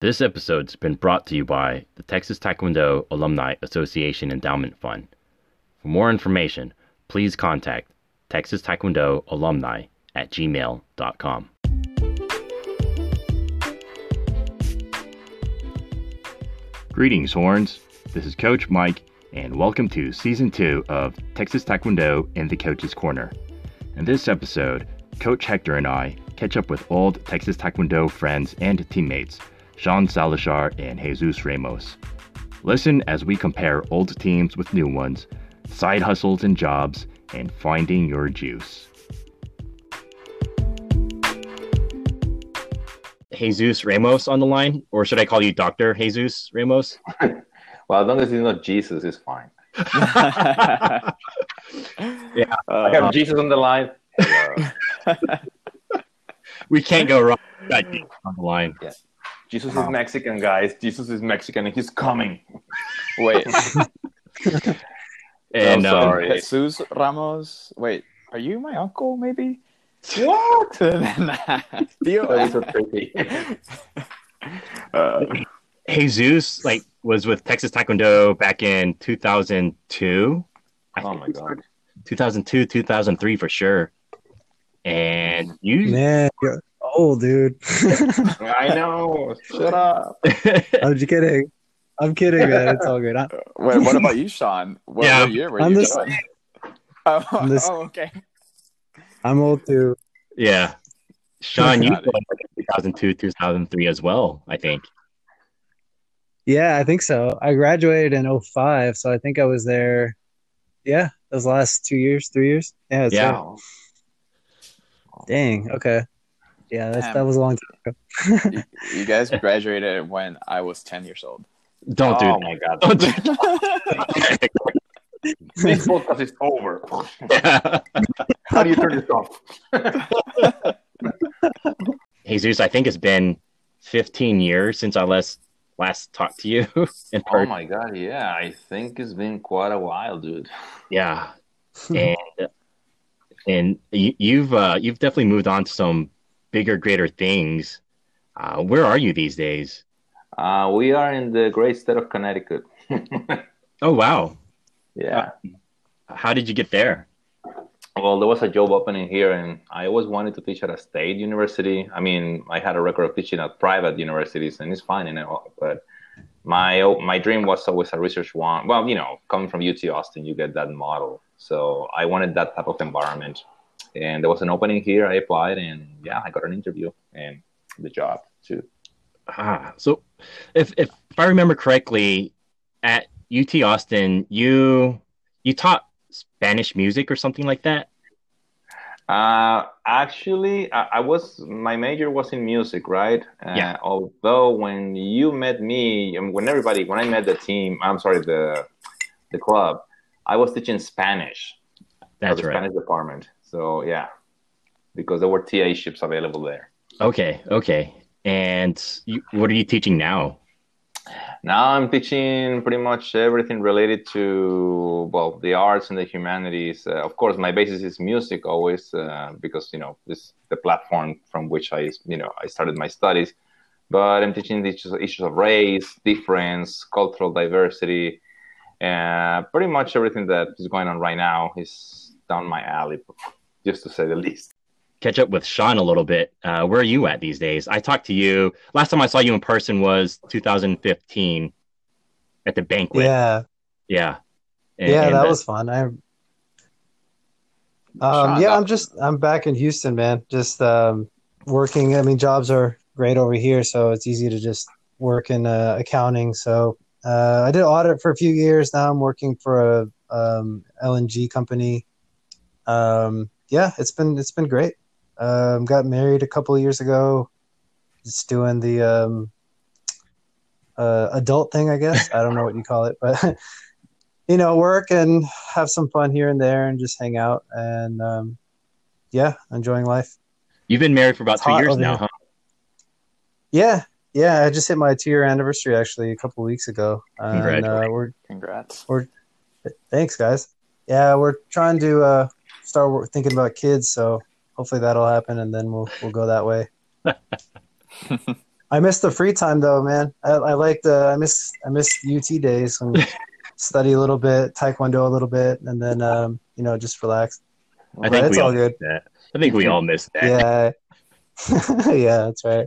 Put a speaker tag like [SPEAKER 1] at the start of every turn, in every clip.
[SPEAKER 1] This episode's been brought to you by the Texas Taekwondo Alumni Association Endowment Fund. For more information, please contact Texas Taekwondo Alumni at gmail.com. Greetings, Horns. This is Coach Mike, and welcome to Season 2 of Texas Taekwondo in the Coach's Corner. In this episode, Coach Hector and I catch up with old Texas Taekwondo friends and teammates, Sean Salazar and Jesus Ramos. Listen as we compare old teams with new ones, side hustles and jobs, and finding your juice. Jesus Ramos on the line, or should I call you Dr. Jesus Ramos?
[SPEAKER 2] well, as long as it's not Jesus, it's fine.
[SPEAKER 1] yeah, uh,
[SPEAKER 2] I have Jesus on the line.
[SPEAKER 1] we can't go wrong. On the line.
[SPEAKER 2] Yeah. Jesus is Mexican, guys. Jesus is Mexican, and he's coming.
[SPEAKER 3] Wait,
[SPEAKER 1] And
[SPEAKER 2] I'm
[SPEAKER 1] um,
[SPEAKER 2] sorry.
[SPEAKER 3] Jesus Ramos. Wait, are you my uncle? Maybe.
[SPEAKER 2] What?
[SPEAKER 3] Tío.
[SPEAKER 2] That is so creepy.
[SPEAKER 3] Uh,
[SPEAKER 1] Jesus like was with Texas Taekwondo back in 2002.
[SPEAKER 2] Oh my god.
[SPEAKER 1] 2002, 2003 for sure. And you,
[SPEAKER 4] Man, you're dude.
[SPEAKER 2] I know. Shut up.
[SPEAKER 4] I'm just kidding. I'm kidding, man. It's all good. I,
[SPEAKER 3] wait, what about you, Sean? What,
[SPEAKER 1] Yeah.
[SPEAKER 3] what year were
[SPEAKER 4] I'm
[SPEAKER 3] you
[SPEAKER 4] the
[SPEAKER 3] doing? Oh,
[SPEAKER 4] I'm the-
[SPEAKER 3] oh, okay.
[SPEAKER 4] I'm old too.
[SPEAKER 1] yeah, Sean, you were like 2002, 2003 as well. I think.
[SPEAKER 4] Yeah, I think so. I graduated in 05, so I think I was there. Yeah, those last two years, three years. Yeah, that's
[SPEAKER 1] Yeah.
[SPEAKER 4] right. Dang. Okay. Yeah, that's, that was a long time ago.
[SPEAKER 3] You, you guys graduated when I was 10 years old.
[SPEAKER 1] Don't do
[SPEAKER 2] oh
[SPEAKER 1] do
[SPEAKER 2] my god.
[SPEAKER 1] Don't do
[SPEAKER 2] this podcast is over.
[SPEAKER 1] that.
[SPEAKER 2] How do you turn this off?
[SPEAKER 1] Jesus, I think it's been 15 years since I last last talked to you in
[SPEAKER 2] Oh my god, yeah. I think it's been quite a while, dude.
[SPEAKER 1] Yeah, and and you, you've uh, you've definitely moved on to some bigger, greater things. Uh, where are you these days?
[SPEAKER 2] Uh, we are in the great state of Connecticut.
[SPEAKER 1] Oh wow,
[SPEAKER 2] yeah.
[SPEAKER 1] how did you get there?
[SPEAKER 2] Well, there was a job opening here, and I always wanted to teach at a state university. I mean, I had a record of teaching at private universities, and it's fine, you know. But my my dream was always a research one. Well, you know, coming from UT Austin, you get that model. So I wanted that type of environment, and there was an opening here. I applied, and yeah, I got an interview and the job too.
[SPEAKER 1] Ah, so if if I remember correctly, at UT Austin, you you taught Spanish music or something like that.
[SPEAKER 2] Uh, actually, I, I was my major was in music, right? Uh,
[SPEAKER 1] Yeah.
[SPEAKER 2] Although when you met me, when everybody, when I met the team, I'm sorry, the the club, I was teaching Spanish.
[SPEAKER 1] That's
[SPEAKER 2] the
[SPEAKER 1] right.
[SPEAKER 2] Spanish department. So yeah, because there were TA ships available there.
[SPEAKER 1] Okay, okay. And you, what are you teaching now?
[SPEAKER 2] Now I'm teaching pretty much everything related to well the arts and the humanities. Uh, of course, my basis is music always uh, because you know this the platform from which I you know I started my studies. But I'm teaching the issues, issues of race, difference, cultural diversity, and pretty much everything that is going on right now is down my alley, just to say the least.
[SPEAKER 1] Catch up with Sean a little bit. Uh, where are you at these days? I talked to you last time I saw you in person was 2015 at the banquet.
[SPEAKER 4] Yeah,
[SPEAKER 1] yeah, And-
[SPEAKER 4] yeah,
[SPEAKER 1] and
[SPEAKER 4] that
[SPEAKER 1] the-
[SPEAKER 4] was fun. I, um,
[SPEAKER 3] Sean,
[SPEAKER 4] yeah,
[SPEAKER 3] that-
[SPEAKER 4] I'm just I'm back in Houston, man. Just um, working. I mean, jobs are great over here, so it's easy to just work in uh, accounting. So uh, I did audit for a few years. Now I'm working for a um, LNG company. Um, yeah, it's been it's been great. Um, got married a couple of years ago. Just doing the um, uh, adult thing, I guess. I don't know what you call it, but you know, work and have some fun here and there, and just hang out. And um, yeah, enjoying life.
[SPEAKER 1] You've been married for about
[SPEAKER 4] It's
[SPEAKER 1] two years now, huh?
[SPEAKER 4] Yeah, yeah. I just hit my two year anniversary actually a couple of weeks ago. And, uh,
[SPEAKER 1] Congratulations.
[SPEAKER 4] we're
[SPEAKER 3] Congrats.
[SPEAKER 4] thanks, guys. Yeah, we're trying to uh, start thinking about kids, so hopefully that'll happen, and then we'll we'll go that way. I miss the free time though, man. I, I like the I miss I miss UT days when study a little bit, taekwondo a little bit, and then um, you know just relax.
[SPEAKER 1] I
[SPEAKER 4] But
[SPEAKER 1] think
[SPEAKER 4] it's
[SPEAKER 1] we
[SPEAKER 4] all
[SPEAKER 1] all
[SPEAKER 4] good.
[SPEAKER 1] that. I think we all missed that.
[SPEAKER 4] Yeah, yeah, that's right.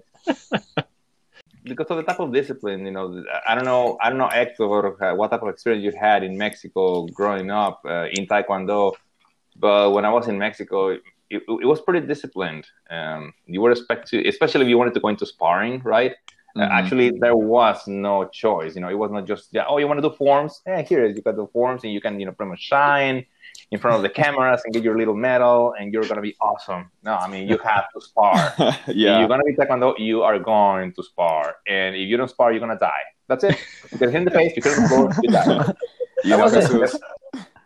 [SPEAKER 2] because of the type of discipline, you know, I don't know, I don't know, Hector, uh, what type of experience you had in Mexico growing up uh, in Taekwondo, but when I was in Mexico, it, it was pretty disciplined. Um, you were expect to, especially if you wanted to go into sparring, right? Uh,
[SPEAKER 3] Mhm.
[SPEAKER 2] actually, there was no choice. You know, it was not just, yeah, oh, you want to do forms? Yeah, here is you got the forms, and you can, you know, pretty much shine in front of the cameras and get your little medal, and you're gonna be awesome. No, I mean, you have to spar. If
[SPEAKER 3] yeah.
[SPEAKER 2] you're gonna be taekwondo, you are going to spar, and if you don't spar, you're gonna die. That's it. You get hit in the face, you the floor, you die.
[SPEAKER 3] You know,
[SPEAKER 2] was it.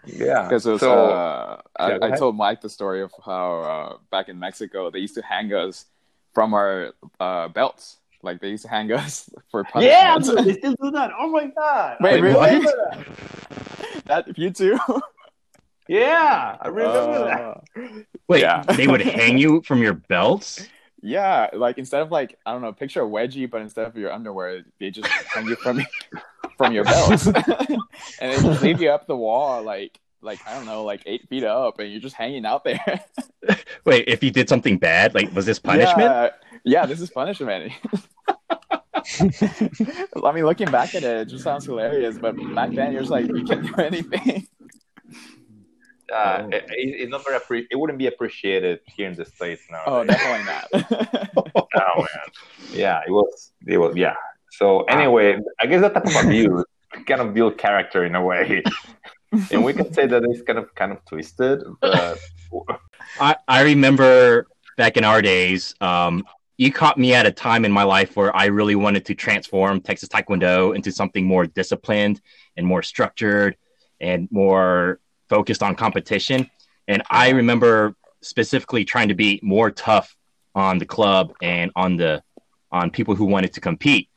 [SPEAKER 3] Was,
[SPEAKER 2] Yeah.
[SPEAKER 3] because it was,
[SPEAKER 2] so
[SPEAKER 3] uh, I,
[SPEAKER 2] Yeah, go
[SPEAKER 3] I told Mike the story of how uh, back in Mexico they used to hang us from our uh, belts. Like they used to hang us for
[SPEAKER 2] yeah,
[SPEAKER 3] punishment.
[SPEAKER 2] they still do that. Oh my god.
[SPEAKER 3] Wait,
[SPEAKER 2] I
[SPEAKER 3] wait,
[SPEAKER 2] remember that.
[SPEAKER 3] that you too.
[SPEAKER 2] Yeah, I remember that.
[SPEAKER 3] Uh,
[SPEAKER 1] Wait,
[SPEAKER 3] Yeah.
[SPEAKER 1] they would hang you from your belts?
[SPEAKER 3] Yeah, like instead of like I don't know, picture a wedgie, but instead of your underwear, they just hang you from from your belt, and they just leave you up the wall, like like I don't know, like eight feet up, and you're just hanging out there.
[SPEAKER 1] Wait, if you did something bad, like was this punishment?
[SPEAKER 3] Yeah, yeah this is punishment. I mean, looking back at it, it just sounds hilarious, but back then you're just like you can't do anything.
[SPEAKER 2] Uh, it, it- it's not very appre- it wouldn't be appreciated here in the states now.
[SPEAKER 3] Oh, definitely not.
[SPEAKER 2] oh man. Yeah, it was. It was. Yeah. So anyway, I guess that type of abuse kind of build character in a way, and we can say that it's kind of kind of twisted, but
[SPEAKER 1] I, I remember back in our days, um, you caught me at a time in my life where I really wanted to transform Texas Taekwondo into something more disciplined and more structured and more focused on competition. And I remember specifically trying to be more tough on the club and on the on people who wanted to compete.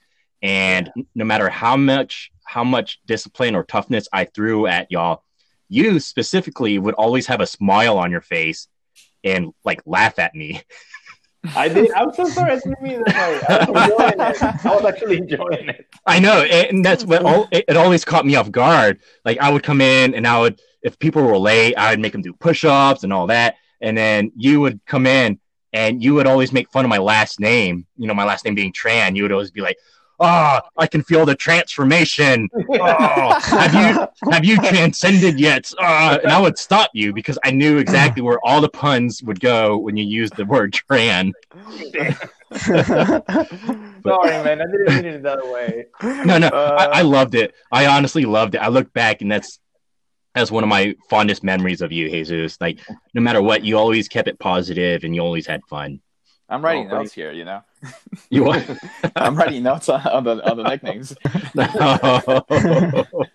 [SPEAKER 1] And no matter how much how much discipline or toughness I threw at y'all, you specifically would always have a smile on your face and like laugh at me.
[SPEAKER 2] I did. I'm so sorry. I didn't mean that. I was. I was actually enjoying it.
[SPEAKER 1] I know, and that's what al- it, it always caught me off guard. Like I would come in and I would, if people were late, I would make them do push-ups and all that, and then you would come in and you would always make fun of my last name. You know, my last name being Tran. You would always be like, "Ah, I can feel the transformation. Oh, have you have you transcended yet?" Uh, and I would stop you because I knew exactly where all the puns would go when you used the word Tran.
[SPEAKER 2] Sorry, man. I didn't mean it that way.
[SPEAKER 1] no, no,
[SPEAKER 2] Uh,
[SPEAKER 1] I, I loved it. I honestly loved it. I look back and that's that's one of my fondest memories of you, Jesus. Like no matter what, you always kept it positive and you always had fun.
[SPEAKER 3] I'm writing
[SPEAKER 2] Oh,
[SPEAKER 3] notes here, you know.
[SPEAKER 1] You what?
[SPEAKER 3] I'm writing notes on, on the on the nicknames.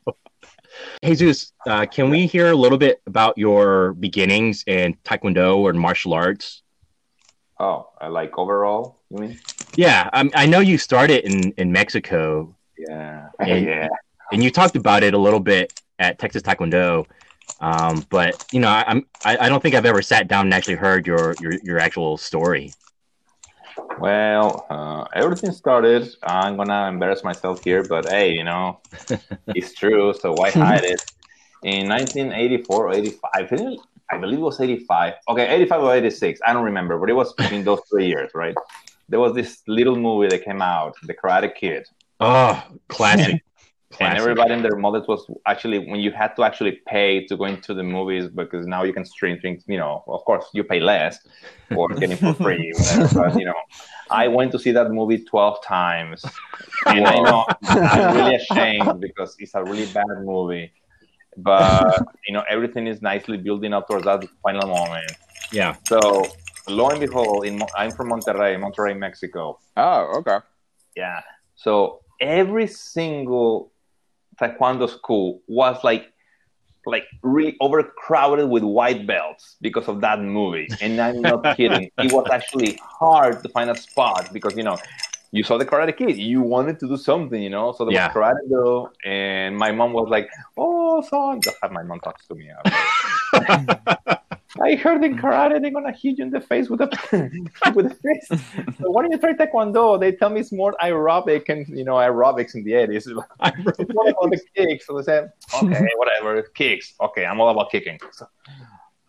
[SPEAKER 1] Jesus, uh, can we hear a little bit about your beginnings in Taekwondo or martial arts?
[SPEAKER 2] Oh, I like overall. You mean?
[SPEAKER 1] Yeah, I, I know you started in, in Mexico
[SPEAKER 2] Yeah.
[SPEAKER 1] Yeah.
[SPEAKER 2] Yeah.
[SPEAKER 1] and you talked about it a little bit at Texas Taekwondo. Um, but you know, I, I'm I, I don't think I've ever sat down and actually heard your your, your actual story.
[SPEAKER 2] Well, uh, everything started. I'm gonna embarrass myself here, but hey, you know, it's true. So why hide it? In 1984 or 85, I I believe it was 85. Okay, 85 or 86. I don't remember, but it was between those three years, right? There was this little movie that came out, The Karate Kid,
[SPEAKER 1] Oh, classic.
[SPEAKER 2] And everybody in their mothers was actually when you had to actually pay to go into the movies because now you can stream things. You know, of course, you pay less or getting for free, whatever. But you know, I went to see that movie 12 times, and I know I'm really ashamed because it's a really bad movie. But you know, everything is nicely building up towards that final moment.
[SPEAKER 1] Yeah.
[SPEAKER 2] So lo and behold, in I'm from Monterrey, Monterrey, Mexico.
[SPEAKER 3] Oh, okay.
[SPEAKER 2] Yeah. So every single taekwondo school was like like really overcrowded with white belts because of that movie. And I'm not kidding. It was actually hard to find a spot because you know you saw the Karate Kid, you wanted to do something, you know. So there
[SPEAKER 1] Yeah.
[SPEAKER 2] was karate do, and my mom was like, "Oh, son," just have my mom talks to me. I heard in karate they're gonna hit you in the face with a with a fist. So why don't you try taekwondo? They tell me it's more aerobic and you know aerobics in the end. It's, more about the kicks. So they said, okay, whatever, kicks. Okay, I'm all about kicking. So,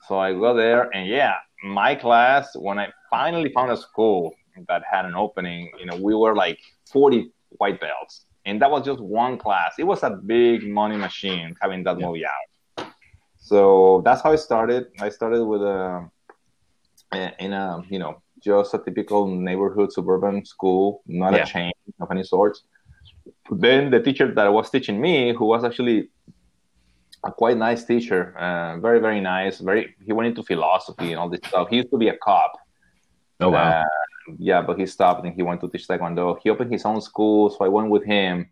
[SPEAKER 2] so I go there and yeah, my class when I finally found a school that had an opening, you know, we were like 40 white belts, and that was just one class. It was a big money machine having that yeah. movie out. So that's how I started. I started with a in a you know just a typical neighborhood suburban school, not yeah. a chain of any sort. Then the teacher that was teaching me, who was actually a quite nice teacher, uh, very very nice. Very he went into philosophy and all this stuff. He used to be a cop.
[SPEAKER 1] Oh wow. Uh,
[SPEAKER 2] yeah, but he stopped and he went to teach taekwondo. He opened his own school, so I went with him.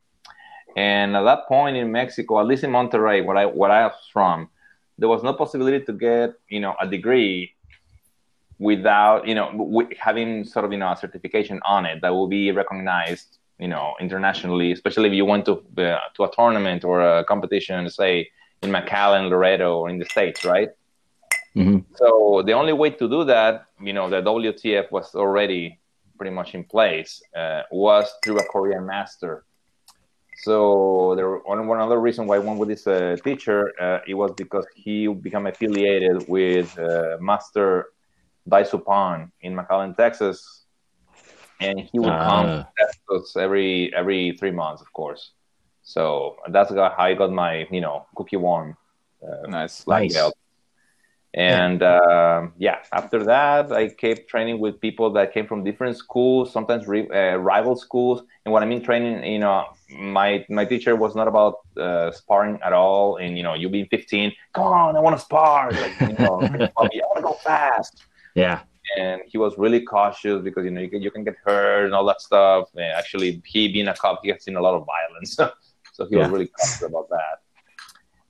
[SPEAKER 2] And at that point in Mexico, at least in Monterrey, where I where I was from, there was no possibility to get you know a degree without you know w- having sort of you know a certification on it that will be recognized you know internationally especially if you went to uh, to a tournament or a competition say in McAllen, Laredo, or in the states, right? Mm-hmm. So the only way to do that, you know, the WTF was already pretty much in place, uh, was through a Korean master. So there one, one other reason why I went with this uh, teacher, uh, it was because he became affiliated with uh, Master Dai Supan in McAllen, Texas, and he would come ah. test us every every three months, of course. So that's how I got my you know Kukkiwon
[SPEAKER 3] uh, nice black nice. belt.
[SPEAKER 2] And yeah. Uh, yeah. after that, I kept training with people that came from different schools, sometimes re- uh, rival schools. And what I mean training, you know, my my teacher was not about uh, sparring at all. And you know, you being 15, come on, I want to spar. Like, you know, I want to go fast.
[SPEAKER 1] Yeah.
[SPEAKER 2] And he was really cautious because you know you can, you can get hurt and all that stuff. And actually, he being a cop, he has seen a lot of violence, so he yeah. was really cautious about that.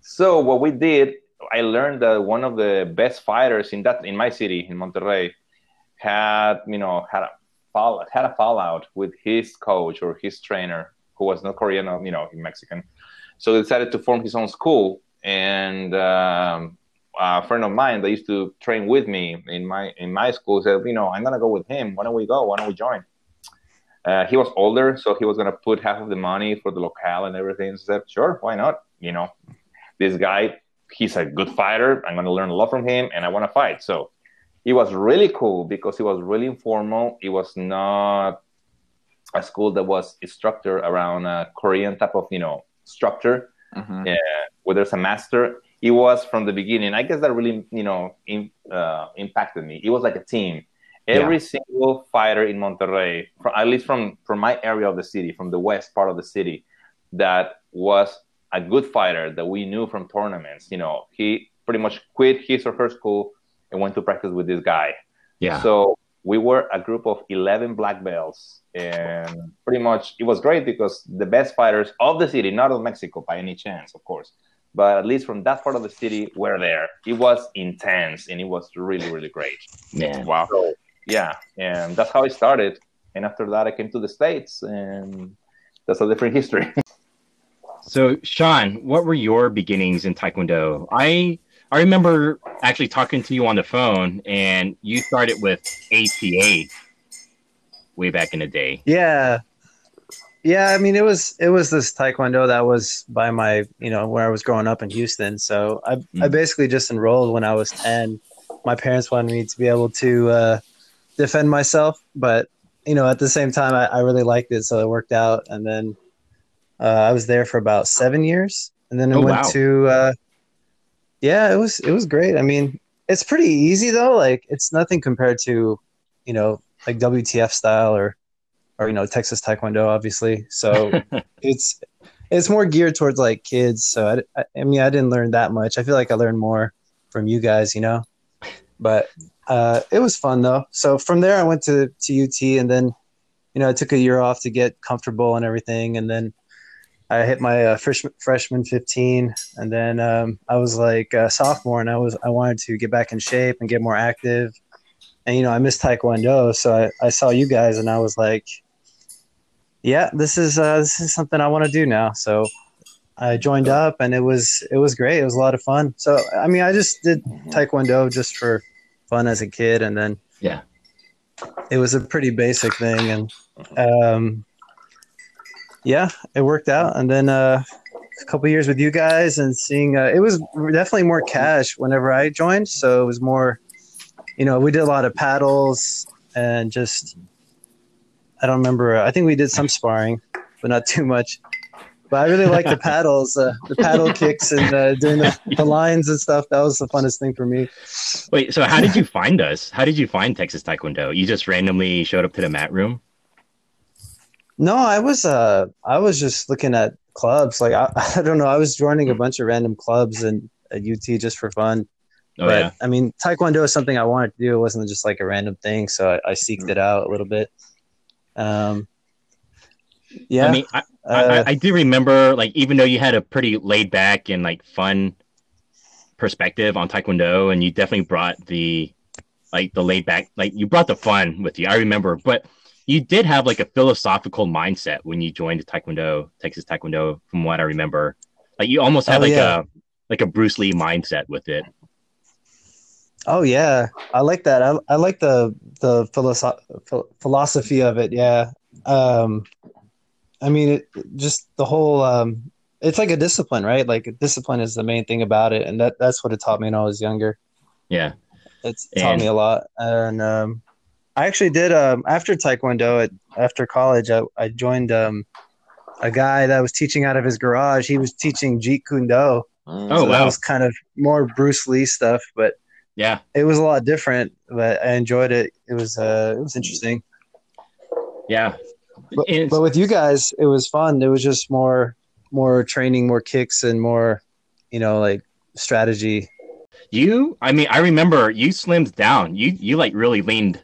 [SPEAKER 2] So what we did I learned that one of the best fighters in that in my city in Monterrey had you know had a fall had a fallout with his coach or his trainer who was not Korean you know Mexican, so he decided to form his own school. And um, a friend of mine that used to train with me in my in my school said, you know, I'm gonna go with him. Why don't we go? Why don't we join? Uh, he was older, so he was gonna put half of the money for the locale and everything. So I said, sure, why not? You know, this guy he's a good fighter. I'm to learn a lot from him, and I want to fight. So it was really cool because it was really informal. It was not a school that was structured around a Korean type of you know structure, mm-hmm. uh, where there's a master. It was from the beginning. I guess that really you know in, uh, impacted me. It was like a team. Every yeah. single fighter in Monterrey, from, at least from from my area of the city, from the west part of the city, that was a good fighter that we knew from tournaments. You know, he pretty much quit his or her school and went to practice with this guy.
[SPEAKER 1] Yeah.
[SPEAKER 2] So we were a group of 11 black belts and pretty much it was great because the best fighters of the city not of mexico by any chance of course but at least from that part of the city were there. It was intense and it was really really great.
[SPEAKER 1] Yeah.
[SPEAKER 2] Wow. So, yeah and that's how it started. And after that i came to the states and that's a different history.
[SPEAKER 1] So, Sean, what were your beginnings in Taekwondo? I I remember actually talking to you on the phone, and you started with ATA way back in the day.
[SPEAKER 4] Yeah, yeah. I mean, it was it was this Taekwondo that was by my you know where I was growing up in Houston. So I mm. I basically just enrolled when I was ten. My parents wanted me to be able to uh, defend myself, but you know at the same time I, I really liked it, so it worked out. And then uh, I was there for about seven years, and then I oh, went wow. to. Uh, yeah, it was it was great. I mean, it's pretty easy though. Like it's nothing compared to, you know, like WTF style or, or you know Texas Taekwondo, obviously. So it's it's more geared towards like kids. So I, I, I mean, I didn't learn that much. I feel like I learned more from you guys, you know. But uh, it was fun though. So from there, I went to to UT, and then, you know, I took a year off to get comfortable and everything, and then I hit my uh, freshman, freshman 15, and then um, I was like a sophomore, and I was I wanted to get back in shape and get more active, and you know I missed Taekwondo, so I, I saw you guys, and I was like, yeah, this is uh, this is something I want to do now. So I joined up, and it was it was great. It was a lot of fun. So I mean, I just did taekwondo just for fun as a kid, and then
[SPEAKER 1] Yeah.
[SPEAKER 4] it was a pretty basic thing, and um, yeah, it worked out. And then uh, a couple years with you guys, and seeing uh, it was definitely more cash whenever I joined. So it was more, you know, we did a lot of paddles and just I don't remember. I think we did some sparring, but not too much. But I really like the paddles, uh, the paddle kicks, and uh, doing the, the lines and stuff. That was the funnest thing for me.
[SPEAKER 1] Wait, so how did you find us? How did you find Texas Taekwondo? You just randomly showed up to the mat room?
[SPEAKER 4] No, I was uh, I was just looking at clubs. Like I, I don't know, I was joining a bunch of random clubs and at UT just for fun.
[SPEAKER 1] Oh
[SPEAKER 4] but
[SPEAKER 1] yeah.
[SPEAKER 4] I mean, Taekwondo is something I wanted to do. It wasn't just like a random thing, so I, I seeked it out a little bit. Um, yeah,
[SPEAKER 1] I mean, I,
[SPEAKER 4] uh,
[SPEAKER 1] I, I do remember, like, even though you had a pretty laid back and like fun perspective on Taekwondo, and you definitely brought the like the laid back, like you brought the fun with you. I remember, but you did have like a philosophical mindset when you joined the Taekwondo, Texas Taekwondo, from what I remember. Like you almost had
[SPEAKER 4] Oh,
[SPEAKER 1] like
[SPEAKER 4] yeah.
[SPEAKER 1] a like a Bruce Lee mindset with it.
[SPEAKER 4] Oh yeah, I like that. I, I like the the philosoph- philosophy of it. Yeah, um, I mean, it, just the whole. Um, it's like a discipline, right? Like discipline is the main thing about it, and that that's what it taught me when I was younger.
[SPEAKER 1] Yeah.
[SPEAKER 4] It's taught
[SPEAKER 1] And-
[SPEAKER 4] me a lot, and um, I actually did um, after Taekwondo at after college. I, I joined um, a guy that was teaching out of his garage. He was teaching Jeet Kune Do.
[SPEAKER 1] Oh,
[SPEAKER 4] so that was kind of more Bruce Lee stuff, but
[SPEAKER 1] Yeah.
[SPEAKER 4] it was a lot different. But I enjoyed it. It was uh, it was interesting.
[SPEAKER 1] Yeah.
[SPEAKER 4] But, but with you guys, it was fun. It was just more more training, more kicks, and more, you know, like strategy.
[SPEAKER 1] You, I mean, I remember you slimmed down. You, you like really leaned,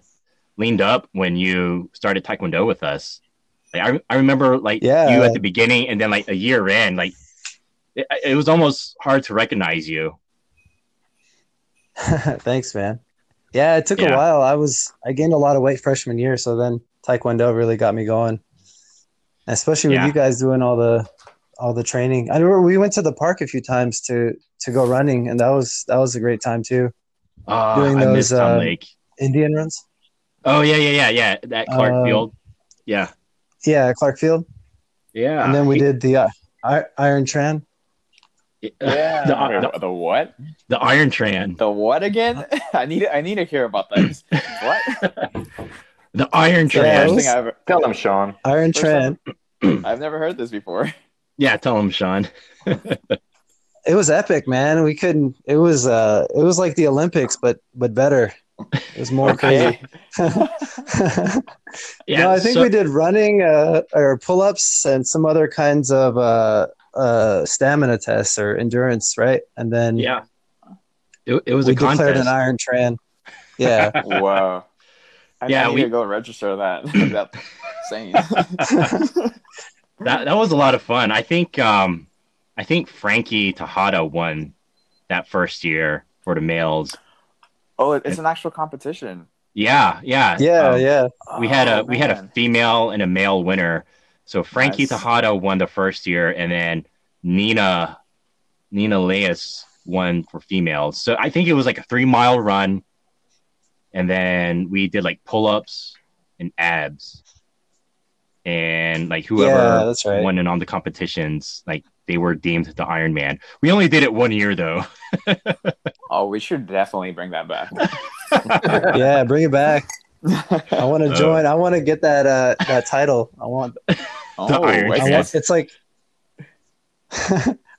[SPEAKER 1] leaned up when you started Taekwondo with us. Like I, I remember like
[SPEAKER 4] Yeah.
[SPEAKER 1] you at the beginning, and then like a year in, like it, it was almost hard to recognize you.
[SPEAKER 4] Thanks, man. Yeah, it took
[SPEAKER 1] Yeah.
[SPEAKER 4] a while. I was I gained a lot of weight freshman year, so then Taekwondo really got me going. Especially with
[SPEAKER 1] Yeah.
[SPEAKER 4] you guys doing all the all the training. I remember we went to the park a few times to to go running, and that was that was a great time too.
[SPEAKER 1] Oh,
[SPEAKER 4] Doing those, uh. Indian runs.
[SPEAKER 1] Oh yeah, yeah, yeah, yeah. That Clark
[SPEAKER 4] um,
[SPEAKER 1] Field. Yeah,
[SPEAKER 4] Yeah, Clark Field.
[SPEAKER 1] yeah.
[SPEAKER 4] and then we did the uh, Iron Tran.
[SPEAKER 2] Yeah.
[SPEAKER 1] the, the,
[SPEAKER 3] what- the what?
[SPEAKER 1] the Iron Tran.
[SPEAKER 3] The what again? I need I need to hear about this. What?
[SPEAKER 1] The Iron
[SPEAKER 4] Yeah,
[SPEAKER 1] Tran.
[SPEAKER 4] it
[SPEAKER 3] First thing I've
[SPEAKER 2] Tell them, Sean.
[SPEAKER 4] Iron
[SPEAKER 3] First
[SPEAKER 4] Tran.
[SPEAKER 3] I've never heard this before.
[SPEAKER 1] Yeah, tell them, Sean.
[SPEAKER 4] It was epic, man. We couldn't. It was uh, it was like the Olympics, but but better. It was more
[SPEAKER 3] Okay.
[SPEAKER 4] crazy.
[SPEAKER 1] Yeah,
[SPEAKER 4] no, I think
[SPEAKER 1] so-
[SPEAKER 4] we did running uh, or pull ups and some other kinds of uh, uh, stamina tests or endurance, right? And then
[SPEAKER 1] Yeah, it, it was
[SPEAKER 4] we
[SPEAKER 1] a
[SPEAKER 4] declared
[SPEAKER 1] contest.
[SPEAKER 4] an Iron Tran. Yeah.
[SPEAKER 3] wow. I,
[SPEAKER 1] Yeah, we-
[SPEAKER 3] go register that. That's insane.
[SPEAKER 1] that that was a lot of fun. I think um I think Frankie Tejada won that first year for the males.
[SPEAKER 3] oh, it- it's an actual competition.
[SPEAKER 1] Yeah, yeah.
[SPEAKER 4] yeah,
[SPEAKER 1] Um,
[SPEAKER 4] yeah.
[SPEAKER 1] We had a
[SPEAKER 3] Oh,
[SPEAKER 1] we had a female and a male winner. So Frankie
[SPEAKER 3] Nice.
[SPEAKER 1] Tejada won the first year and then Nina Nina Leas won for females. So I think it was like a 3 mile run and then we did like pull-ups and abs. And like
[SPEAKER 4] Yeah,
[SPEAKER 1] whoever
[SPEAKER 4] that's right.
[SPEAKER 1] won in on the competitions, like they were deemed the Iron Man. We only did it one year though.
[SPEAKER 3] Oh, we should definitely bring that back.
[SPEAKER 4] Yeah, bring it back. I want to
[SPEAKER 1] Uh,
[SPEAKER 4] join. I want to get that uh, that title. I want.
[SPEAKER 3] oh,
[SPEAKER 1] Iron
[SPEAKER 4] I want it's like.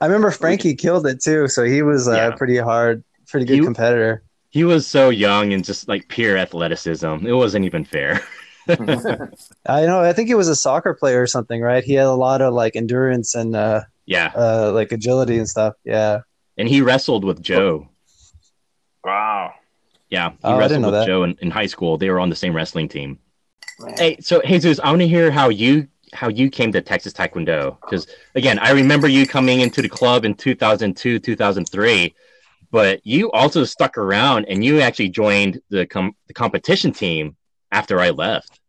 [SPEAKER 4] I remember Frankie killed it too, so he was uh,
[SPEAKER 1] Yeah.
[SPEAKER 4] pretty hard, pretty good
[SPEAKER 1] You-
[SPEAKER 4] competitor.
[SPEAKER 1] He was so young and just like pure athleticism. It wasn't even fair.
[SPEAKER 4] I know. I think he was a soccer player or something, right? He had a lot of like endurance and uh,
[SPEAKER 1] Yeah.
[SPEAKER 4] uh, like agility and stuff. Yeah.
[SPEAKER 1] And he wrestled with Joe.
[SPEAKER 2] Wow.
[SPEAKER 1] Yeah, he
[SPEAKER 4] Oh, I didn't
[SPEAKER 1] wrestled
[SPEAKER 4] know
[SPEAKER 1] with
[SPEAKER 4] that.
[SPEAKER 1] Joe in, in high school. They were on the same wrestling team. Hey, so Jesus, I want to hear how you how you came to Texas Taekwondo because again, I remember you coming into the club in 2002, 2003, but you also stuck around and you actually joined the com- the competition team after I left.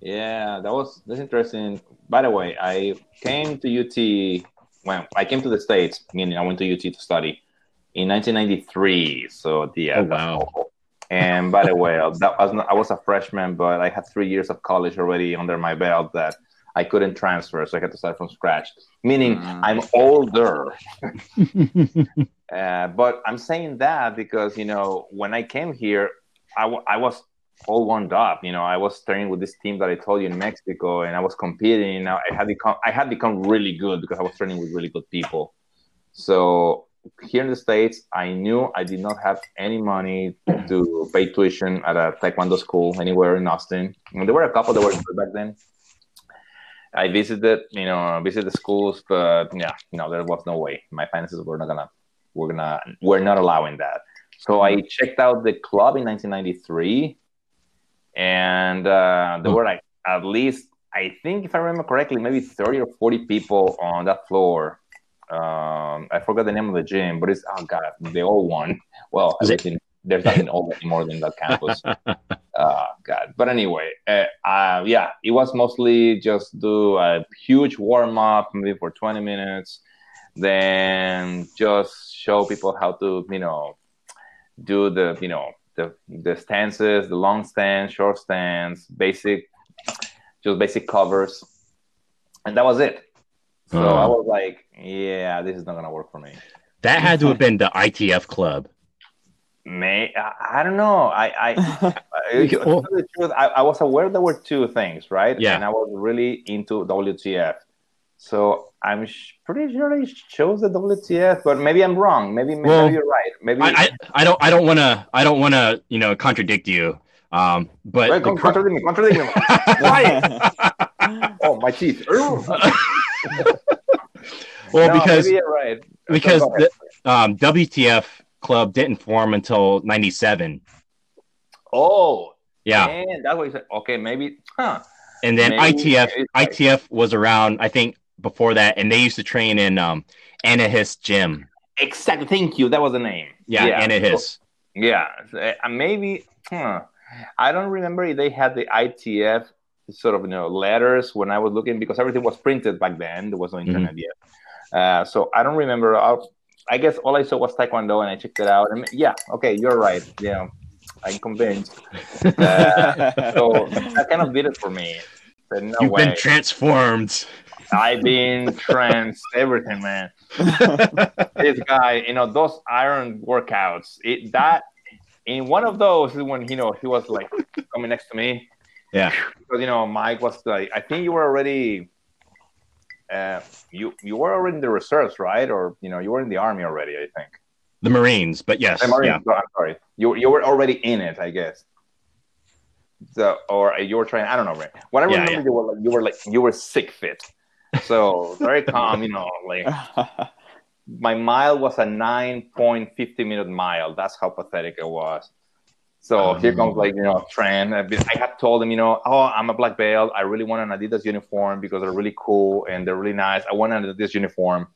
[SPEAKER 2] Yeah, that was that's interesting. By the way, I came to UT when I came to the states, meaning I went to UT to study in 1993. So yeah,
[SPEAKER 1] Oh, wow.
[SPEAKER 2] And by the way, that was I was a freshman, but I had three years of college already under my belt that I couldn't transfer, so I had to start from scratch. Meaning
[SPEAKER 3] Mm.
[SPEAKER 2] I'm older. Uh, but I'm saying that because you know when I came here, I, w- I was all wound up. You know, I was training with this team that I told you in Mexico, and I was competing. And I had become I had become really good because I was training with really good people. So here in the states, I knew I did not have any money to pay tuition at a taekwondo school anywhere in Austin. And there were a couple that were good back then. I visited, you know, visited the schools, but yeah, no, there was no way. My finances were not gonna, we're gonna, we're not allowing that. So I checked out the club in 1993, and uh, there were like at least, I think, if I remember correctly, maybe 30 or 40 people on that floor. Um, I forgot the name of the gym, but it's oh god, they all won. Well,
[SPEAKER 1] Is it-
[SPEAKER 2] everything, there's nothing old anymore than that campus. Oh God! But anyway, uh, uh, yeah, it was mostly just do a huge warm up, maybe for 20 minutes, then just show people how to, you know, do the, you know, the the stances, the long stance, short stance, basic, just basic covers, and that was it. So
[SPEAKER 1] Oh.
[SPEAKER 2] I was like, yeah, this is not gonna work for me.
[SPEAKER 1] that had to have been the ITF club.
[SPEAKER 2] May I, I don't know. I I I,
[SPEAKER 1] Well-
[SPEAKER 2] the truth, I, I was aware there were two things, right?
[SPEAKER 1] Yeah.
[SPEAKER 2] And I was really into WTF. So I'm sh- pretty sure they chose the WTF, but maybe I'm wrong. Maybe, maybe
[SPEAKER 1] Well,
[SPEAKER 2] you're right. Maybe.
[SPEAKER 1] I, I, I don't I don't want to I don't want to you know contradict you. Um, but
[SPEAKER 2] Wait,
[SPEAKER 1] the
[SPEAKER 2] con-
[SPEAKER 1] cur-
[SPEAKER 2] contradict me. Contradict me. oh, my teeth.
[SPEAKER 1] Well,
[SPEAKER 2] No,
[SPEAKER 1] because
[SPEAKER 2] right.
[SPEAKER 1] because the um, WTF club didn't form until '97.
[SPEAKER 2] Oh,
[SPEAKER 1] Yeah,
[SPEAKER 2] man, that's what you said. Okay, maybe. Huh.
[SPEAKER 1] and then
[SPEAKER 2] maybe
[SPEAKER 1] ITF
[SPEAKER 2] right.
[SPEAKER 1] ITF was around I think before that, and they used to train in um, Anna Hiss Gym.
[SPEAKER 2] Exactly. Thank you. That was the name.
[SPEAKER 1] Yeah,
[SPEAKER 2] yeah.
[SPEAKER 1] Anna Hiss.
[SPEAKER 2] Yeah, uh, maybe. Huh. I don't remember if they had the ITF sort of you know letters when I was looking because everything was printed back then. There was no internet yet, uh, so I don't remember. I'll, I guess all I saw was Taekwondo, and I checked it out. And yeah, okay, you're right. Yeah, I'm convinced. Uh, so that kind of did it for me. Said, no
[SPEAKER 1] You've
[SPEAKER 2] way.
[SPEAKER 1] been transformed.
[SPEAKER 2] I've been trans everything, man. this guy, you know, those iron workouts, it that in one of those is when you know he was like coming next to me.
[SPEAKER 1] Yeah.
[SPEAKER 2] Because you know, Mike was like I think you were already uh you you were already in the reserves, right? Or you know, you were in the army already, I think.
[SPEAKER 1] The Marines, but yes,
[SPEAKER 2] The Marines,
[SPEAKER 1] yeah.
[SPEAKER 2] no, I'm sorry. You you were already in it, I guess. So or you were trying I don't know, man. What I
[SPEAKER 1] Yeah,
[SPEAKER 2] remember you were like you were like you were sick fit. So very calm, you know, like my mile was a 9.50 minute mile. That's how pathetic it was. So ah, here comes like you know trend. I've been- I had told him you know oh I'm a black belt. I really want an Adidas uniform because they're really cool and they're really nice. I want an Adidas uniform.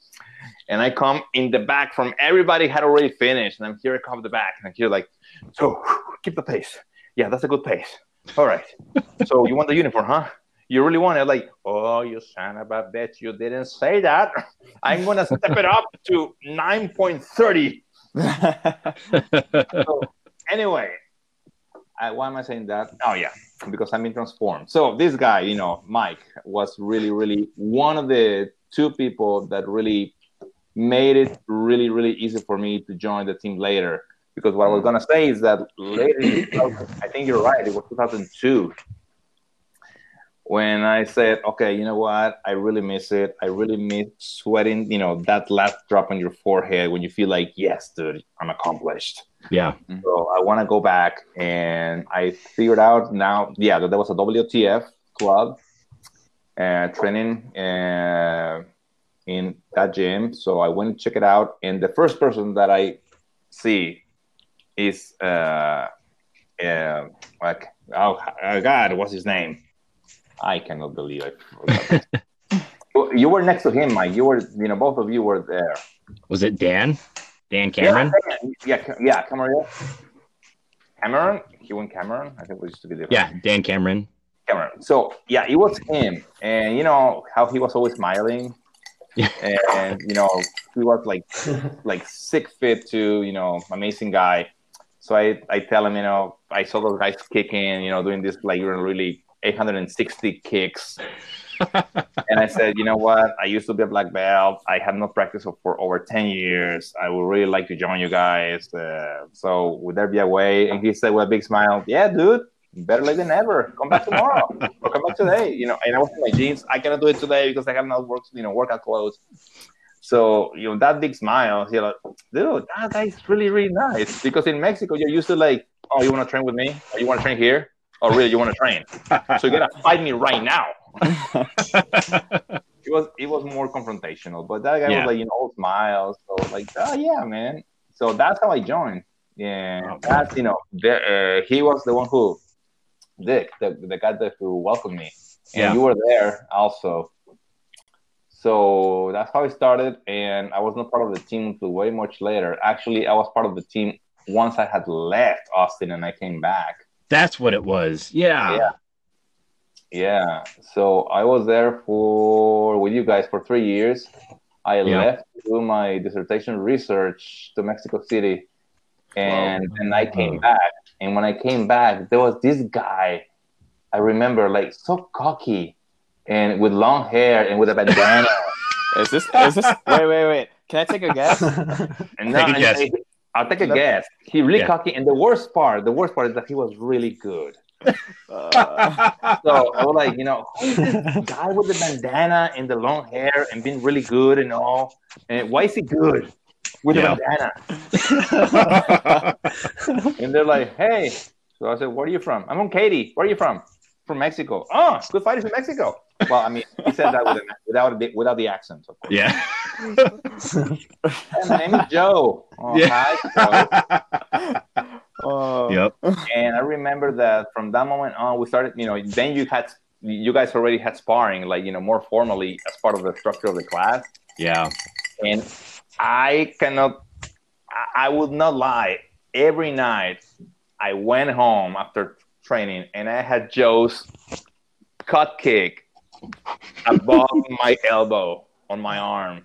[SPEAKER 2] And I come in the back from everybody had already finished, and I'm here I come the back, and I'm here like, so keep the pace. Yeah, that's a good pace. All right. so you want the uniform, huh? You really want it? Like, oh, you son of a bitch, you didn't say that. I'm gonna step it up to 9.30. So anyway, I, why am I saying that? Oh yeah, because I'm being transformed. So this guy, you know, Mike, was really, really one of the two people that really made it really, really easy for me to join the team later. Because what I was gonna say is that later, I think you're right. It was 2002 when I said, okay, you know what? I really miss it. I really miss sweating. You know, that last drop on your forehead when you feel like, yes, dude, I'm accomplished.
[SPEAKER 1] Yeah.
[SPEAKER 2] So I want to go back, and I figured out now, yeah, that there was a WTF club uh, training uh, in that gym. So I went to check it out, and the first person that I see is uh, uh, like, oh, oh God, what's his name? I cannot believe I forgot. You- you were next to him, Mike. You were, you know, both of you were there.
[SPEAKER 1] Was it Dan? Dan Cameron?
[SPEAKER 2] Yeah, yeah, yeah, Cameron. Cameron, he went Cameron. I think we used to be there.
[SPEAKER 1] Yeah, Dan Cameron.
[SPEAKER 2] Cameron. So yeah, it was him, and you know how he was always smiling. and you know he was like like six feet to you know amazing guy. So I I tell him you know I saw those guys kicking you know doing this like you're in really 860 kicks. and I said, you know what? I used to be a black belt. I had not practiced for over 10 years. I would really like to join you guys. Uh, so would there be a way? And he said with a big smile, yeah, dude, better late than never. Come back tomorrow or come back today. You know, and I was in my jeans. I cannot do it today because I have no work, you know, workout clothes. So you know that big smile. He's like, dude, that guy's really really nice. Because in Mexico, you're used to like, oh, you want to train with me? Or you want to train here? Or really, you want to train? so you gotta fight me right now. it was it was more confrontational, but that guy yeah. was like, you know, all smiles. So like, oh yeah, man. So that's how I joined. Yeah, oh, that's you know, the, uh, he was the one who Dick, the, the guy that who welcomed me. And yeah. you were there also. So that's how it started. And I was not part of the team until way much later. Actually, I was part of the team once I had left Austin and I came back.
[SPEAKER 1] That's what it was. Yeah.
[SPEAKER 2] Yeah. Yeah. So I was there for with you guys for three years. I yeah. left to do my dissertation research to Mexico City. And then I came back and when I came back, there was this guy. I remember, like so cocky, and with long hair and with a bandana.
[SPEAKER 3] is this? Is this? Wait, wait, wait. Can I take a guess?
[SPEAKER 2] and take a guess. I'll take a guess. He really yeah. cocky, and the worst part, the worst part is that he was really good. Uh, so I was like, you know, who is this guy with the bandana and the long hair and being really good and all? And why is he good? with yeah. a bandana. and they're like, hey. So I said, where are you from? I'm from Katy. Where are you from? From Mexico. Oh, good fighters in Mexico. Well, I mean, he said that with without, the, without the accent, of course.
[SPEAKER 1] Yeah.
[SPEAKER 2] hey, my name is Joe. Oh, yeah. Hi, Joe.
[SPEAKER 1] Uh, yep.
[SPEAKER 2] And I remember that from that moment on, we started, you know, then you had, you guys already had sparring, like, you know, more formally as part of the structure of the class.
[SPEAKER 1] Yeah.
[SPEAKER 2] And I cannot, I would not lie. Every night I went home after training and I had Joe's cut kick above my elbow on my arm.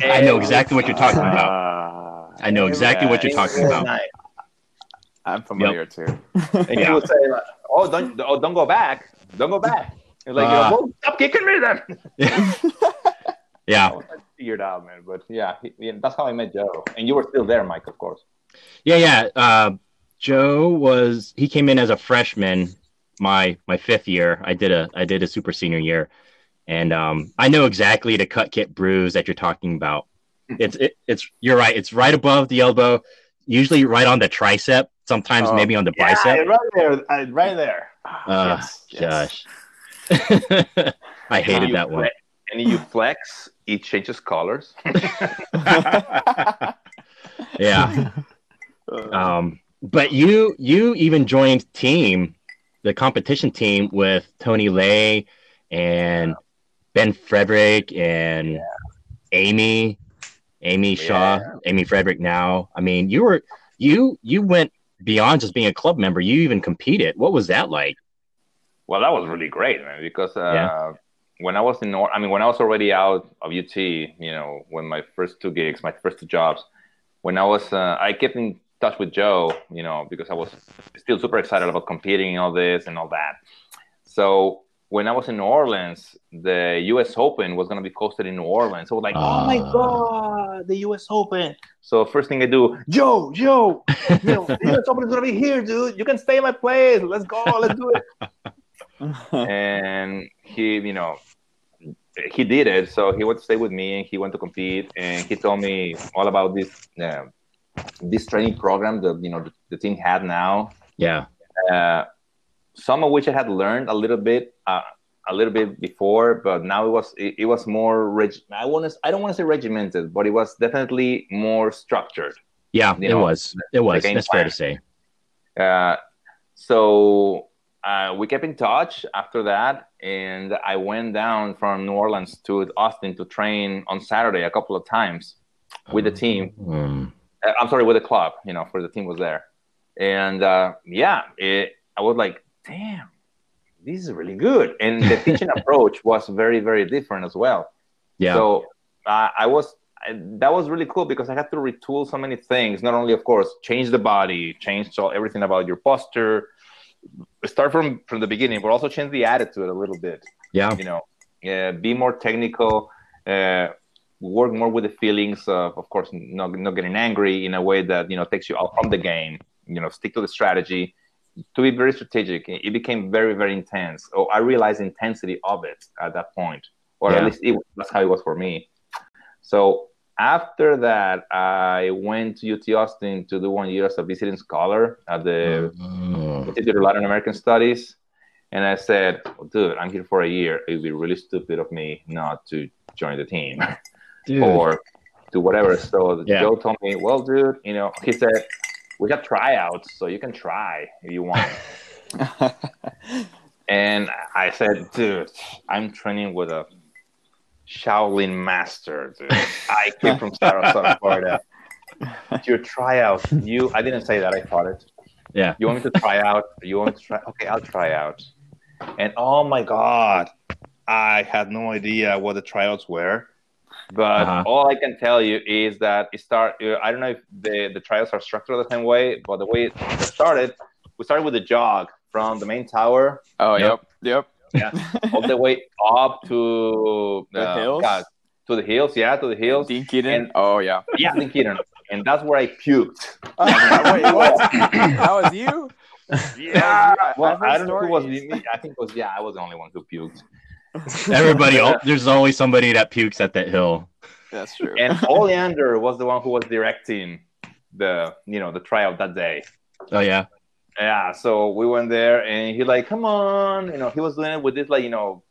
[SPEAKER 1] I know exactly what you're talking about. I know exactly what you're talking about. Night.
[SPEAKER 3] I'm familiar yep. too.
[SPEAKER 2] and yeah. he would say, like, "Oh, don't, oh, don't go back, don't go back." It's like, uh, well, stop kicking me then.
[SPEAKER 1] yeah
[SPEAKER 2] figured out, man. But yeah, he, that's how I met Joe. And you were still there, Mike, of course.
[SPEAKER 1] Yeah, yeah. Uh, Joe was he came in as a freshman my my fifth year. I did a I did a super senior year, and um, I know exactly the cut kick bruise that you're talking about. It's it, it's you're right. It's right above the elbow, usually right on the tricep. Sometimes oh, maybe on the
[SPEAKER 2] yeah,
[SPEAKER 1] bicep.
[SPEAKER 2] Right there, right there.
[SPEAKER 1] Uh, yes, yes. gosh, I hated that one.
[SPEAKER 2] And you flex it changes colors.
[SPEAKER 1] yeah. Um, but you you even joined team, the competition team with Tony Lay and Ben Frederick and yeah. Amy, Amy Shaw, yeah. Amy Frederick. Now, I mean, you were you you went beyond just being a club member. You even competed. What was that like?
[SPEAKER 2] Well, that was really great, man. Because uh, yeah when I was in, I mean, when I was already out of UT, you know, when my first two gigs, my first two jobs, when I was, uh, I kept in touch with Joe, you know, because I was still super excited about competing and all this and all that. So when I was in New Orleans, the U.S. Open was going to be hosted in New Orleans. So I was like, uh, oh my ah. god, the U.S. Open! So first thing I do, Joe, Joe, you know, the U.S. Open is going to be here, dude. You can stay in my place. Let's go. Let's do it. and he, you know, he did it. So he went to stay with me, and he went to compete, and he told me all about this uh, this training program that you know the, the team had now.
[SPEAKER 1] Yeah.
[SPEAKER 2] Uh, some of which I had learned a little bit, uh, a little bit before, but now it was it, it was more reg- I want to I don't want to say regimented, but it was definitely more structured.
[SPEAKER 1] Yeah, it know, was. It was. That's plan. fair to say.
[SPEAKER 2] Uh, so uh, we kept in touch after that, and I went down from New Orleans to Austin to train on Saturday a couple of times with the team. Mm. I'm sorry, with the club, you know, for the team was there, and uh, yeah, it, I was like, damn, this is really good, and the teaching approach was very, very different as well.
[SPEAKER 1] Yeah.
[SPEAKER 2] So I, I was I, that was really cool because I had to retool so many things. Not only, of course, change the body, change so everything about your posture, start from from the beginning, but also change the attitude a little bit.
[SPEAKER 1] Yeah.
[SPEAKER 2] You know, uh, be more technical. Uh, work more with the feelings of, of course, not not getting angry in a way that you know takes you out from the game. You know, stick to the strategy. To be very strategic, it became very very intense. Oh, I realized the intensity of it at that point, or
[SPEAKER 1] Yeah.
[SPEAKER 2] at least it, that's how it was for me. So after that, I went to UT Austin to do one year as a visiting scholar at the
[SPEAKER 1] Oh.
[SPEAKER 2] Institute of Latin American Studies. And I said, dude, I'm here for a year. It would be really stupid of me not to join the team
[SPEAKER 1] Dude.
[SPEAKER 2] or do whatever. So
[SPEAKER 1] Yeah.
[SPEAKER 2] Joe told me, well, dude, you know, he said, we got tryouts, so you can try if you want. and I said, dude, I'm training with a Shaolin master, dude. I came from Sarasota, Florida. Your tryout, you, I didn't say that, I thought it.
[SPEAKER 1] Yeah.
[SPEAKER 2] You want me to try out? You want me to try? Okay, I'll try out. And oh my God, I had no idea what the tryouts were. But
[SPEAKER 1] Uh-huh.
[SPEAKER 2] all I can tell you is that it start. uh, I don't know if the, the trials are structured the same way, but the way it started, we started with a jog from the main tower
[SPEAKER 3] oh,
[SPEAKER 1] Yep.
[SPEAKER 3] yep, yep.
[SPEAKER 2] all the way up to
[SPEAKER 3] The
[SPEAKER 2] uh,
[SPEAKER 3] hills?
[SPEAKER 2] God, to the hills, yeah, to the hills.
[SPEAKER 3] Dean Keaton.
[SPEAKER 2] And-
[SPEAKER 3] oh, yeah.
[SPEAKER 2] Yeah, in Keaton. And that's where I puked.
[SPEAKER 3] Wait, what? that was you?
[SPEAKER 2] Yeah.
[SPEAKER 3] I-
[SPEAKER 2] Well,
[SPEAKER 3] I've heard
[SPEAKER 2] I don't know who was me. I think it was yeah. I was the only one who puked.
[SPEAKER 1] Everybody, there's always somebody that pukes at that hill.
[SPEAKER 3] That's true.
[SPEAKER 2] And Oleander was the one who was directing the you know the tryout that day.
[SPEAKER 1] Oh yeah.
[SPEAKER 2] Yeah. So we went there, and he like, come on, you know, he was doing it with this like you know,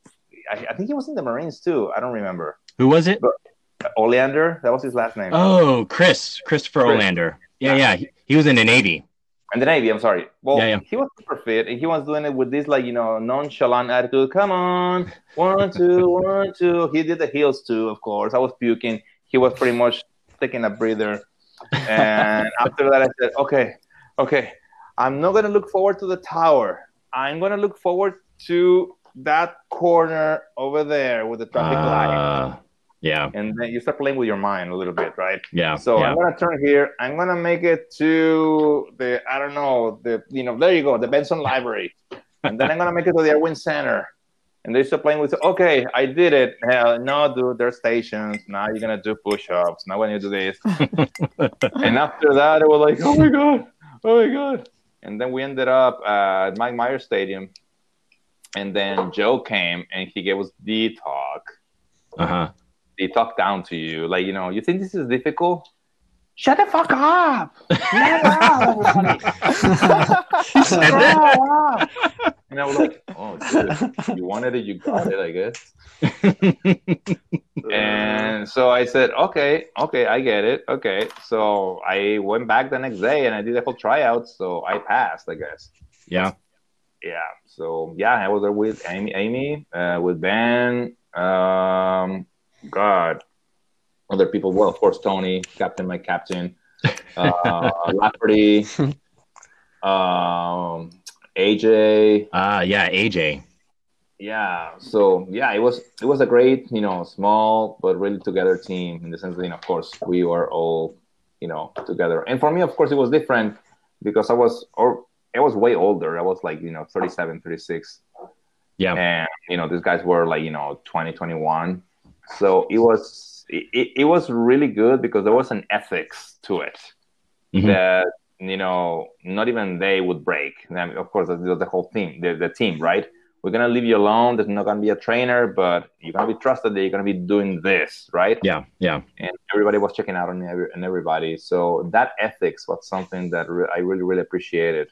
[SPEAKER 2] I, I think he was in the Marines too. I don't remember.
[SPEAKER 1] Who was it?
[SPEAKER 2] Uh, Oleander, that was his last name.
[SPEAKER 1] Oh, Chris, Christopher
[SPEAKER 2] Chris.
[SPEAKER 1] Olander. Yeah, yeah. He, he was in the Navy.
[SPEAKER 2] And the Navy, I'm sorry. Well,
[SPEAKER 1] Yeah, yeah.
[SPEAKER 2] he was super fit, and he was doing it with this like you know nonchalant attitude. Come on, one, two, one, two. He did the heels too, of course. I was puking. He was pretty much taking a breather. And after that, I said, okay, okay, I'm not gonna look forward to the tower. I'm gonna look forward to that corner over there with the traffic light.
[SPEAKER 1] Ah. Yeah,
[SPEAKER 2] And then you start playing with your mind a little bit, right?
[SPEAKER 1] yeah.
[SPEAKER 2] So
[SPEAKER 1] yeah.
[SPEAKER 2] I'm gonna turn here. I'm gonna make it to the I don't know the you know there you go the Benson Library, and then I'm gonna make it to the Erwin Center. And they start playing with okay, I did it. Hell, no, dude, there's stations. Now you're gonna do push-ups. Now when you do this, and after that, it was like, oh my god, oh my god. And then we ended up uh, at Mike Myers Stadium, and then Joe came and he gave us the talk
[SPEAKER 1] Uh huh.
[SPEAKER 2] They talk down to you. Like, you know, you think this is difficult? Shut the fuck up! Shut up, everybody! Shut up! And I was like, oh, dude, you wanted it, you got it, I guess. And so I said, okay, okay, I get it. Okay. So I went back the next day and I did the whole tryout. So I passed, I guess.
[SPEAKER 1] Yeah.
[SPEAKER 2] Yeah. So yeah, I was there with Amy, Amy, uh, with Ben, um, God, other people. Well, of course, Tony, captain, my captain, uh, Lafferty, um, AJ.
[SPEAKER 1] Uh yeah. AJ.
[SPEAKER 2] Yeah. So yeah, it was it was a great, you know, small but really together team in the sense that, you know, of course, we were all, you know, together. And for me, of course, it was different because I was or I was way older. I was like, you know, 37, 36.
[SPEAKER 1] Yeah.
[SPEAKER 2] And you know, these guys were like, you know, 20, 21. So it was it, it was really good because there was an ethics to it
[SPEAKER 1] Mhm.
[SPEAKER 2] that you know not even they would break. I mean, of course, the, the whole team, the, the team, right? We're gonna leave you alone. There's not gonna be a trainer, but you're gonna be trusted that you're gonna be doing this, right?
[SPEAKER 1] Yeah. Yeah.
[SPEAKER 2] And everybody was checking out on every, on everybody. So that ethics was something that re- I really, really appreciated.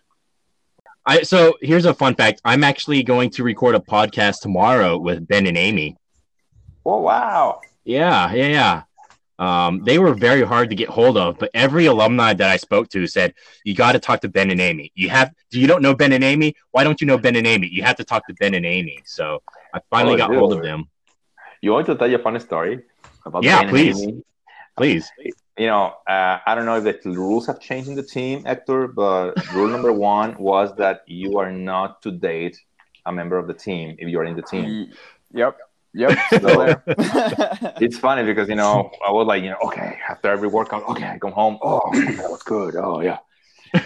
[SPEAKER 1] I so here's a fun fact. I'm actually going to record a podcast tomorrow with Ben and Amy.
[SPEAKER 2] Oh wow!
[SPEAKER 1] Yeah, yeah, yeah. Um, they were very hard to get hold of, but every alumni that I spoke to said, "You got to talk to Ben and Amy. You have. Do you don't know Ben and Amy? Why don't you know Ben and Amy? You have to talk to Ben and Amy." So I finally
[SPEAKER 2] Oh,
[SPEAKER 1] got
[SPEAKER 2] dude.
[SPEAKER 1] hold of them.
[SPEAKER 2] You want to tell you a funny story about
[SPEAKER 1] Yeah,
[SPEAKER 2] Ben and
[SPEAKER 1] please.
[SPEAKER 2] Amy?
[SPEAKER 1] Please.
[SPEAKER 2] you know, uh, I don't know if the rules have changed in the team, Hector, but rule number one was that you are not to date a member of the team if you are in the team.
[SPEAKER 3] Yep. Yep, still there.
[SPEAKER 2] it's funny because you know I was like you know okay after every workout okay I come home. Oh that was good. Oh yeah.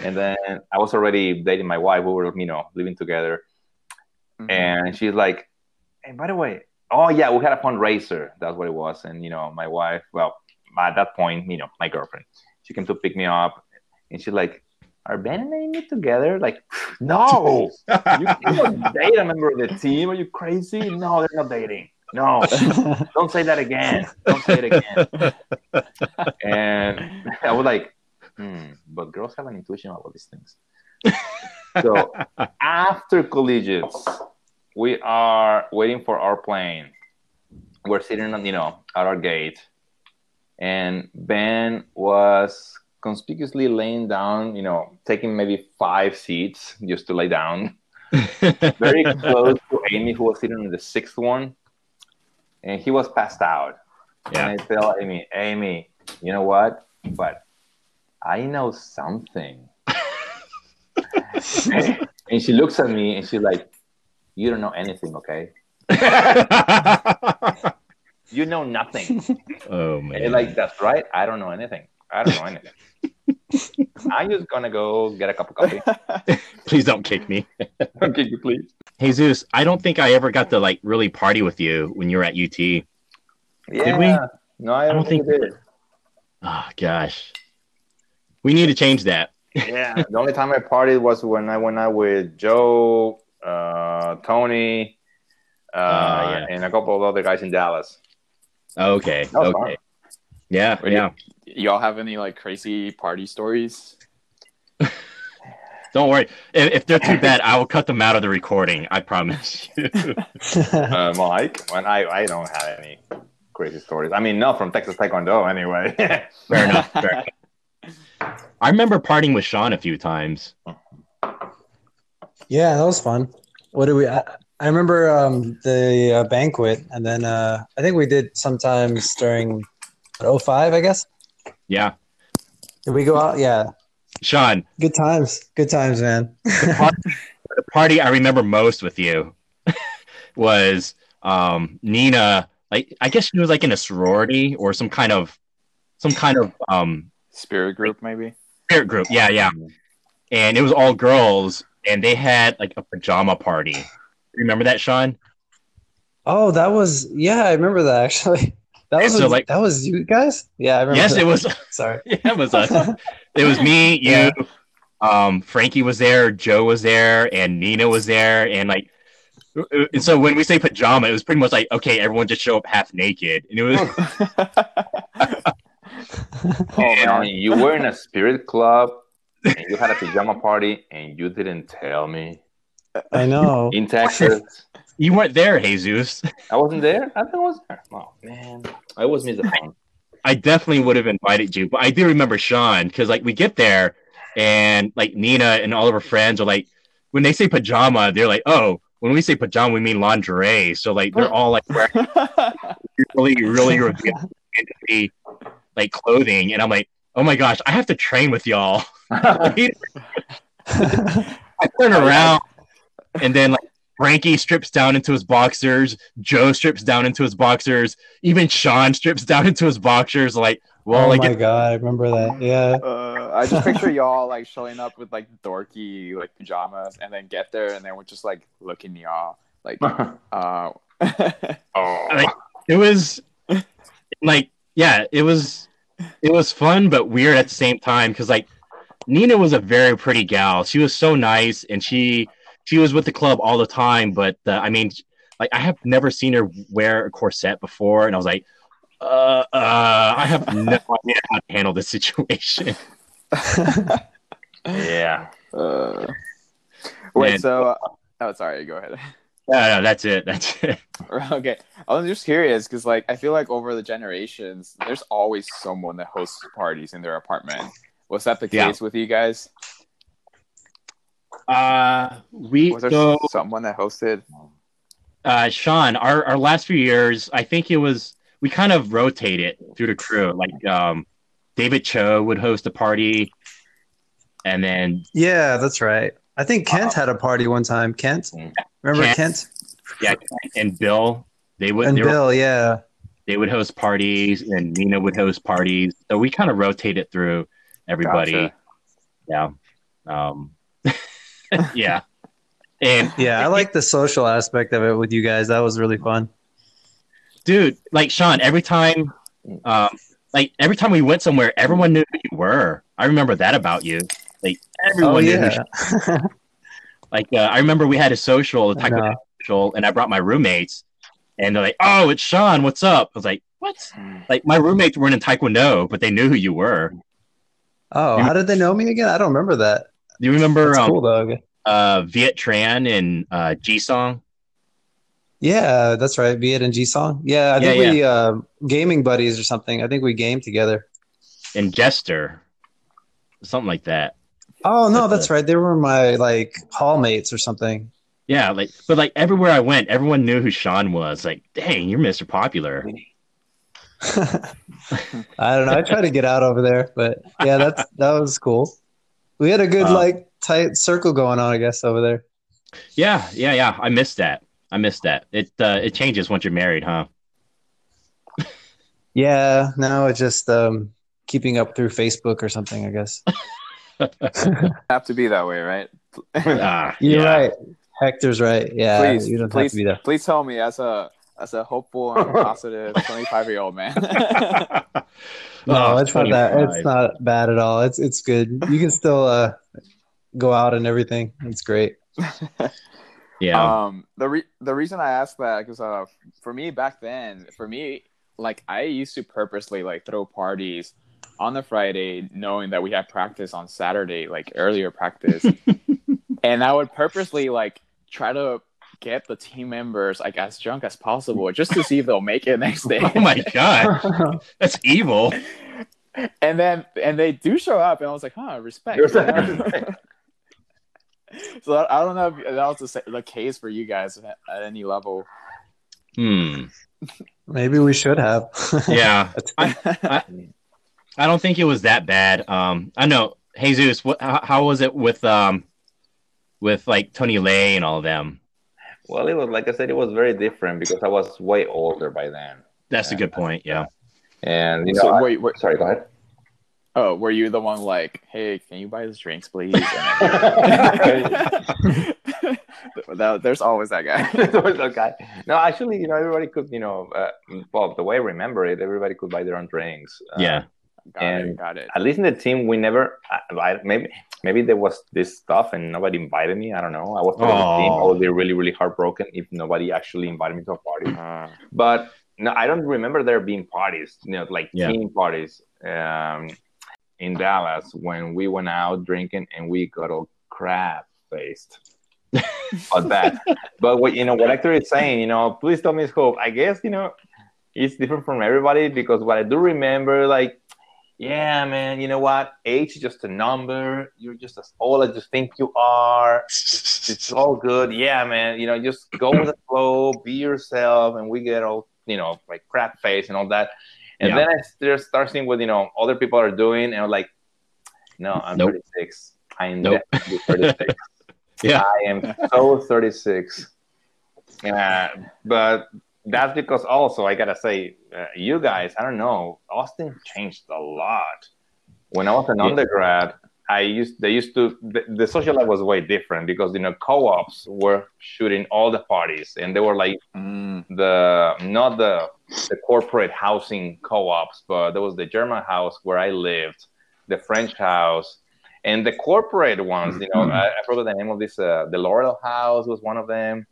[SPEAKER 2] And then I was already dating my wife. We were you know living together.
[SPEAKER 3] Mhm.
[SPEAKER 2] and she's like hey by the way oh yeah we had a fundraiser. That's what it was. And you know my wife well at that point you know my girlfriend she came to pick me up. And she's like are Ben and Amy together? Like no. You can't date a member of the team? Are you crazy? No they're not dating no don't say that again. Don't say it again. and I was like, hmm, but girls have an intuition about these things. So after collegiates, we are waiting for our plane. We're sitting on, you know, at our gate, and Ben was conspicuously laying down, you know, taking maybe five seats just to lay down, very close to Amy, who was sitting in the sixth one, and he was passed out.
[SPEAKER 1] Yeah.
[SPEAKER 2] And I tell Amy, Amy, you know what? But I know something. and she looks at me and she's like, You don't know anything, okay? You know nothing.
[SPEAKER 1] oh man.
[SPEAKER 2] you're like, That's right. I don't know anything. I don't know anything. I'm just gonna go get a cup of coffee.
[SPEAKER 1] Please don't kick me.
[SPEAKER 2] okay, you please.
[SPEAKER 1] Jesus, I don't think I ever got to like really party with you when you were at UT.
[SPEAKER 2] Yeah.
[SPEAKER 1] we?
[SPEAKER 2] No, I don't,
[SPEAKER 1] don't
[SPEAKER 2] think,
[SPEAKER 1] think-
[SPEAKER 2] we did.
[SPEAKER 1] Oh gosh. We need to change that.
[SPEAKER 2] yeah, the only time I partied was when I went out with Joe, uh, Tony, uh,
[SPEAKER 1] Uh, yeah.
[SPEAKER 2] and a couple of other guys in Dallas.
[SPEAKER 1] Okay.
[SPEAKER 2] That was
[SPEAKER 1] Okay. Yeah.
[SPEAKER 3] Wait,
[SPEAKER 1] Yeah.
[SPEAKER 3] Y'all have any like crazy party stories?
[SPEAKER 1] Don't worry. If, if they're too bad, I will cut them out of the recording. I promise you.
[SPEAKER 2] Uh, Mike, when I, I don't have any crazy stories. I mean, not from Texas Taekwondo anyway.
[SPEAKER 1] Fair enough. Fair enough. I remember partying with Sean a few times.
[SPEAKER 4] yeah, that was fun. What did we? I, I remember um, the uh, banquet, and then uh, I think we did sometimes during 05, I guess.
[SPEAKER 1] Yeah.
[SPEAKER 4] Did we go out? Yeah,
[SPEAKER 1] Sean,
[SPEAKER 4] good times. Good times, man.
[SPEAKER 1] the party I remember most with you was um, Nina. Like, I guess she was like in a sorority or some kind of, some kind of um,
[SPEAKER 3] Spirit group, maybe.
[SPEAKER 1] spirit group. Yeah, yeah. And it was all girls, and they had like a pajama party. Remember that, Sean?
[SPEAKER 4] oh, that was yeah. I remember that actually. That was
[SPEAKER 1] So, like-
[SPEAKER 4] that was you guys. Yeah, I remember.
[SPEAKER 1] Yes,
[SPEAKER 4] that.
[SPEAKER 1] it was.
[SPEAKER 4] Sorry.
[SPEAKER 1] Yeah, it was us. It was me, you,
[SPEAKER 4] Yeah.
[SPEAKER 1] um, Frankie was there, Joe was there, and Nina was there, and like, and so when we say pajama, it was pretty much like, okay, everyone just show up half naked, and it was
[SPEAKER 3] oh man.
[SPEAKER 2] you were in a spirit club and you had a pajama party and you didn't tell me.
[SPEAKER 4] I know.
[SPEAKER 2] In Texas.
[SPEAKER 1] You weren't there, Jesus.
[SPEAKER 2] I wasn't there? I think I was there. Oh, man. I always miss the.
[SPEAKER 1] I definitely would have invited you, but I do remember Sean because like we get there, and like Nina and all of her friends are like, when they say pajama, they're like, oh, when we say pajama, we mean lingerie. So like they're all like wearing really, really revealing like clothing, and I'm like, oh my gosh, I have to train with y'all. I turn around, and then like Frankie strips down into his boxers, Joe strips down into his boxers, even Sean strips down into his boxers. Like, well,
[SPEAKER 4] oh
[SPEAKER 1] like
[SPEAKER 4] my god, I remember that. Yeah.
[SPEAKER 3] Uh, I just picture y'all like showing up with like dorky like pajamas, and then get there, and then we're just like looking y'all like, uh,
[SPEAKER 2] oh.
[SPEAKER 1] Like, it was like, yeah, it was, it was fun but weird at the same time because like Nina was a very pretty gal. She was so nice, and she she was with the club all the time. But uh, I mean, like I have never seen her wear a corset before, and I was like, uh, uh I have no idea how to handle this situation.
[SPEAKER 2] yeah.
[SPEAKER 3] uh, wait,
[SPEAKER 1] Man.
[SPEAKER 3] so uh, oh, sorry, go ahead.
[SPEAKER 1] No, no, that's it. That's it.
[SPEAKER 3] okay, I was just curious because like I feel like over the generations, there's always someone that hosts parties in their apartment. Was that the
[SPEAKER 1] Yeah.
[SPEAKER 3] case with you guys?
[SPEAKER 1] Uh, we
[SPEAKER 3] Was there
[SPEAKER 1] so
[SPEAKER 3] someone that hosted?
[SPEAKER 1] uh, Sean, our, our last few years, I think it was we kind of rotated through the crew. Like um, David Cho would host a party, and then
[SPEAKER 4] Yeah, that's right. I think Kent had a party one time. Kent,
[SPEAKER 2] Mm.
[SPEAKER 4] remember
[SPEAKER 1] Kent.
[SPEAKER 4] Kent?
[SPEAKER 1] yeah, and Bill They would
[SPEAKER 4] and
[SPEAKER 1] they, were,
[SPEAKER 4] Bill, yeah.
[SPEAKER 1] they would host parties, and Nina would host parties. So we kind of rotated through everybody.
[SPEAKER 2] Gotcha.
[SPEAKER 1] Yeah, um, yeah, and
[SPEAKER 4] Yeah, I like the social aspect of it with you guys. That was really fun.
[SPEAKER 1] dude, like Sean, every time, um, like every time we went somewhere, everyone knew who you were. I remember that about you. Like everyone
[SPEAKER 4] Oh
[SPEAKER 1] knew. Like uh, I remember we had a social, a taekwondo social, and I brought my roommates, and they're like, "Oh, it's Sean. What's up?" I was like, "What?" Like my roommates weren't in taekwondo, but they knew who you were.
[SPEAKER 4] oh, how did they know me again? I don't remember that.
[SPEAKER 1] Do you remember um,
[SPEAKER 4] cool
[SPEAKER 1] uh, Viet Tran and uh, G Song?
[SPEAKER 4] Yeah, that's right. Viet and G Song. Yeah, I
[SPEAKER 1] Yeah,
[SPEAKER 4] think we uh, gaming buddies or something. I think we game together.
[SPEAKER 1] and Jester, something like that.
[SPEAKER 4] Oh no,
[SPEAKER 1] That's
[SPEAKER 4] that's right. They were my like hallmates or something.
[SPEAKER 1] Yeah, like but like everywhere I went, everyone knew who Sean was. Like, dang, you're Mr. Popular.
[SPEAKER 4] I don't know. I try to get out over there, but yeah, that's that was cool. We had a good
[SPEAKER 1] Wow.
[SPEAKER 4] like tight circle going on, I guess, over there.
[SPEAKER 1] Yeah, yeah, yeah. I missed that. I missed that. It uh, it changes once you're married, huh?
[SPEAKER 4] Yeah, no, it's just um, keeping up through Facebook or something, I guess.
[SPEAKER 3] Have to be that way, right?
[SPEAKER 1] Ah,
[SPEAKER 4] You're
[SPEAKER 1] yeah.
[SPEAKER 4] right. Hector's right. Yeah,
[SPEAKER 3] please,
[SPEAKER 4] you don't
[SPEAKER 3] please,
[SPEAKER 4] have to be there.
[SPEAKER 3] please tell me as a as a hopeful and positive 25 year old man.
[SPEAKER 4] No,
[SPEAKER 1] Oh,
[SPEAKER 4] it's not that. It's not bad at all. It's it's good. You can still uh, go out and everything. It's great.
[SPEAKER 1] Yeah.
[SPEAKER 3] Um, the re- the reason I asked that because uh, for me back then, for me, like I used to purposely like throw parties on the Friday, knowing that we had practice on Saturday, like earlier practice, and I would purposely like try to get the team members like as drunk as possible just to see if they'll make it next day.
[SPEAKER 1] oh my god, that's evil.
[SPEAKER 3] and then and they do show up, and I was like, huh, respect. You know? so I, I don't know if that was the, the case for you guys at, at any level.
[SPEAKER 1] Hmm.
[SPEAKER 4] Maybe we should have.
[SPEAKER 1] Yeah. I don't think it was that bad. Um, I know Jesus. What? How, how was it with um, with like Tony Lay and all of them?
[SPEAKER 2] Well, it was like I said, it was very different because I was way older by then,
[SPEAKER 1] That's a good point. Yeah.
[SPEAKER 2] and you know,
[SPEAKER 3] so
[SPEAKER 2] I-
[SPEAKER 3] wait, wait,
[SPEAKER 2] sorry, go ahead.
[SPEAKER 3] oh, were you the one like, hey, can you buy us drinks, please? And- That- there's always that guy.
[SPEAKER 2] okay. No, actually, you know, everybody could, you know, uh, well, the way I remember it, everybody could buy their own drinks. Uh,
[SPEAKER 1] Yeah.
[SPEAKER 3] Got
[SPEAKER 2] And-
[SPEAKER 3] it. Got it.
[SPEAKER 2] At least in the team, we never. I, maybe, maybe there was this stuff and nobody invited me. I don't know. I was part of the team. I
[SPEAKER 1] Oh.
[SPEAKER 2] would be really, really heartbroken if nobody actually invited me to a party.
[SPEAKER 3] Uh,
[SPEAKER 2] But no, I don't remember there being parties, you know, like
[SPEAKER 1] Yeah.
[SPEAKER 2] team parties um, in Dallas when we went out drinking and we got all crap faced. but that, but what you know, what Hector is saying, you know, please tell me his hope. I guess you know, it's different from everybody because what I do remember, like, yeah, man, you know what? Age is just a number. You're just as old as you think you are it's all good. Yeah, man. You know, just go with the flow, be yourself, and we get all you know like crap face and all that. And
[SPEAKER 1] Yeah.
[SPEAKER 2] then I start seeing what you know other people are doing, and I'm like, no, I'm
[SPEAKER 1] Nope.
[SPEAKER 2] 36. I'm
[SPEAKER 1] Nope.
[SPEAKER 2] 36.
[SPEAKER 1] Yeah.
[SPEAKER 2] I am so 36. Uh, but that's because also I gotta say, uh, you guys, I don't know, Austin changed a lot. When I was an
[SPEAKER 1] Yeah.
[SPEAKER 2] undergrad, I used they used to the, the social life was way different because you know co-ops were shooting all the parties and they were like
[SPEAKER 3] mm,
[SPEAKER 2] the not the the corporate housing co-ops, but there was the German house where I lived, the French house, and the corporate ones. You know, I, I forgot the name of this. Uh, the Laurel House was one of them.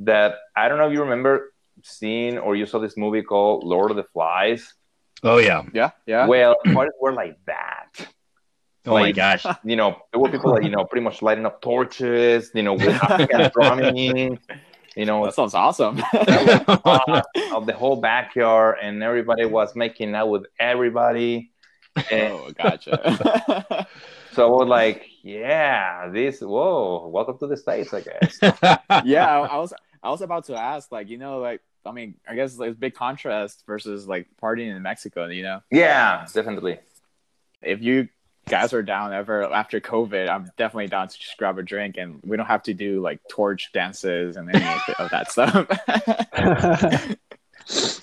[SPEAKER 2] That I don't know if you remember seeing or you saw this movie called Lord of the Flies.
[SPEAKER 1] Oh yeah.
[SPEAKER 3] yeah. Yeah.
[SPEAKER 2] Well, parties were like that.
[SPEAKER 1] Oh my gosh.
[SPEAKER 2] You know, there were people like you know pretty much lighting up torches. You know, with Afghan drumming. You know,
[SPEAKER 3] that sounds awesome.
[SPEAKER 2] of the whole backyard and everybody was making out with everybody and
[SPEAKER 3] oh, gotcha.
[SPEAKER 2] so I was like yeah this whoa welcome to the states i guess
[SPEAKER 3] yeah, I, I was I was about to ask, like, you know, like, I mean, I guess there's big contrast versus like partying in Mexico. You know,
[SPEAKER 2] yeah definitely
[SPEAKER 3] if you guys are down ever after COVID, I'm definitely down to just grab a drink, and we don't have to do like torch dances and any of that stuff.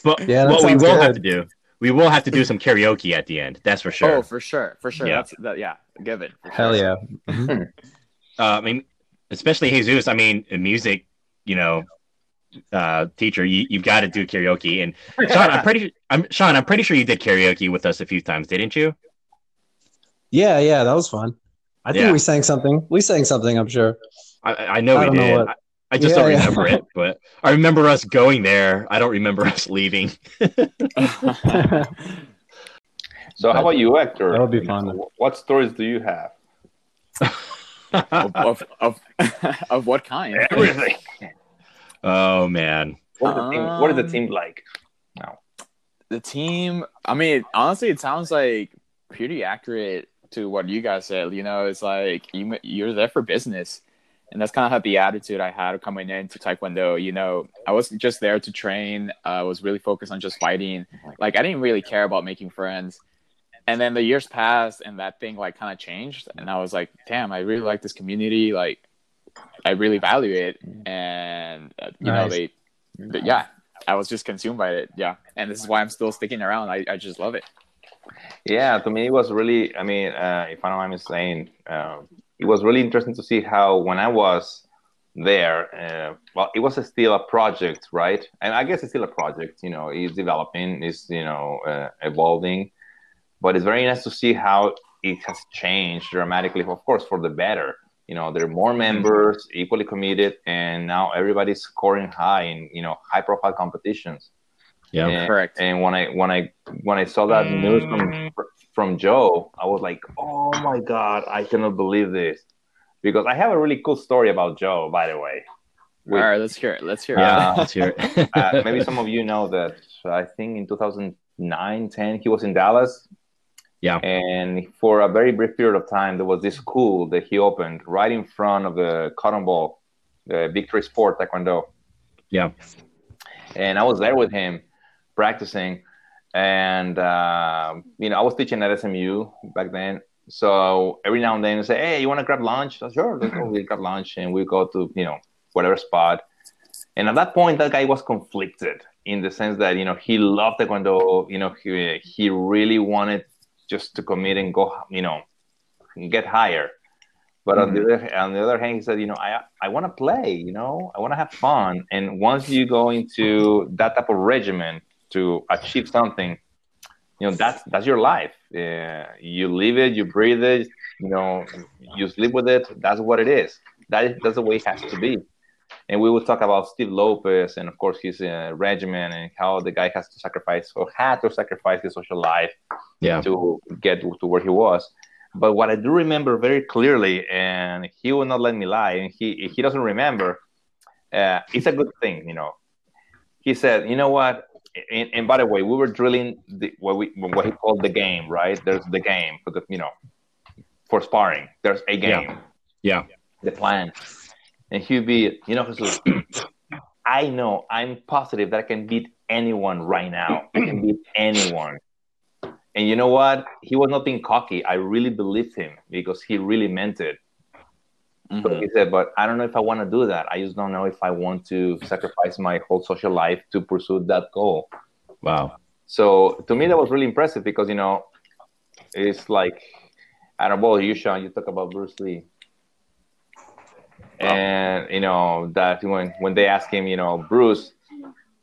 [SPEAKER 1] But
[SPEAKER 4] Yeah, that
[SPEAKER 1] what we
[SPEAKER 4] sounds
[SPEAKER 1] will have to do, we will have to do some karaoke at the end. That's for sure.
[SPEAKER 3] Oh, for sure, for sure.
[SPEAKER 1] Yeah.
[SPEAKER 3] That's that. Yeah, give it.
[SPEAKER 4] Hell
[SPEAKER 3] sure.
[SPEAKER 4] yeah.
[SPEAKER 1] Uh, I mean, especially Jesus. I mean, music, you know, uh, teacher, you you've got to do karaoke. And Sean, I'm pretty, I'm Sean, I'm pretty sure you did karaoke with us a few times, didn't you?
[SPEAKER 4] Yeah, yeah, that was fun. I think
[SPEAKER 1] Yeah.
[SPEAKER 4] we sang something. We sang something, I'm sure.
[SPEAKER 1] I, I know
[SPEAKER 4] I
[SPEAKER 1] we
[SPEAKER 4] don't know what-
[SPEAKER 1] I, I just
[SPEAKER 4] Yeah,
[SPEAKER 1] don't
[SPEAKER 4] yeah.
[SPEAKER 1] remember it, but I remember us going there. I don't remember us leaving.
[SPEAKER 2] So how about you, Hector?
[SPEAKER 4] That would be fun.
[SPEAKER 2] What stories do you have?
[SPEAKER 3] of, of, of, of what kind?
[SPEAKER 2] Everything.
[SPEAKER 1] Oh man,
[SPEAKER 2] What is the team, what is the
[SPEAKER 3] Um,
[SPEAKER 2] team like?
[SPEAKER 3] the team i mean honestly it sounds like pretty accurate to what you guys said you know it's like you, you're there for business. And that's kind of how the attitude i had coming into taekwondo you know i wasn't just there to train. I was really focused on just fighting. Like i didn't really care about making friends. And then the years passed and that thing like kind of changed. And i was like damn i really like this community. Like i really value it and uh, you know
[SPEAKER 4] Nice.
[SPEAKER 3] they but yeah I was just consumed by it. Yeah. And this is why I'm still sticking around. I, I just love it.
[SPEAKER 2] Yeah, to me it was really. I mean, uh, if I don't mind me saying, um, it was really interesting to see how when I was there, uh, well, it was still a project, right? And I guess it's still a project. You know, it's developing, it's you know uh, evolving, but it's very nice to see how it has changed dramatically. Of course, for the better. You know, there are more members, equally committed, and now everybody's scoring high in you know high-profile competitions.
[SPEAKER 1] yeah,
[SPEAKER 2] And-
[SPEAKER 3] Correct.
[SPEAKER 2] And when I when I when I saw that news from from Joe, I was like, "Oh my god, I cannot believe this!" Because I have a really cool story about Joe, by the way.
[SPEAKER 3] All right. Let's hear it. Let's hear it.
[SPEAKER 1] yeah. Let's hear it.
[SPEAKER 2] Uh, maybe some of you know that I think in 2009, 10, he was in Dallas.
[SPEAKER 1] Yeah.
[SPEAKER 2] And for a very brief period of time, there was this school that he opened right in front of the Cotton Bowl, the Victory Sport Taekwondo.
[SPEAKER 1] Yeah.
[SPEAKER 2] And I was there with him practicing. And, uh, you know, I was teaching at SMU back then. So every now and then, I say, hey, you want to grab lunch? I said, sure, let's go. We grab lunch and we go to, you know, whatever spot. And at that point, that guy was conflicted in the sense that, you know, he loved Taekwondo. You know, he, he really wanted just to commit and go, you know, get higher. But on, the other, on the other hand, he said, you know, I, I want to play, you know, I want to have fun. And once you go into that type of regimen to achieve something, you know, that's, that's your life. Uh, you live it, you breathe it, you know, you sleep with it. That's what it is. That is, that's the way it has to be. And we will talk about Steve Lopez and, of course, his uh, regimen and how the guy has to sacrifice or had to sacrifice his social life
[SPEAKER 1] Yeah.
[SPEAKER 2] to get to where he was. But what I do remember very clearly, and he will not let me lie, and he he doesn't remember. Uh, it's a good thing, you know. He said, "You know what?" And, and by the way, we were drilling the, what we what he called the game, right? There's the game for the you know for sparring. There's a game,
[SPEAKER 1] Yeah.
[SPEAKER 2] the plan, and he'd be, you know, Jesus, I know, I'm positive that I can beat anyone right now. I can beat anyone. And you know what? He was not being cocky. I really believed him because he really meant it. So
[SPEAKER 3] Mhm.
[SPEAKER 2] he said, but I don't know if I want to do that. I just don't know if I want to sacrifice my whole social life to pursue that goal.
[SPEAKER 1] Wow.
[SPEAKER 2] So to me, that was really impressive because, you know, it's like, I don't know, you, Sean, you talk about Bruce Lee. And, you know, that when, when they ask him, you know, Bruce,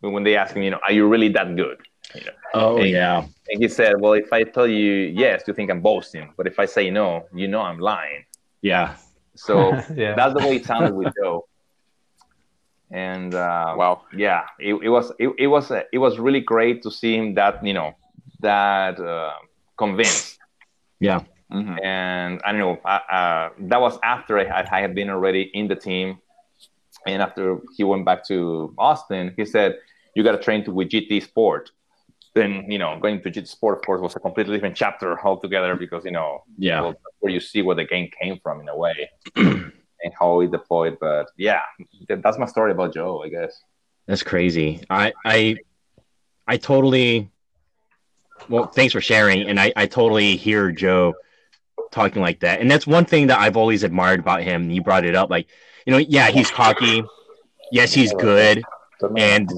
[SPEAKER 2] when they ask him, you know, are you really that good? You know,
[SPEAKER 1] Oh
[SPEAKER 2] Hey.
[SPEAKER 1] yeah.
[SPEAKER 2] and he said, well, if I tell you yes, you think I'm boasting. But if I say no, you know I'm lying.
[SPEAKER 1] Yeah.
[SPEAKER 2] So
[SPEAKER 4] yeah.
[SPEAKER 2] that's the way it sounded with Joe. And uh,
[SPEAKER 3] Wow.
[SPEAKER 2] yeah, it, it was it, it was uh, it was really great to see him that you know that uh, convinced.
[SPEAKER 1] Yeah.
[SPEAKER 3] Mhm.
[SPEAKER 2] And I don't know uh, uh, that was after I, I had been already in the team, and after he went back to Austin, he said, "You got to train to with GT Sport." Then you know, going to GT Sport, of course, was a completely different chapter altogether because you know
[SPEAKER 1] Yeah.
[SPEAKER 2] well, where you see where the game came from in a way and how we deployed. But yeah, that- that's my story about Joe, I guess.
[SPEAKER 1] That's crazy. I I I totally well, thanks for sharing. And I, I totally hear Joe talking like that. And that's one thing that I've always admired about him. You brought it up, like you know, yeah, he's cocky. Yes, he's good, and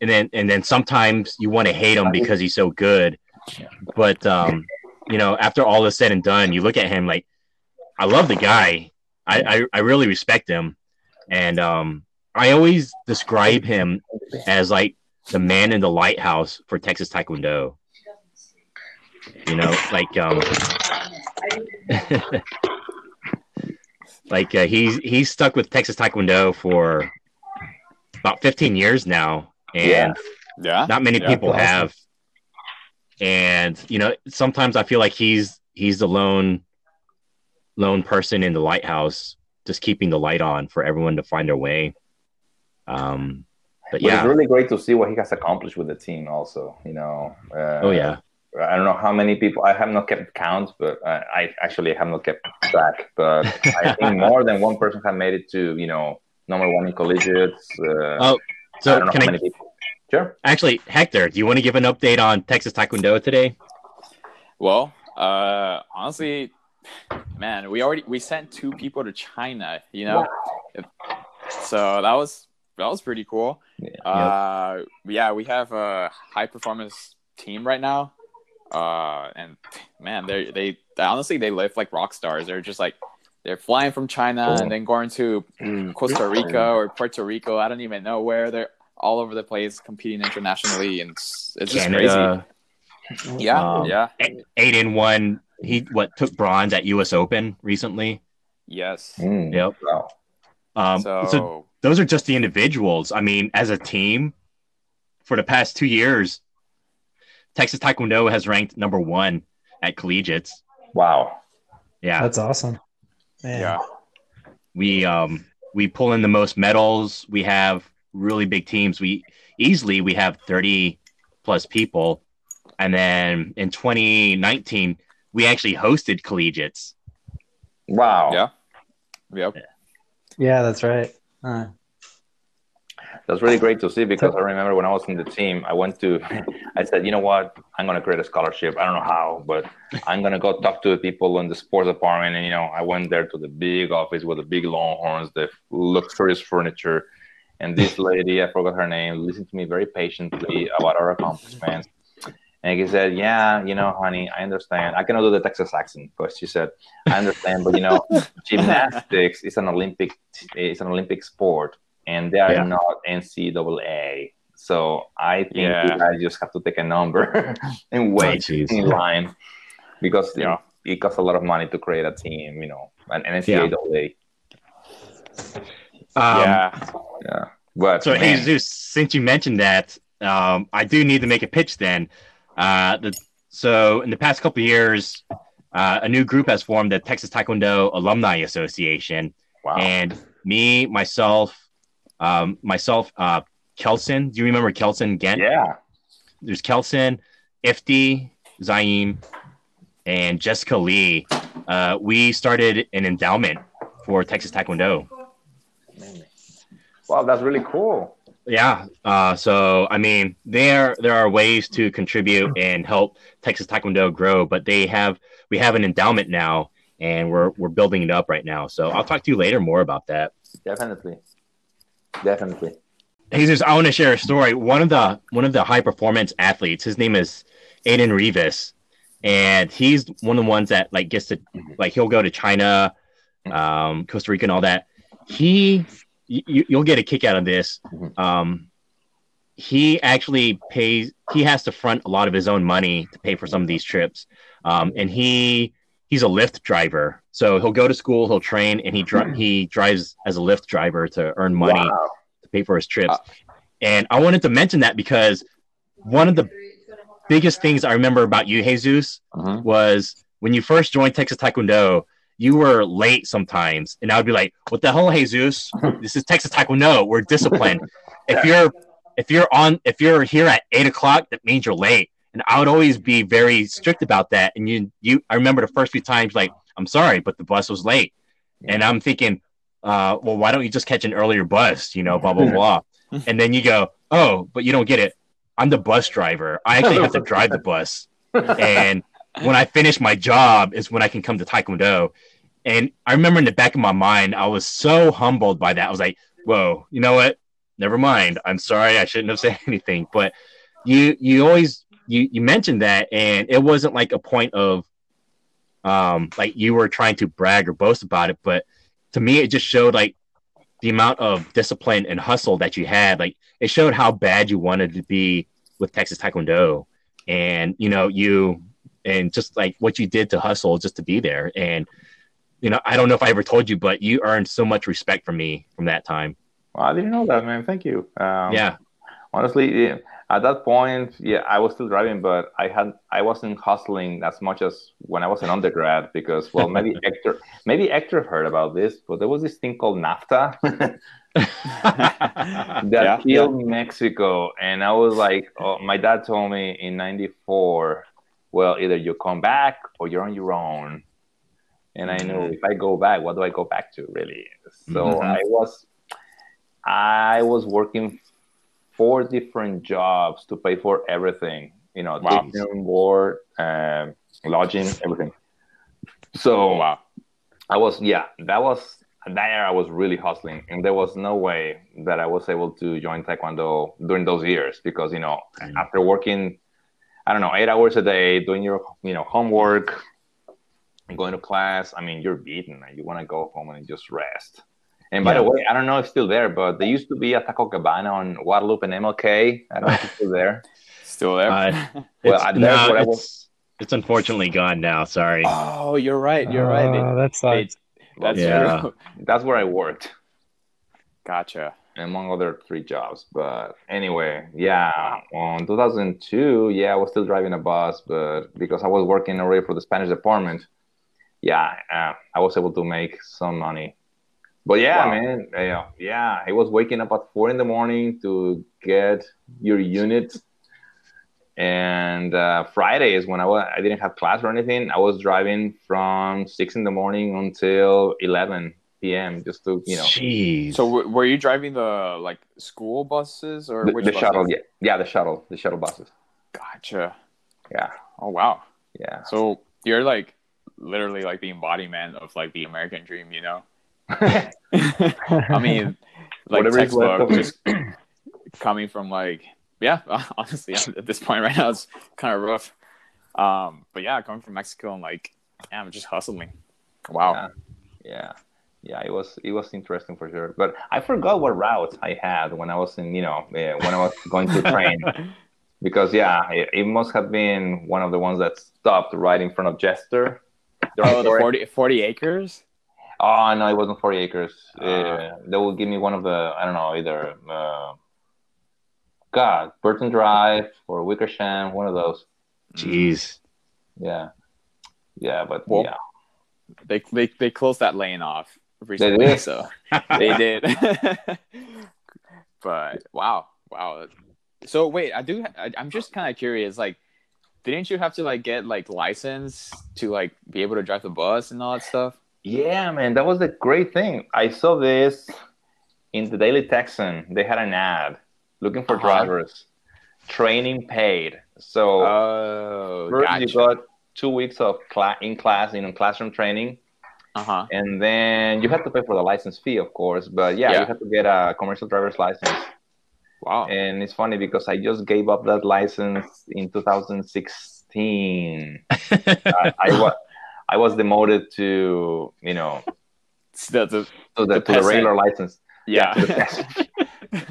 [SPEAKER 1] and then and then sometimes you want to hate him because he's so good. But um, you know, after all is said and done, you look at him like, I love the guy. I I, I really respect him, and um, I always describe him as like the man in the lighthouse for Texas Taekwondo. You know, like um, like uh, he's he's stuck with Texas Taekwondo for about 15 years now, and
[SPEAKER 3] Yeah.
[SPEAKER 1] not many
[SPEAKER 3] Yeah,
[SPEAKER 1] people
[SPEAKER 4] awesome.
[SPEAKER 1] have. And you know, sometimes I feel like he's he's the lone lone person in the lighthouse, just keeping the light on for everyone to find their way. Um, but
[SPEAKER 2] But
[SPEAKER 1] yeah,
[SPEAKER 2] it's really great to see what he has accomplished with the team. Also, you know. Uh,
[SPEAKER 1] oh yeah,
[SPEAKER 2] I don't know how many people. I have not kept count, but uh, I actually have not kept track. But I think more than one person have made it to you know number one in collegiates. Uh,
[SPEAKER 1] Oh,
[SPEAKER 2] I
[SPEAKER 1] so
[SPEAKER 2] don't know
[SPEAKER 1] can
[SPEAKER 2] how
[SPEAKER 1] I
[SPEAKER 2] many people. Sure.
[SPEAKER 1] actually, Hector? Do you want to give an update on Texas Taekwondo today?
[SPEAKER 3] Well, uh, honestly, man, we already we sent two people to China. You know, so that was that was pretty cool.
[SPEAKER 2] Yeah.
[SPEAKER 3] Uh, yeah, we have a high performance team right now. Uh, and man, they they honestly they live like rock stars. They're just like they're flying from China and then going to Costa Rica or Puerto Rico. I don't even know where. They're all over the place competing internationally, and it's, it's just
[SPEAKER 1] Canada,
[SPEAKER 3] crazy. Yeah,
[SPEAKER 1] Um,
[SPEAKER 3] yeah,
[SPEAKER 1] eight in one. He what took bronze at U.S. Open recently.
[SPEAKER 3] yes.
[SPEAKER 2] Mm,
[SPEAKER 1] Yep.
[SPEAKER 2] Wow.
[SPEAKER 1] Um,
[SPEAKER 3] so,
[SPEAKER 1] so those are just the individuals. I mean, as a team, for the past two years, Texas Taekwondo has ranked number one at collegiates.
[SPEAKER 2] Wow.
[SPEAKER 1] Yeah,
[SPEAKER 4] That's awesome. Man.
[SPEAKER 3] yeah,
[SPEAKER 1] we um we pull in the most medals. We have really big teams. We easily we have thirty plus people, and then in 2019 we actually hosted collegiates.
[SPEAKER 2] Wow.
[SPEAKER 3] yeah, yep.
[SPEAKER 4] Yeah, that's right. Huh.
[SPEAKER 2] That's really great to see because I remember when I was in the team, I went to, I said, you know what, I'm going to create a scholarship. I don't know how, but I'm going to go talk to the people in the sports department. And, you know, I went there to the big office with the big longhorns, the luxurious furniture. And this lady, I forgot her name, listened to me very patiently about our accomplishments. And he said, Yeah, you know, honey, I understand. I cannot do the Texas accent, because she said, I understand, but you know, gymnastics is an Olympic it's an Olympic sport and they are
[SPEAKER 1] Yeah.
[SPEAKER 2] not NCAA. So I think
[SPEAKER 3] Yeah.
[SPEAKER 2] you guys just have to take a number and wait
[SPEAKER 1] jeez.
[SPEAKER 2] in line because you
[SPEAKER 3] Yeah.
[SPEAKER 2] know, it costs a lot of money to create a team, you know, an NCAA.
[SPEAKER 1] Um,
[SPEAKER 3] yeah,
[SPEAKER 2] Yeah. But
[SPEAKER 1] So,
[SPEAKER 2] man,
[SPEAKER 1] Jesus, since you mentioned that, um, I do need to make a pitch then. Uh, the, so, in the past couple of years, uh, a new group has formed, the Texas Taekwondo Alumni Association.
[SPEAKER 2] wow.
[SPEAKER 1] And me, myself, um, myself, uh, Kelson, do you remember Kelson Gent?
[SPEAKER 2] yeah.
[SPEAKER 1] There's Kelson, Ifty, Zaim, and Jessica Lee. Uh, we started an endowment for Texas Taekwondo.
[SPEAKER 2] Wow, that's really cool.
[SPEAKER 1] Yeah. Uh, so I mean, there there are ways to contribute and help Texas Taekwondo grow, but they have we have an endowment now, and we're we're building it up right now. So I'll talk to you later more about that.
[SPEAKER 2] Definitely. Definitely.
[SPEAKER 1] He's just. I want to share a story. One of the one of the high performance athletes, his name is Aiden Rivas, and he's one of the ones that like gets to like he'll go to China, um, Costa Rica, and all that. He, you, you'll get a kick out of this.
[SPEAKER 2] Mhm.
[SPEAKER 1] Um, he actually pays. He has to front a lot of his own money to pay for some of these trips, um, and he he's a Lyft driver. So he'll go to school, he'll train, and he dri- he drives as a Lyft driver to earn money
[SPEAKER 2] Wow.
[SPEAKER 1] to pay for his trips.
[SPEAKER 3] Uh,
[SPEAKER 1] and I wanted to mention that because one of the biggest things I remember about you, Jesus,
[SPEAKER 2] Mhm.
[SPEAKER 1] was when you first joined Texas Taekwondo, you were late sometimes. And I would be like, what the hell, Jesus? This is Texas Taekwondo. We're disciplined. if you're if you're on if you're here at eight o'clock, that means you're late. And I would always be very strict about that. And you you I remember the first few times like, I'm sorry, but the bus was late. And I'm thinking, uh, well, why don't you just catch an earlier bus? You know, blah blah blah. and then you go, oh, but you don't get it. I'm the bus driver. I actually have to drive the bus, and when I finish my job is when I can come to Taekwondo. And I remember in the back of my mind, I was so humbled by that. I was like, whoa, you know what? Never mind. I'm sorry. I shouldn't have said anything. But you you always you you mentioned that and it wasn't like a point of um like you were trying to brag or boast about it, but to me it just showed like the amount of discipline and hustle that you had. Like it showed how bad you wanted to be with Texas Taekwondo. And you know, you and just like what you did to hustle just to be there. And you know, I don't know if I ever told you, but you earned so much respect from me from that time.
[SPEAKER 2] Well, I didn't know that, man. Thank you. Um,
[SPEAKER 1] yeah.
[SPEAKER 2] Honestly, at that point, yeah, I was still driving, but I had I wasn't hustling as much as when I was an undergrad because, well, maybe Hector, maybe Hector heard about this, but there was this thing called NAFTA that
[SPEAKER 3] Yeah,
[SPEAKER 2] killed Mexico, and I was like, oh, my dad told me in '94, well, either you come back or you're on your own. And I knew if I go back, what do I go back to, really? So
[SPEAKER 1] Mhm.
[SPEAKER 2] I was, I was working four different jobs to pay for everything. You know,
[SPEAKER 3] Wow.
[SPEAKER 2] board, um, lodging, everything. So
[SPEAKER 3] Oh, wow.
[SPEAKER 2] I was, yeah, that was that year I was really hustling, and there was no way that I was able to join Taekwondo during those years because you know, after working, I don't know, eight hours a day, doing your you know homework, going to class. I mean, you're beaten. and You want to go home and just rest. And by
[SPEAKER 1] Yeah.
[SPEAKER 2] the way, I don't know if it's still there, but there used to be a Taco Cabana on Guadalupe and MLK. I don't know if it's still there.
[SPEAKER 3] Still there?
[SPEAKER 1] Uh,
[SPEAKER 2] Well,
[SPEAKER 1] It's-
[SPEAKER 2] I-
[SPEAKER 1] no,
[SPEAKER 2] what I
[SPEAKER 1] it's,
[SPEAKER 2] was-
[SPEAKER 1] it's unfortunately gone now. Sorry.
[SPEAKER 3] oh, you're right. You're right.
[SPEAKER 4] Oh,
[SPEAKER 3] They-
[SPEAKER 4] that sucks.
[SPEAKER 3] they- that's
[SPEAKER 1] Yeah.
[SPEAKER 3] true.
[SPEAKER 2] That's where I worked.
[SPEAKER 3] Gotcha.
[SPEAKER 2] among other three jobs. But anyway, yeah, on 2002, yeah, I was still driving a bus, but because I was working already for the Spanish department, yeah, uh, I was able to make some money. But yeah,
[SPEAKER 3] Wow.
[SPEAKER 2] man, yeah, yeah, I was waking up at four in the morning to get your unit. And uh, Fridays, when I was, I didn't have class or anything, I was driving from six in the morning until 11 p.m. just to, you know,
[SPEAKER 1] Jeez.
[SPEAKER 3] So w- were you driving the like school buses or
[SPEAKER 2] the,
[SPEAKER 3] which
[SPEAKER 2] the
[SPEAKER 3] buses?
[SPEAKER 2] shuttle, yeah, yeah, the shuttle, the shuttle buses.
[SPEAKER 3] Gotcha.
[SPEAKER 2] Yeah,
[SPEAKER 3] Oh wow.
[SPEAKER 2] yeah.
[SPEAKER 3] So you're like literally like the embodiment of like the American dream, you know? I mean, like
[SPEAKER 2] Whatever
[SPEAKER 3] textbook, just coming from like, yeah, honestly, at this point right now, it's kind of rough. Um, but yeah, coming from Mexico and like, yeah, I'm just hustling. Wow.
[SPEAKER 2] yeah yeah it was it was interesting for sure but i forgot what routes i had when i was in you know eh, when i was going to train because yeah it, it must have been one of the ones that stopped right in front of jester
[SPEAKER 3] Oh, the 40, 40 acres?
[SPEAKER 2] Oh no it wasn't 40 acres uh, they will give me one of the i don't know either uh, god burton drive or wickersham one of those
[SPEAKER 1] Jeez.
[SPEAKER 2] yeah yeah but
[SPEAKER 3] Well,
[SPEAKER 2] yeah
[SPEAKER 3] They, they, they closed that lane off recently,
[SPEAKER 2] did?
[SPEAKER 3] so they did. but wow, wow. So wait, I do. I, I'm just kind of curious. Like, didn't you have to like get like license to like be able to drive the bus and all that stuff?
[SPEAKER 2] Yeah, man, that was the great thing. I saw this in the Daily Texan. They had an ad looking for
[SPEAKER 3] Uh-huh.
[SPEAKER 2] drivers, training paid. So
[SPEAKER 3] Oh,
[SPEAKER 2] first you got two weeks of cla- in class, you know, classroom training,
[SPEAKER 3] Uh huh.
[SPEAKER 2] and then you had to pay for the license fee, of course. But yeah,
[SPEAKER 3] Yeah.
[SPEAKER 2] you had to get a commercial driver's license.
[SPEAKER 3] Wow.
[SPEAKER 2] And it's funny because I just gave up that license in 2016. I, I was I was demoted to you know
[SPEAKER 3] the- the-
[SPEAKER 2] to the,
[SPEAKER 3] The
[SPEAKER 2] to the regular license.
[SPEAKER 3] yeah.
[SPEAKER 2] to the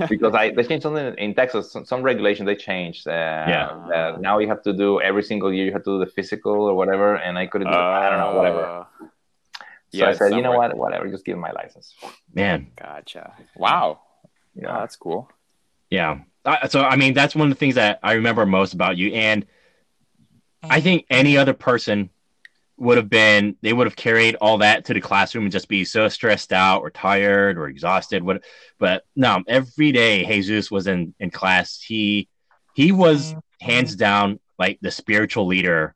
[SPEAKER 2] because I they changed something in Texas. Some, some regulation they changed. Uh,
[SPEAKER 1] Yeah.
[SPEAKER 2] that now you have to do every single year. You have to do the physical or whatever, and I couldn't. do I don't know whatever.
[SPEAKER 3] Uh,
[SPEAKER 2] So
[SPEAKER 3] yeah,
[SPEAKER 2] I
[SPEAKER 3] it's
[SPEAKER 2] said, you know what, whatever. Just give me my license.
[SPEAKER 1] Man.
[SPEAKER 3] Gotcha. Wow.
[SPEAKER 2] Yeah.
[SPEAKER 3] Oh, that's cool.
[SPEAKER 1] Yeah. Uh, so I mean, that's one of the things that I remember most about you, and I think any other person would have been they would have carried all that to the classroom and just be so stressed out or tired or exhausted. What? But no, every day Jesus was in in class. He he was hands down like the spiritual leader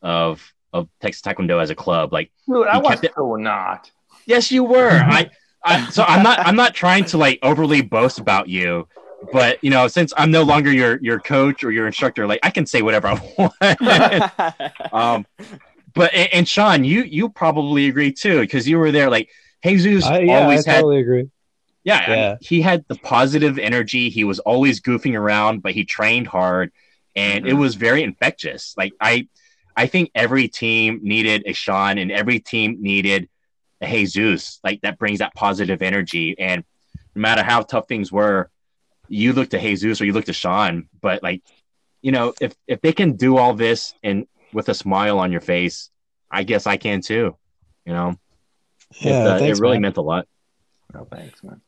[SPEAKER 1] of of Texas Taekwondo as a club. Like
[SPEAKER 2] Dude, I was
[SPEAKER 1] it-
[SPEAKER 2] so not.
[SPEAKER 1] Yes, you were. I, I so I'm not I'm not trying to like overly boast about you, but you know, since I'm no longer your your coach or your instructor, like I can say whatever I want. um, but and, Sean, you you probably agree too because you were there. Like Jesus
[SPEAKER 4] I, yeah,
[SPEAKER 1] always
[SPEAKER 4] I
[SPEAKER 1] had.
[SPEAKER 4] totally agree.
[SPEAKER 1] Yeah,
[SPEAKER 4] Yeah.
[SPEAKER 1] I mean, he had the positive energy. He was always goofing around, but he trained hard, and it
[SPEAKER 2] Mhm.
[SPEAKER 1] was very infectious. Like I, I think every team needed a Sean, and every team needed a Jesus. Like that brings that positive energy, and no matter how tough things were, you look to Jesus or you look to Sean. But like, you know, if if they can do all this and with a smile on your face, I guess I can too. You know,
[SPEAKER 4] Yeah,
[SPEAKER 1] it, uh,
[SPEAKER 4] thanks,
[SPEAKER 1] it really
[SPEAKER 4] man.
[SPEAKER 1] meant a lot.
[SPEAKER 2] No, thanks, man.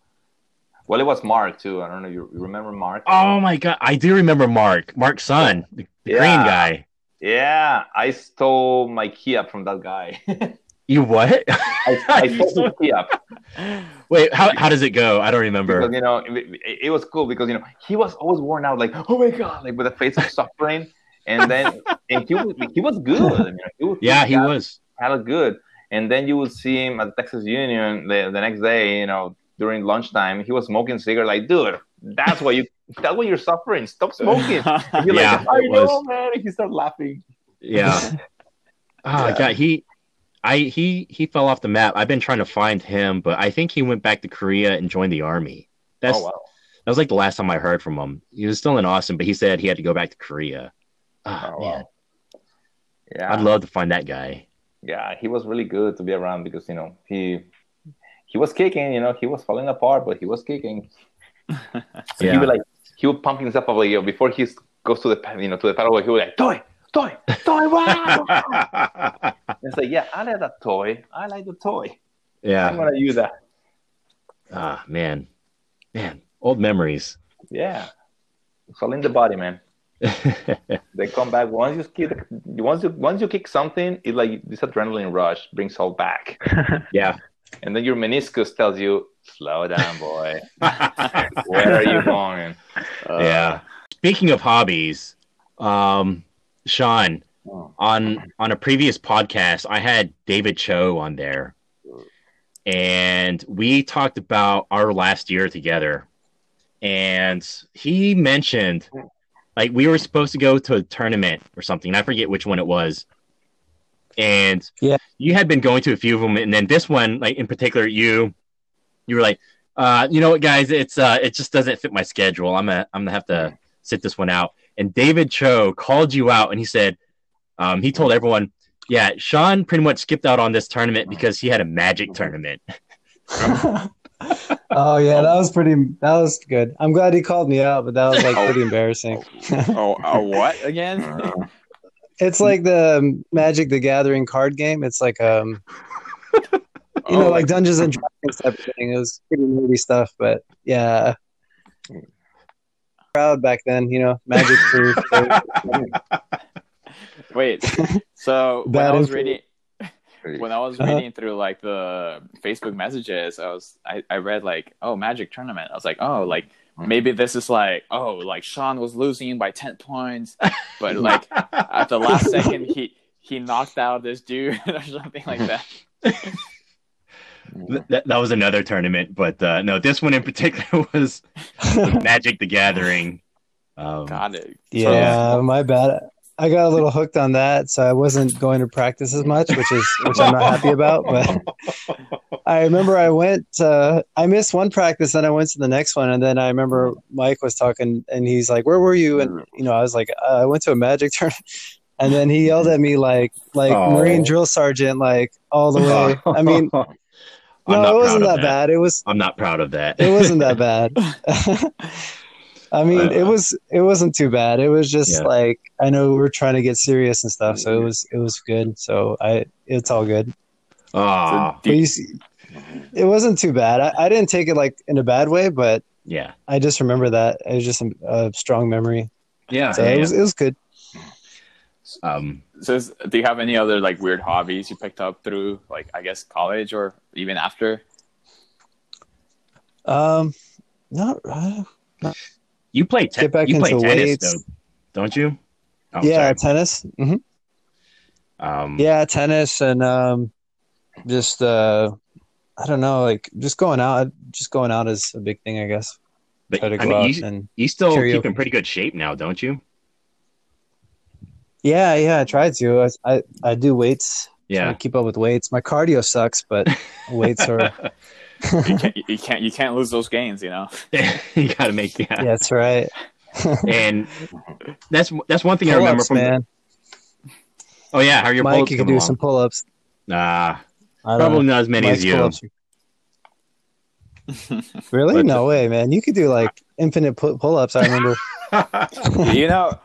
[SPEAKER 2] Well, it was Mark too. I don't know. You, you remember Mark?
[SPEAKER 1] Oh my god, I do remember Mark, Mark's son, the, the
[SPEAKER 2] Yeah.
[SPEAKER 1] green guy.
[SPEAKER 2] Yeah, I stole my key up from that guy.
[SPEAKER 1] You what?
[SPEAKER 2] I, I stole his key up
[SPEAKER 1] Wait, how, how does it go? I don't remember.
[SPEAKER 2] because you know it, it- it was cool because you know he was always worn out, like oh my god, like with a face of suffering, and then and he was he was good. You know, he was
[SPEAKER 1] Yeah, he
[SPEAKER 2] got-
[SPEAKER 1] was.
[SPEAKER 2] hella good. And then you would see him at Texas Union the, the next day, you know, during lunchtime, he was smoking cigarette. Like, dude, that's why you that's why you're suffering. Stop smoking. And you're
[SPEAKER 1] Yeah,
[SPEAKER 2] like, I know, man. And he started laughing.
[SPEAKER 1] Yeah. Oh
[SPEAKER 2] Yeah.
[SPEAKER 1] god, he I he he fell off the map. I've been trying to find him, but I think he went back to Korea and joined the army. That's
[SPEAKER 2] oh wow.
[SPEAKER 1] that was like the last time I heard from him. He was still in Austin, but he said he had to go back to Korea.
[SPEAKER 2] Oh,
[SPEAKER 1] man.
[SPEAKER 2] wow. Yeah.
[SPEAKER 1] I'd love to find that guy.
[SPEAKER 2] yeah, he was really good to be around because you know he he was kicking, you know, he was falling apart, but he was kicking. So
[SPEAKER 1] Yeah.
[SPEAKER 2] he would like he would pump himself up like you know, before he goes to the you know to the paddle, he would like toy, toy, toy, wow. it's like yeah, I like that toy. I like the toy.
[SPEAKER 1] Yeah.
[SPEAKER 2] I'm gonna use that.
[SPEAKER 1] Ah, man. Man, old memories.
[SPEAKER 2] Yeah, it's all in the body, man. They come back once you kick. Once you once you kick something, it like this adrenaline rush brings all back,
[SPEAKER 1] yeah.
[SPEAKER 2] and then your meniscus tells you, "Slow down, boy. Where are you going?"
[SPEAKER 1] yeah. Speaking of hobbies, um, Sean,
[SPEAKER 2] Oh.
[SPEAKER 1] on on a previous podcast, I had David Cho on there, and we talked about our last year together. And he mentioned, like, we were supposed to go to a tournament or something. I forget which one it was. And
[SPEAKER 4] Yeah.
[SPEAKER 1] you had been going to a few of them, and then this one, like in particular, you you were like, uh, you know what, guys, it's uh, it just doesn't fit my schedule. I'm gonna I'm gonna have to sit this one out. And David Cho called you out, and he said, um, he told everyone, yeah, Sean pretty much skipped out on this tournament because he had a Magic tournament.
[SPEAKER 4] oh yeah, that was pretty. That was good. I'm glad he called me out, but that was like pretty embarrassing.
[SPEAKER 3] oh, oh, what again?
[SPEAKER 4] It's like the um, Magic the Gathering card game. It's like um, you
[SPEAKER 3] Oh,
[SPEAKER 4] know, like Dungeons and Dragons type of thing. It was pretty nerdy stuff, but yeah. Proud back then, you know, Magic for
[SPEAKER 3] Wait. So when
[SPEAKER 4] Bad
[SPEAKER 3] I was reading when I was
[SPEAKER 4] Uh-huh.
[SPEAKER 3] reading through like the Facebook messages, I was I, I read like, oh, Magic tournament. I was like, oh, like maybe this is like, oh, like Sean was losing by ten points, but like at the last second he he knocked out this dude or something like that.
[SPEAKER 1] That, that was another tournament, but uh, no, this one in particular was Magic the Gathering. Um,
[SPEAKER 3] Got it.
[SPEAKER 4] yeah, my bad. I got a little hooked on that, so I wasn't going to practice as much, which is which I'm not happy about. But I remember I went. Uh, I missed one practice, and I went to the next one, and then I remember Mike was talking, and he's like, "Where were you?" And you know, I was like, uh, "I went to a magic tournament." And then he yelled at me like like
[SPEAKER 1] Oh.
[SPEAKER 4] Marine drill sergeant, like all the way. I mean, no, it wasn't
[SPEAKER 1] proud
[SPEAKER 4] that bad. It was
[SPEAKER 1] I'm not proud of that.
[SPEAKER 4] it wasn't that bad. I mean, it was it wasn't too bad. It was just
[SPEAKER 1] Yeah.
[SPEAKER 4] like I know we were trying to get serious and stuff, so it was it was good. So I it's all good.
[SPEAKER 1] Aw,
[SPEAKER 4] But it wasn't too bad. I, I didn't take it like in a bad way, but
[SPEAKER 1] yeah,
[SPEAKER 4] I just remember that it was just a, a strong memory.
[SPEAKER 1] yeah.
[SPEAKER 4] So
[SPEAKER 1] yeah,
[SPEAKER 4] it was it was good.
[SPEAKER 1] Um,
[SPEAKER 3] So, is- do you have any other like weird hobbies you picked up through like I guess college or even after?
[SPEAKER 4] Um, not uh,
[SPEAKER 1] you play te-
[SPEAKER 4] Get back
[SPEAKER 1] you play
[SPEAKER 4] into
[SPEAKER 1] tennis
[SPEAKER 4] weights.
[SPEAKER 1] though, don't you? Oh,
[SPEAKER 4] yeah,
[SPEAKER 1] sorry.
[SPEAKER 4] tennis. hmm
[SPEAKER 1] Um,
[SPEAKER 4] Yeah, tennis and um, just uh, I don't know, like just going out. Just going out is a big thing, I guess.
[SPEAKER 1] But
[SPEAKER 4] try to
[SPEAKER 1] I
[SPEAKER 4] go
[SPEAKER 1] mean, you,
[SPEAKER 4] and
[SPEAKER 1] you still
[SPEAKER 4] karaoke.
[SPEAKER 1] keep in pretty good shape now, don't you?
[SPEAKER 4] yeah, yeah. I try to. I I, I do weights.
[SPEAKER 1] Yeah.
[SPEAKER 4] to keep up with weights. My cardio sucks, but weights are.
[SPEAKER 3] You can't, you can't, you can't lose those gains. You know.
[SPEAKER 1] you got to make yeah.
[SPEAKER 4] yeah, that's right.
[SPEAKER 1] And that's that's one thing I remember
[SPEAKER 4] Pull-ups,
[SPEAKER 1] from.
[SPEAKER 4] man.
[SPEAKER 1] Oh yeah, how are your
[SPEAKER 4] Mike,
[SPEAKER 1] pull-ups
[SPEAKER 4] you can do
[SPEAKER 1] along?
[SPEAKER 4] some pull-ups.
[SPEAKER 1] Nah,
[SPEAKER 4] I
[SPEAKER 1] probably
[SPEAKER 4] know.
[SPEAKER 1] not as many
[SPEAKER 4] Mike's
[SPEAKER 1] as you.
[SPEAKER 4] pull-ups Really?
[SPEAKER 1] But-
[SPEAKER 4] no way, man. You could do like infinite pull-ups. I remember.
[SPEAKER 3] you know,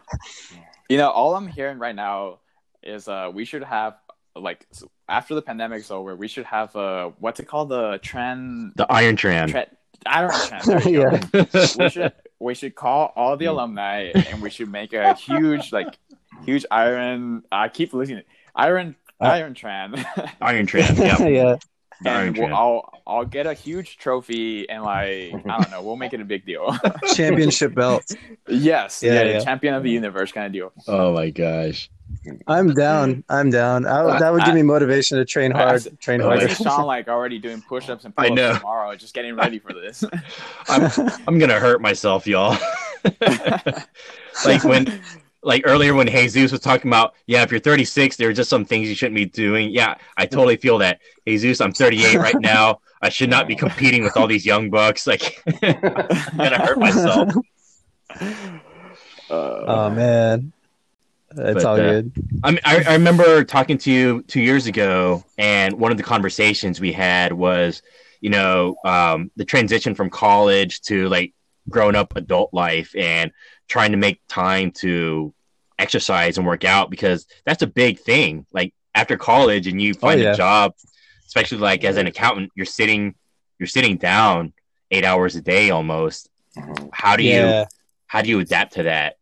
[SPEAKER 3] you know, all I'm hearing right now is uh, we should have like s- after the pandemic's over, we should have uh, what's it called, the trend.
[SPEAKER 1] the Iron Tran.
[SPEAKER 3] Tre- I don't know. Trend. There you go.
[SPEAKER 4] yeah.
[SPEAKER 3] we should we should call all the alumni and we should make a huge like huge iron. I keep losing it. Iron
[SPEAKER 4] Uh,
[SPEAKER 3] Iron Tran.
[SPEAKER 1] Iron Tran. Yeah.
[SPEAKER 4] yeah.
[SPEAKER 1] The Iron
[SPEAKER 3] we'll,
[SPEAKER 1] Tran.
[SPEAKER 3] I'll I'll get a huge trophy and like I don't know, we'll make it a big deal.
[SPEAKER 4] Championship belt.
[SPEAKER 3] yes,
[SPEAKER 4] Yeah,
[SPEAKER 3] yeah,
[SPEAKER 4] yeah.
[SPEAKER 3] champion of the universe kind of deal.
[SPEAKER 1] Oh my gosh.
[SPEAKER 4] I'm down. I'm down. I, that would give me motivation to train hard. Train
[SPEAKER 3] I
[SPEAKER 4] harder.
[SPEAKER 3] see Sean like already doing push-ups and
[SPEAKER 1] I
[SPEAKER 3] pull-ups
[SPEAKER 1] know.
[SPEAKER 3] tomorrow, just getting ready for this.
[SPEAKER 1] I'm I'm gonna hurt myself, y'all. like when like earlier when Jesus was talking about, yeah, if you're 36, there are just some things you shouldn't be doing. Yeah, I totally feel that. Jesus, I'm 38 right now. I should not be competing with all these young bucks. Like, I'm gonna hurt myself.
[SPEAKER 3] Uh,
[SPEAKER 4] Oh man, it's
[SPEAKER 1] But,
[SPEAKER 4] all
[SPEAKER 1] uh,
[SPEAKER 4] good.
[SPEAKER 1] I, mean, I I remember talking to you two years ago, and one of the conversations we had was, you know, um, the transition from college to like grown up adult life and trying to make time to exercise and work out because that's a big thing. Like after college and you find
[SPEAKER 4] yeah.
[SPEAKER 1] a job, especially like as an accountant, you're sitting you're sitting down eight hours a day almost. Mm-hmm. How do you how do you adapt to that?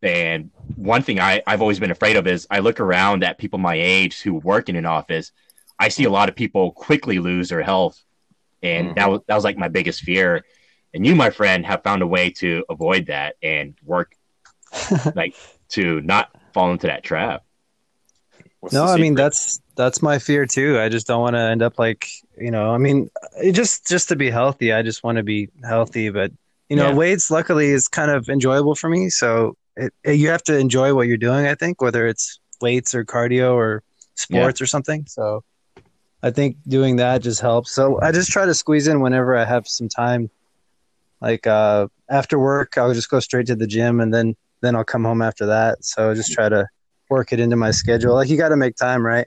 [SPEAKER 1] And one thing I, I've always been afraid of is I look around at people my age who work in an office. I see a lot of people quickly lose their health. And mm-hmm. that was that was like my biggest fear. And you, my friend, have found a way to avoid that and work like to not fall into that trap.
[SPEAKER 3] what's
[SPEAKER 4] no, I mean that's that's my fear too. I just don't want to end up like you know. I mean, it just just to be healthy. I just want to be healthy, but you know,
[SPEAKER 1] Yeah.
[SPEAKER 4] weights luckily is kind of enjoyable for me. So it, it- you have to enjoy what you're doing. I think whether it's weights or cardio or sports or something. So I think doing that just helps. So I just try to squeeze in whenever I have some time. Like uh, after work, I'll just go straight to the gym, and then then I'll come home after that. So I just try to work it into my schedule. Like you got to make time, right?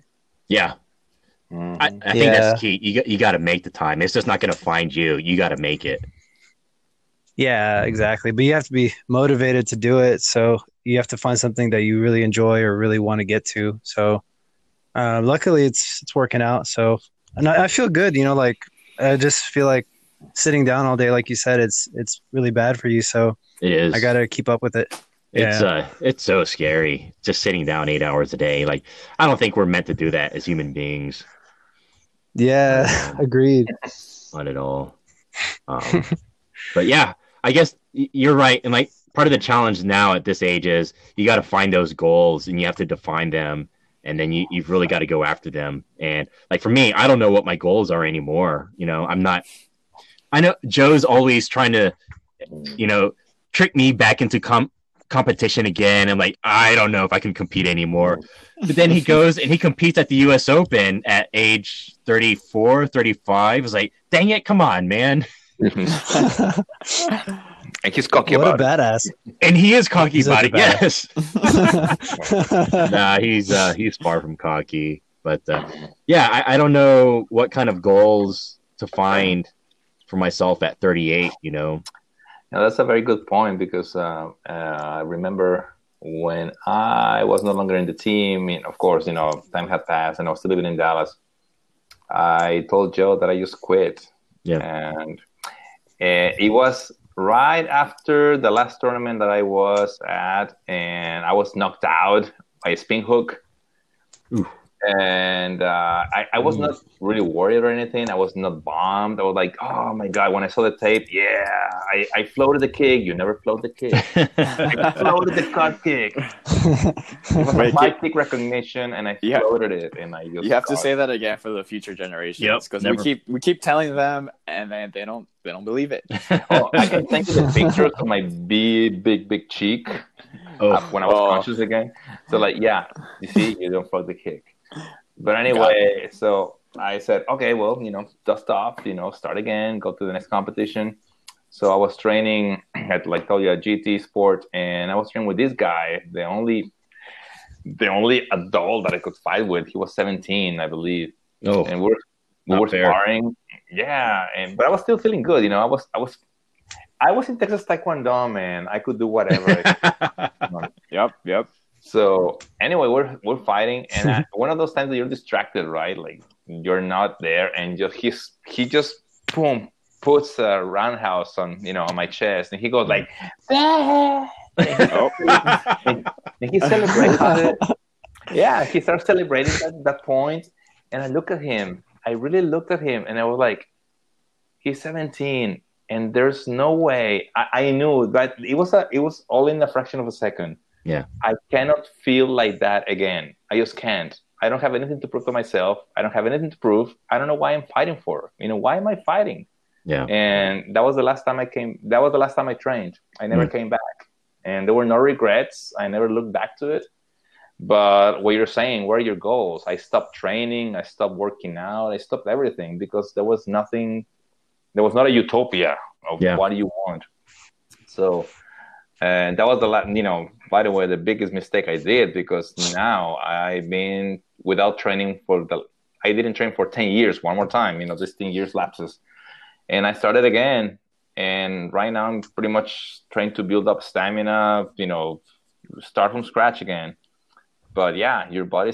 [SPEAKER 1] Yeah.
[SPEAKER 2] Mhm.
[SPEAKER 1] I, I think
[SPEAKER 4] Yeah.
[SPEAKER 1] that's key. You got you got to make the time. It's just not going to find you. You got to make it.
[SPEAKER 4] Yeah, exactly. But you have to be motivated to do it. So you have to find something that you really enjoy or really want to get to. So uh, luckily, it's it's working out. So and I, I feel good. You know, like I just feel like sitting down all day, like you said, it's it's really bad for you. So
[SPEAKER 1] It is.
[SPEAKER 4] I got to keep up with it.
[SPEAKER 1] It's
[SPEAKER 4] Yeah.
[SPEAKER 1] uh, it's so scary just sitting down eight hours a day. Like, I don't think we're meant to do that as human beings.
[SPEAKER 4] Yeah, agreed.
[SPEAKER 1] Not at all. Um, but yeah, I guess you're right. And like, part of the challenge now at this age is you got to find those goals and you have to define them, and then you you've really got to go after them. And like for me, I don't know what my goals are anymore. You know, I'm not. I know Joe's always trying to, you know, trick me back into com- competition again. I'm like, I don't know if I can compete anymore. But then he goes and he competes at the US Open at age 34, 35. It's like, dang it, come on, man.
[SPEAKER 2] and he's cocky
[SPEAKER 4] what a
[SPEAKER 2] about it.
[SPEAKER 4] badass.
[SPEAKER 1] And he is cocky
[SPEAKER 4] He's
[SPEAKER 1] about
[SPEAKER 4] such
[SPEAKER 1] it,
[SPEAKER 4] a
[SPEAKER 1] yes. nah, he's uh, he's far from cocky. But uh, yeah, I, I don't know what kind of goals to find for myself at 38, you know.
[SPEAKER 2] That's a very good point because uh, uh, I remember when I was no longer in the team. And of course, you know, time had passed, and I was still living in Dallas. I told Joe that I just quit,
[SPEAKER 1] Yeah.
[SPEAKER 2] and uh, it was right after the last tournament that I was at, and I was knocked out by a spin hook.
[SPEAKER 1] Oof.
[SPEAKER 2] And uh, I, I was not really worried or anything. I was not bombed. I was like, oh my god! When I saw the tape, yeah, I, I floated the kick. You never float the kick. I floated the cut kick. It was a kick recognition, and I
[SPEAKER 3] Yeah.
[SPEAKER 2] floated it, and I just
[SPEAKER 3] You have to
[SPEAKER 2] got
[SPEAKER 3] say that again for the future generations
[SPEAKER 1] Yep,
[SPEAKER 3] because we keep we keep telling them and then they don't they don't believe it.
[SPEAKER 2] Oh, I can send you the pictures of my big, big, big cheek
[SPEAKER 1] Oh,
[SPEAKER 2] uh, when I was
[SPEAKER 3] Oh.
[SPEAKER 2] conscious again. So, like, yeah, you see, you don't float the kick. But anyway, so I said, okay, well, you know, dust off, you know, start again, go to the next competition. So I was training at, like, told you, a GT sport, and I was training with this guy, the only, the only adult that I could fight with. He was 17, I believe
[SPEAKER 1] oh,
[SPEAKER 2] and we were we were
[SPEAKER 1] fair.
[SPEAKER 2] sparring. Yeah, and but I was still feeling good. You know, I was I was I was in Texas Taekwondo, man. I could do whatever.
[SPEAKER 3] Yep, yep.
[SPEAKER 2] So anyway, we're we're fighting, and I, one of those times that you're distracted, right? Like you're not there, and just he's he just boom puts a roundhouse on you know on my chest, and he goes like,
[SPEAKER 3] Oh,
[SPEAKER 2] and he celebrates it. Yeah, he starts celebrating at that point, and I look at him. I really looked at him, and I was like, "He's 17, and there's no way." I, I knew that it was a, it was all in a fraction of a second.
[SPEAKER 1] Yeah.
[SPEAKER 2] I cannot feel like that again. I just can't. I don't have anything to prove to myself. I don't have anything to prove. I don't know why I'm fighting for. You know, why am I fighting?
[SPEAKER 1] yeah.
[SPEAKER 2] and that was the last time I came. That was the last time I trained. I never
[SPEAKER 1] Mm.
[SPEAKER 2] came back, and there were no regrets. I never looked back to it. But what you're saying, what are your goals? I stopped training. I stopped working out. I stopped everything because there was nothing. There was not a utopia of
[SPEAKER 1] Yeah.
[SPEAKER 2] what do you want. So, and that was the last. You know, by the way, the biggest mistake I did because now I've been without training for the. I didn't train for ten years. One more time, you know, this ten years lapses and I started again. And right now, I'm pretty much trying to build up stamina. You know, start from scratch again. But yeah, your body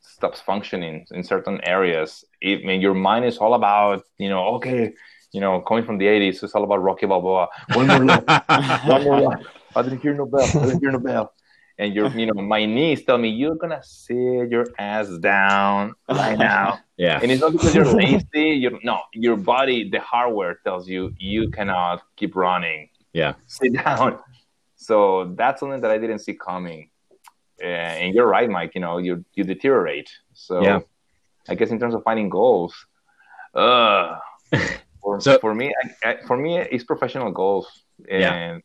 [SPEAKER 2] stops functioning in certain areas. I mean, your mind is all about you know, okay, you know, coming from the '80s, it's all about Rocky Balboa. One more lap, one more lap. I didn't hear no bell. I didn't hear no bell. And your, you know, my knees tell me you're gonna sit your ass down right now.
[SPEAKER 1] yeah.
[SPEAKER 2] And it's not because you're lazy. You no, your body, the hardware tells you you cannot keep running.
[SPEAKER 1] Yeah.
[SPEAKER 2] Sit down. So that's something that I didn't see coming. Uh, and you're right, Mike. You know, you you deteriorate. So
[SPEAKER 1] Yeah.
[SPEAKER 2] I guess in terms of finding goals, uh, for,
[SPEAKER 1] So-
[SPEAKER 2] for me, I, I, for me, it's professional goals, and
[SPEAKER 1] Yeah.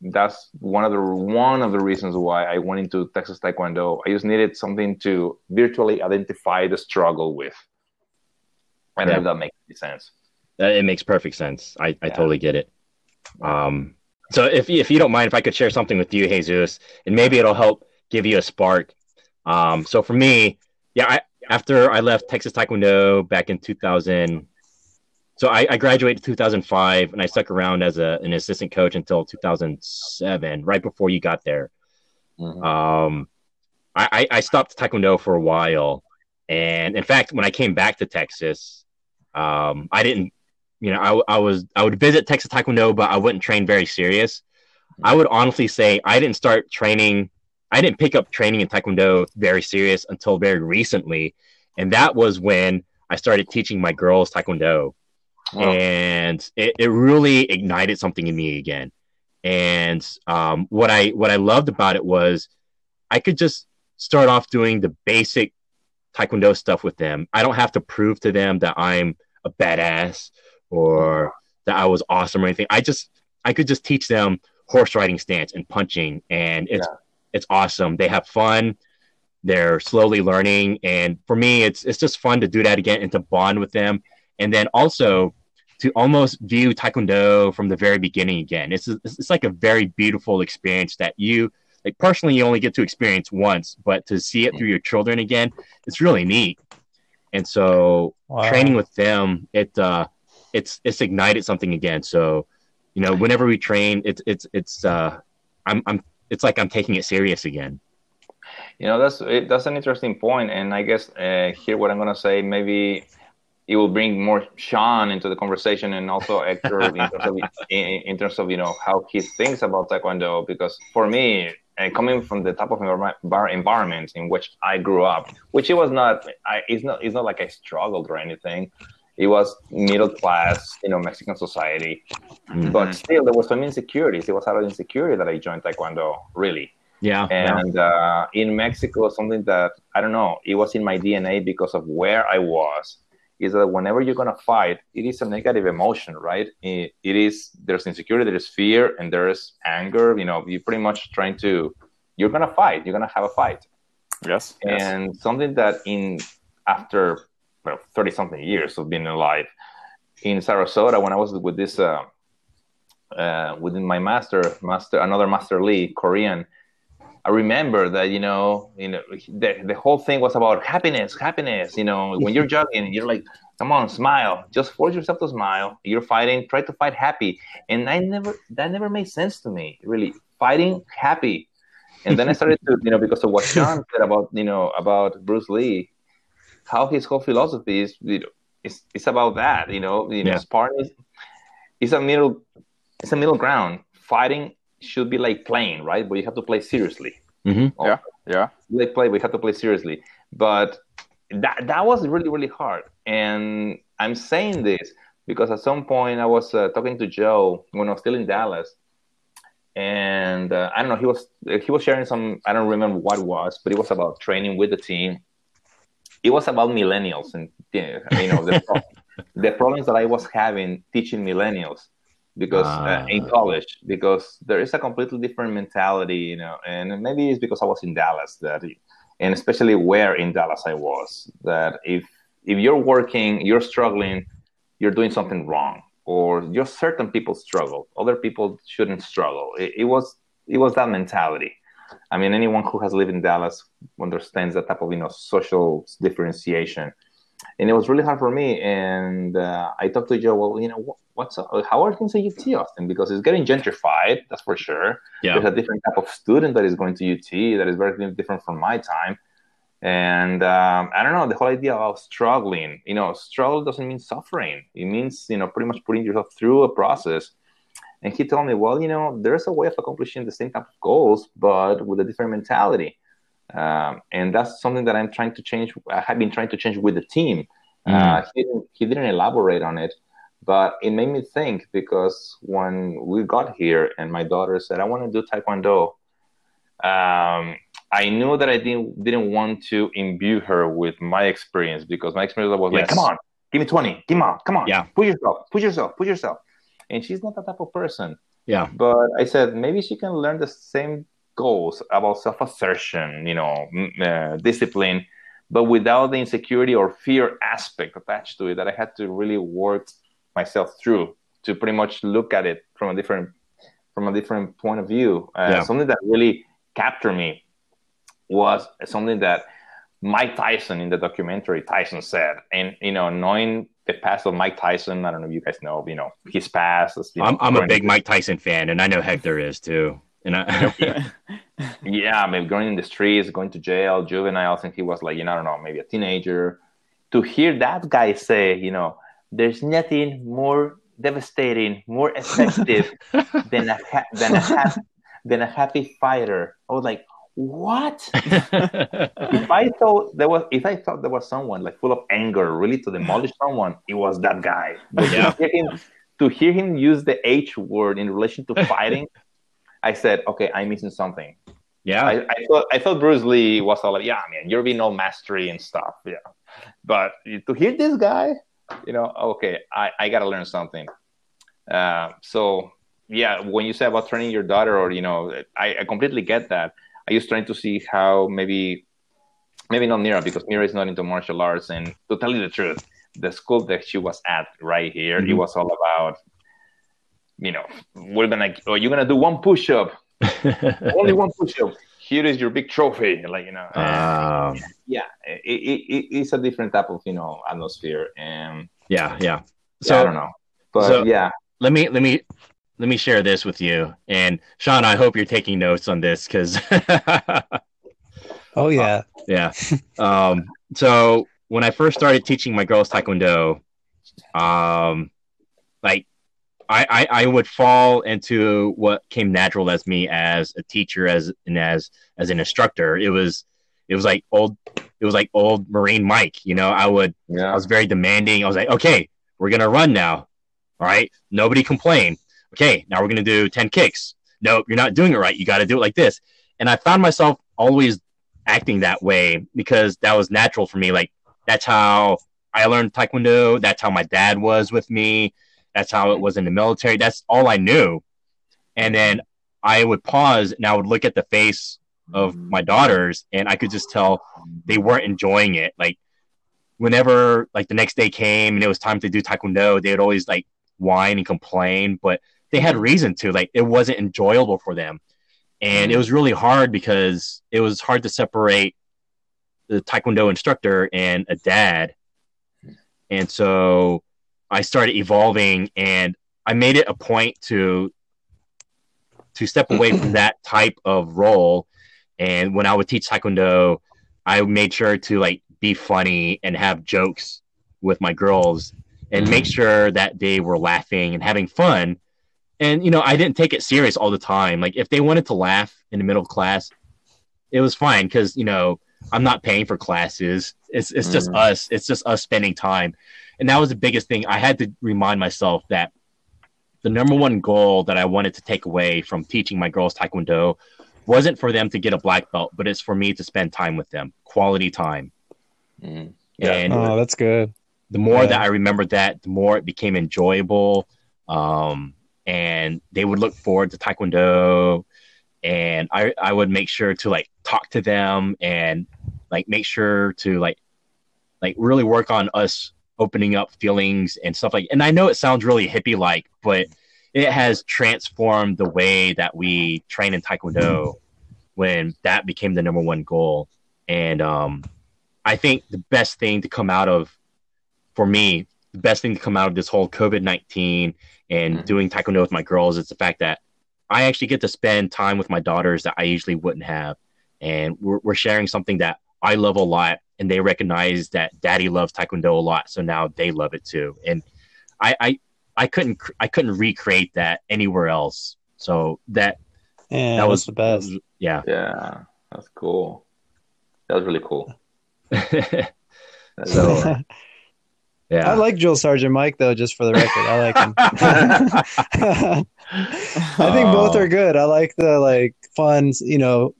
[SPEAKER 2] that's one of the one of the reasons why I went into Texas Taekwondo. I just needed something to virtually identify the struggle with. I don't
[SPEAKER 1] Yeah.
[SPEAKER 2] know if that makes any sense.
[SPEAKER 1] It makes perfect sense. I, I
[SPEAKER 2] Yeah.
[SPEAKER 1] totally get it. Um, so if if you don't mind, if I could share something with you, Jesus, and maybe it'll help give you a spark. Um, so for me, yeah, I, after I left Texas Taekwondo back in 2000, so I, I graduated 2005, and I stuck around as a, an assistant coach until 2007, right before you got there.
[SPEAKER 2] Mhm.
[SPEAKER 1] Um, I, I I stopped Taekwondo for a while, and in fact, when I came back to Texas, um, I didn't, you know, I, I was I would visit Texas Taekwondo, but I wouldn't train very serious. I would honestly say I didn't start training. I didn't pick up training in Taekwondo very serious until very recently, and that was when I started teaching my girls Taekwondo
[SPEAKER 2] Wow.
[SPEAKER 1] and it, it really ignited something in me again. And um, what I what I loved about it was I could just start off doing the basic taekwondo stuff with them. I don't have to prove to them that I'm a badass or that I was awesome or anything. I just I could just teach them horse riding stance and punching, and it's it's awesome. They have fun. They're slowly learning, and for me, it's it's just fun to do that again and to bond with them, and then also to almost view taekwondo from the very beginning again. It's it's, it's like a very beautiful experience that you like personally you only get to experience once, but to see it through your children again, it's really neat. And so
[SPEAKER 4] Wow.
[SPEAKER 1] training with them, it uh, it's it's ignited something again. So you know, whenever we train, it's it's it's uh, I'm I'm it's like I'm taking it serious again.
[SPEAKER 2] You know, that's it, that's an interesting point, and I guess uh, here what I'm gonna say maybe it will bring more Sean into the conversation, and also Hector in, terms of, in, in terms of you know how he thinks about Taekwondo. Because for me, and coming from the type of environment in which I grew up, which it was not, I, it's not, it's not like I struggled or anything. It was middle class, you know, Mexican society, mm-hmm. but still there was some insecurities. It was out of insecurity that I joined Taekwondo, really.
[SPEAKER 1] Yeah.
[SPEAKER 2] And
[SPEAKER 1] yeah.
[SPEAKER 2] Uh, in Mexico, something that I don't know, it was in my DNA because of where I was. Is that whenever you're gonna fight, it is a negative emotion, right? it, it is there's insecurity, there's fear, and there's anger. You know, you're pretty much trying to, you're gonna fight, you're gonna have a fight.
[SPEAKER 3] Yes.
[SPEAKER 2] And
[SPEAKER 3] yes.
[SPEAKER 2] something that in after well, 30 something years of being alive in Sarasota, when I was with this, uh, uh, within my master, master, another master Lee, Korean, I remember that you know, you know, the, the whole thing was about happiness, happiness. You know, when you're jogging, you're like, come on, smile. Just force yourself to smile. You're fighting. Try to fight happy. And I never, that never made sense to me. Really, fighting happy. And then I started to, you know, because of what Sean said about, you know, about Bruce Lee, how his whole philosophy is, you know, it's, it's about that. You know, you know, sparring is, is a middle, it's a middle ground. Fighting should be like playing, right? But you have to play seriously.
[SPEAKER 3] Mm-hmm. Yeah, yeah.
[SPEAKER 2] Like play, we have to play seriously. But that that was really really hard. And I'm saying this because at some point I was uh, talking to Joe when I was still in Dallas, and uh, I don't know he was he was sharing some I don't remember what it was, but it was about training with the team. It was about millennials and you know the, the problems that I was having teaching millennials because uh, in ah. college because there is a completely different mentality you know and maybe it's because i was in dallas that and especially where in dallas i was that if if you're working you're struggling you're doing something wrong or just certain people struggle other people shouldn't struggle it, it was it was that mentality i mean anyone who has lived in dallas understands that type of you know social differentiation and it was really hard for me. And uh, I talked to Joe. Well, you know, what's how are things at UT Austin? Because it's getting gentrified, that's for sure. Yeah. There's a different type of student that is going to UT that is very different from my time. And um, I don't know the whole idea of struggling. You know, struggle doesn't mean suffering. It means you know pretty much putting yourself through a process. And he told me, well, you know, there's a way of accomplishing the same type of goals, but with a different mentality. Um, and that's something that I'm trying to change. I have been trying to change with the team. Mm. Uh, he, didn't, he didn't elaborate on it, but it made me think because when we got here and my daughter said, I want to do Taekwondo, um, I knew that I didn't, didn't want to imbue her with my experience because my experience was yes. like, come on, give me 20, come on, come on,
[SPEAKER 1] yeah.
[SPEAKER 2] push yourself, push yourself, push yourself. And she's not that type of person.
[SPEAKER 1] Yeah.
[SPEAKER 2] But I said, maybe she can learn the same goals about self-assertion, you know, uh, discipline, but without the insecurity or fear aspect attached to it that I had to really work myself through to pretty much look at it from a different from a different point of view. Uh, yeah. Something that really captured me was something that Mike Tyson in the documentary Tyson said, and you know, knowing the past of Mike Tyson, I don't know if you guys know, you know, his past. You know,
[SPEAKER 1] I'm, I'm a big Mike Tyson fan, and I know Hector is too. And I,
[SPEAKER 2] yeah, maybe going in the streets, going to jail, juvenile. I think he was like, you know, I don't know, maybe a teenager. To hear that guy say, you know, there's nothing more devastating, more effective than a ha- than a ha- than a happy fighter. I was like, what? if I thought there was, if I thought there was someone like full of anger, really to demolish someone, it was that guy. Yeah. to, hear him, to hear him use the H word in relation to fighting I said, okay, I'm missing something.
[SPEAKER 1] Yeah.
[SPEAKER 2] I, I, thought I thought Bruce Lee was all like, yeah, man, you're being all mastery and stuff. Yeah. But to hear this guy, you know, okay, I, I gotta learn something. Uh, so yeah, when you say about training your daughter or you know, I, I completely get that. I was trying to see how maybe maybe not Mira because Mira is not into martial arts and to tell you the truth, the school that she was at right here, mm-hmm. it was all about you know, we're gonna, or you're gonna do one push up, only one push up. Here is your big trophy, like you know. Um, yeah, it, it, it's a different type of you know atmosphere, and
[SPEAKER 1] yeah, yeah. So
[SPEAKER 2] yeah, I don't know, but so yeah.
[SPEAKER 1] Let me let me let me share this with you, and Sean. I hope you're taking notes on this because.
[SPEAKER 4] oh yeah.
[SPEAKER 1] Uh, yeah. Um, so when I first started teaching my girls taekwondo, um, like I, I I would fall into what came natural as me as a teacher as and as as an instructor. It was it was like old it was like old Marine Mike. You know, I would
[SPEAKER 2] yeah.
[SPEAKER 1] I was very demanding. I was like, okay, we're gonna run now. All right, nobody complain. Okay, now we're gonna do ten kicks. No, you're not doing it right. You got to do it like this. And I found myself always acting that way because that was natural for me. Like that's how I learned Taekwondo. That's how my dad was with me. That's how it mm-hmm. was in the military. That's all I knew. And then I would pause and I would look at the face of mm-hmm. my daughters and I could just tell they weren't enjoying it. Like whenever like the next day came and it was time to do Taekwondo, they would always like whine and complain, but they had reason to. Like it wasn't enjoyable for them. And it mm-hmm. was really hard because it was hard to separate the Taekwondo instructor and a dad. And so I started evolving and I made it a point to to step away from that type of role. And when I would teach Taekwondo, I made sure to like be funny and have jokes with my girls and make mm-hmm. sure that they were laughing and having fun. And you know, I didn't take it serious all the time. Like if they wanted to laugh in the middle of class, it was fine because you know I'm not paying for classes. It's it's just
[SPEAKER 2] Mhm.
[SPEAKER 1] us. It's just us spending time. And that was the biggest thing. I had to remind myself that the number one goal that I wanted to take away from teaching my girls Taekwondo wasn't for them to get a black belt, but it's for me to spend time with them, quality time.
[SPEAKER 2] Mm. Yeah.
[SPEAKER 1] And
[SPEAKER 4] Oh, that's good.
[SPEAKER 1] the more
[SPEAKER 4] Yeah.
[SPEAKER 1] that I remembered that, the more it became enjoyable. Um, and they would look forward to Taekwondo. And I, I would make sure to like talk to them and like make sure to like like really work on us opening up feelings and stuff like and I know it sounds really hippie like, but it has transformed the way that we train in Taekwondo when that became the number one goal. And um I think the best thing to come out of for me, the best thing to come out of this whole COVID 19 and
[SPEAKER 2] Mhm.
[SPEAKER 1] doing Taekwondo with my girls is the fact that I actually get to spend time with my daughters that I usually wouldn't have. And we're, we're sharing something that I love a lot. And they recognize that daddy loves Taekwondo a lot. So now they love it too. And I, I, I couldn't, I couldn't recreate that anywhere else. So that,
[SPEAKER 4] Yeah,
[SPEAKER 1] that
[SPEAKER 4] that
[SPEAKER 1] was
[SPEAKER 4] the best.
[SPEAKER 1] yeah.
[SPEAKER 2] Yeah. That's cool. That was really cool.
[SPEAKER 1] So, yeah.
[SPEAKER 4] I like Joel Sergeant Mike though, just for the record. I like him. I think both are um, good. I like the like fun, you know,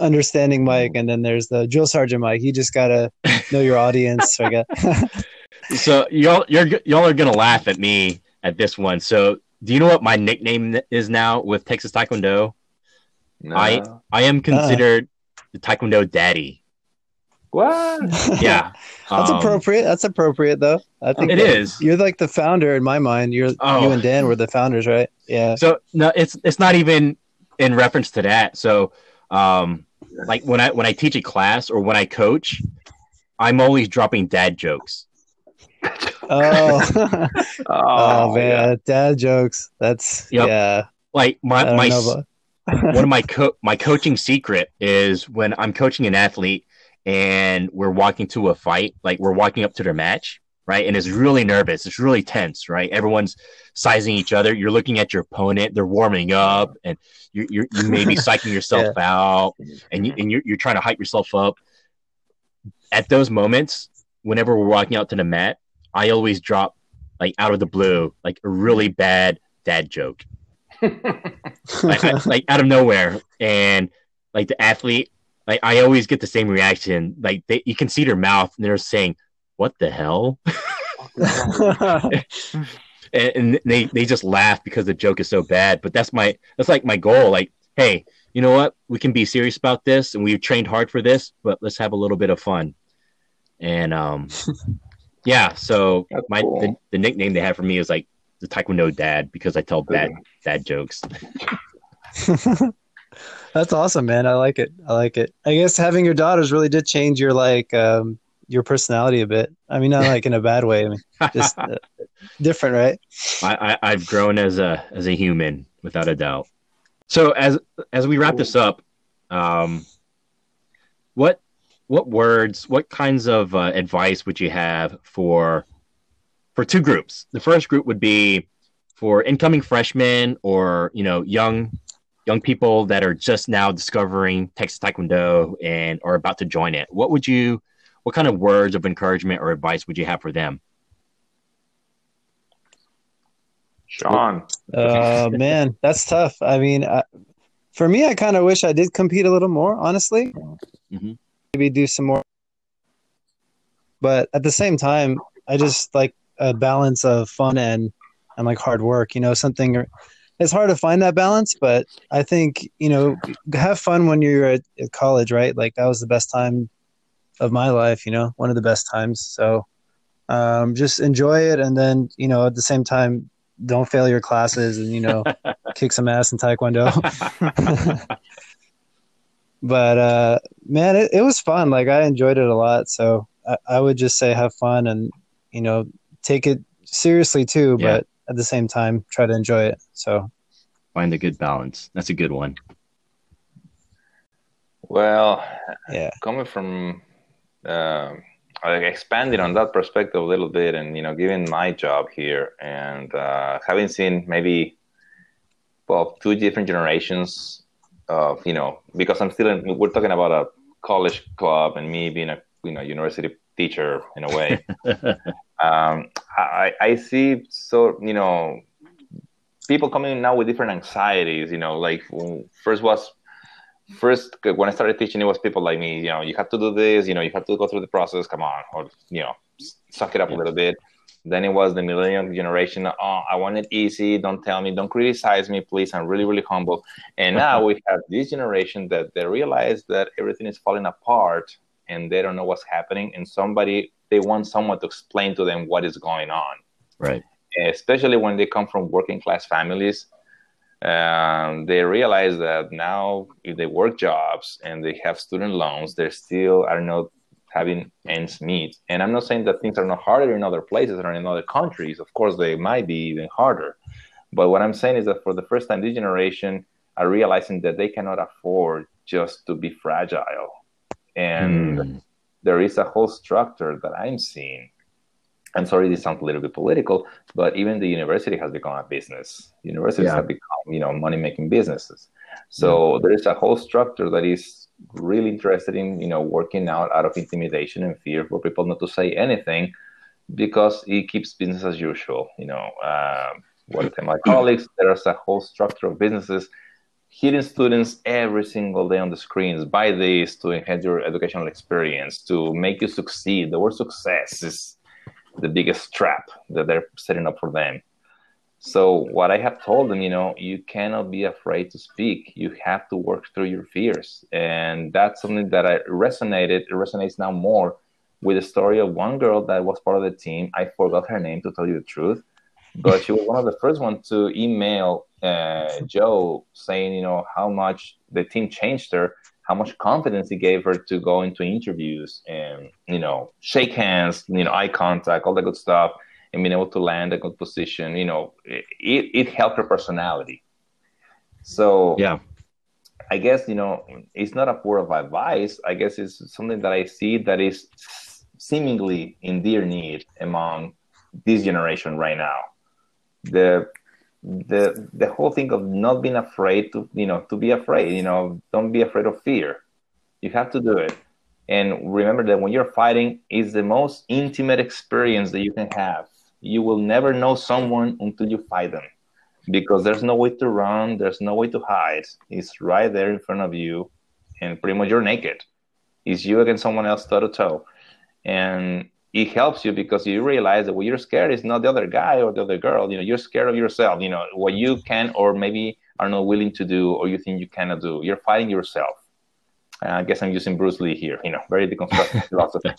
[SPEAKER 4] understanding Mike, and then there's the drill Sergeant Mike. You just gotta know your audience. I guess.
[SPEAKER 1] so y'all you're y'all are gonna laugh at me at this one. So do you know what my nickname is now with Texas Taekwondo?
[SPEAKER 2] no.
[SPEAKER 1] I- I am uh. considered the Taekwondo daddy.
[SPEAKER 2] What?
[SPEAKER 1] Yeah,
[SPEAKER 4] That's
[SPEAKER 1] Um,
[SPEAKER 4] appropriate. That's appropriate though. I think
[SPEAKER 1] it is.
[SPEAKER 4] You're like the founder in my mind. You're
[SPEAKER 1] Oh.
[SPEAKER 4] you and Dan were the founders, right? Yeah.
[SPEAKER 1] So no, it's it's not even in reference to that. So um, like when I when I teach a class or when I coach, I'm always dropping dad jokes.
[SPEAKER 4] Oh,
[SPEAKER 2] Oh,
[SPEAKER 4] oh man,
[SPEAKER 2] yeah.
[SPEAKER 4] dad jokes. That's
[SPEAKER 1] Yep.
[SPEAKER 4] yeah.
[SPEAKER 1] Like my my
[SPEAKER 4] know about-
[SPEAKER 1] one of my co- my coaching secret is when I'm coaching an athlete and we're walking to a fight, like we're walking up to their match, right? And it's really nervous, it's really tense, right? Everyone's sizing each other. You're looking at your opponent, they're warming up, and you you you may be psyching yourself out, and you and you're, you're trying to hype yourself up. At those moments, whenever we're walking out to the mat, I always drop like out of the blue, like a really bad dad joke like, I- like out of nowhere and like the athlete like i always get the same reaction. Like they, you can see their mouth and they're saying what the hell? And, and they they just laugh because the joke is so bad. But that's my that's like my goal. Like hey you know what? We can be serious about this and we've trained hard for this but let's have a little bit of fun. And um yeah so
[SPEAKER 2] That's
[SPEAKER 1] my
[SPEAKER 2] cool.
[SPEAKER 1] the, the nickname they have for me is like the taekwondo dad because i tell bad bad jokes
[SPEAKER 4] That's awesome, man. I like it. I like it. I guess having your daughters really did change your like um your personality a bit. I mean, not like in a bad way. I mean, just uh, different, right?
[SPEAKER 1] I, I I've grown as a as a human without a doubt. So as as we wrap this up, um, what what words, what kinds of uh, advice would you have for for two groups? The first group would be for incoming freshmen or you know young young people that are just now discovering Texas Taekwondo and are about to join it, what would you, what kind of words of encouragement or advice would you have for them?
[SPEAKER 2] Sean.
[SPEAKER 4] Uh, man, that's tough. I mean, I, for me, I kind of wish I did compete a little more, honestly.
[SPEAKER 1] Mm-hmm.
[SPEAKER 4] Maybe do some more. But at the same time, I just like a balance of fun and and like hard work. You know, something it's hard to find that balance, but I think you know have fun when you're at, at, college, right? Like that was the best time of my life, you know, one of the best times. So um, just enjoy it, and then you know at the same time don't fail your classes, and you know kick some ass in taekwondo. but uh, man, it, it was fun. Like I enjoyed it a lot. So I, I would just say have fun and you know take it seriously too, yeah. but at the same time try to enjoy it. So
[SPEAKER 1] find a good balance. That's a good one.
[SPEAKER 2] Well,
[SPEAKER 4] yeah,
[SPEAKER 2] coming from uh, like expanding on that perspective a little bit, and you know, given my job here and uh, having seen maybe well two different generations of you know because I'm still in, we're talking about a college club and me being a you know university teacher in a way. um, I, I see so you know people coming now with different anxieties. You know, like first was first when I started teaching, it was people like me. You know, you have to do this. You know, you have to go through the process. Come on, or you know, suck it up yeah. a little bit. Then it was the millennial generation. Oh, I want it easy. Don't tell me. Don't criticize me, please. I'm really, really humble. And now we have this generation that they realize that everything is falling apart and they don't know what's happening. And somebody they want someone to explain to them what is going on.
[SPEAKER 1] Right.
[SPEAKER 2] Especially when they come from working class families, um, they realize that now if they work jobs and they have student loans, they still are not having ends meet. And I'm not saying that things are not harder in other places or in other countries. Of course, they might be even harder. But what I'm saying is that for the first time, this generation are realizing that they cannot afford just to be fragile. And mm there is a whole structure that I'm seeing. I'm sorry, this sounds a little bit political, but even the university has become a business. Universities yeah. have become, you know, money-making businesses. So yeah. there is a whole structure that is really interested in, you know, working out out of intimidation and fear for people not to say anything, because it keeps business as usual. You know, uh, what my colleagues, there's a whole structure of businesses hitting students every single day on the screens by this to enhance your educational experience to make you succeed. The word success is the biggest trap that they're setting up for them. So what i have told them you know you cannot be afraid to speak. You have to work through your fears. And that's something that i resonated it resonates now more with the story of one girl that was part of the team. I forgot her name to tell you the truth but she was one of the first ones to email uh, Joe saying, you know, how much the team changed her, how much confidence he gave her to go into interviews and, you know, shake hands, you know, eye contact, all that good stuff, and being able to land a good position. You know, it, it helped her personality. So,
[SPEAKER 1] yeah.
[SPEAKER 2] I guess, you know, it's not a word of advice. I guess it's something that I see that is seemingly in dear need among this generation right now the the the whole thing of not being afraid to you know to be afraid you know don't be afraid of fear. You have to do it. And remember that when you're fighting is the most intimate experience that you can have. You will never know someone until you fight them because there's no way to run there's no way to hide. It's right there in front of you and pretty much you're naked. It's you against someone else toe to toe. And it helps you because you realize that what you're scared is not the other guy or the other girl. You know, you're scared of yourself. You know, what you can or maybe are not willing to do or you think you cannot do. You're fighting yourself. Uh, I guess I'm using Bruce Lee here. You know, very deconstructive philosophy.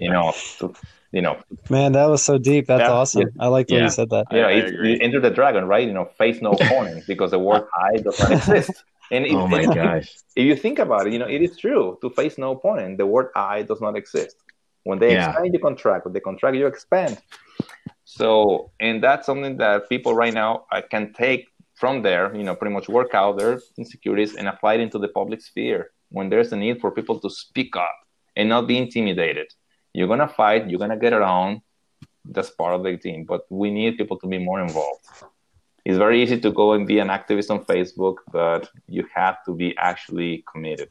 [SPEAKER 2] you know, to, you know.
[SPEAKER 4] Man, that was so deep. That's yeah, awesome. Yeah. I like the yeah. way you said that.
[SPEAKER 2] Yeah, you enter the dragon, right? You know, face no opponent because the word "I" does not exist.
[SPEAKER 1] And oh my gosh!
[SPEAKER 2] If you think about it, you know, it is true to face no opponent. The word "I" does not exist. When they yeah. expand, you contract. When they contract, you expand. So, and that's something that people right now I can take from there, you know, pretty much work out their insecurities and apply it into the public sphere when there's a need for people to speak up and not be intimidated. You're gonna fight, you're gonna get around, that's part of the team, but we need people to be more involved. It's very easy to go and be an activist on Facebook, but you have to be actually committed.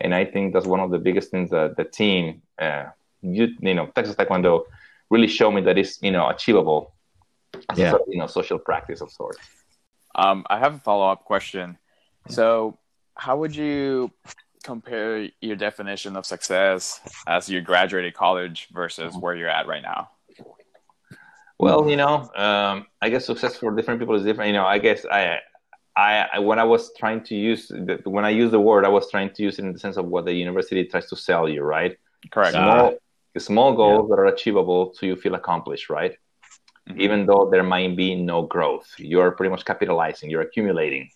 [SPEAKER 2] And I think that's one of the biggest things that the team, uh, you, you know, Texas Taekwondo really showed me that it's, you know, achievable.
[SPEAKER 1] Yeah.
[SPEAKER 2] Sort of, you know, social practice of sorts.
[SPEAKER 3] Um, I have a follow up question. So, how would you compare your definition of success as you graduated college versus where you're at right now?
[SPEAKER 2] Well, you know, um, I guess success for different people is different. You know, I guess I, I, when I was trying to use the, when I use the word, I was trying to use it in the sense of what the university tries to sell you, right?
[SPEAKER 3] Correct.
[SPEAKER 2] Small, small goals yeah. that are achievable, so you feel accomplished, right? Mm-hmm. Even though there might be no growth, you're pretty much capitalizing, you're accumulating.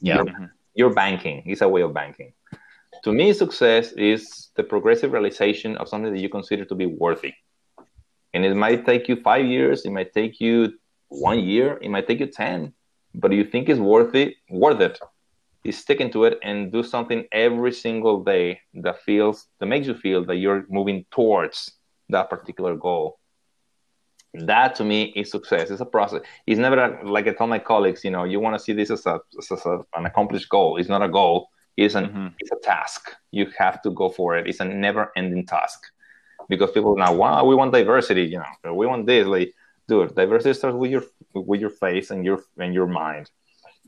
[SPEAKER 1] Yeah.
[SPEAKER 2] You're, mm-hmm. you're banking. It's a way of banking. To me, success is the progressive realization of something that you consider to be worthy and it might take you five years it might take you one year it might take you 10 but you think it's worth it worth it is sticking to it and do something every single day that feels that makes you feel that you're moving towards that particular goal. That to me is success. It's a process. It's never a, like i tell my colleagues you know you want to see this as, a, as a, an accomplished goal. It's not a goal. It's an mm-hmm. it's a task. You have to go for it. It's a never ending task. Because people now wow we want diversity you know. We want this. Like dude diversity starts with your with your face and your and your mind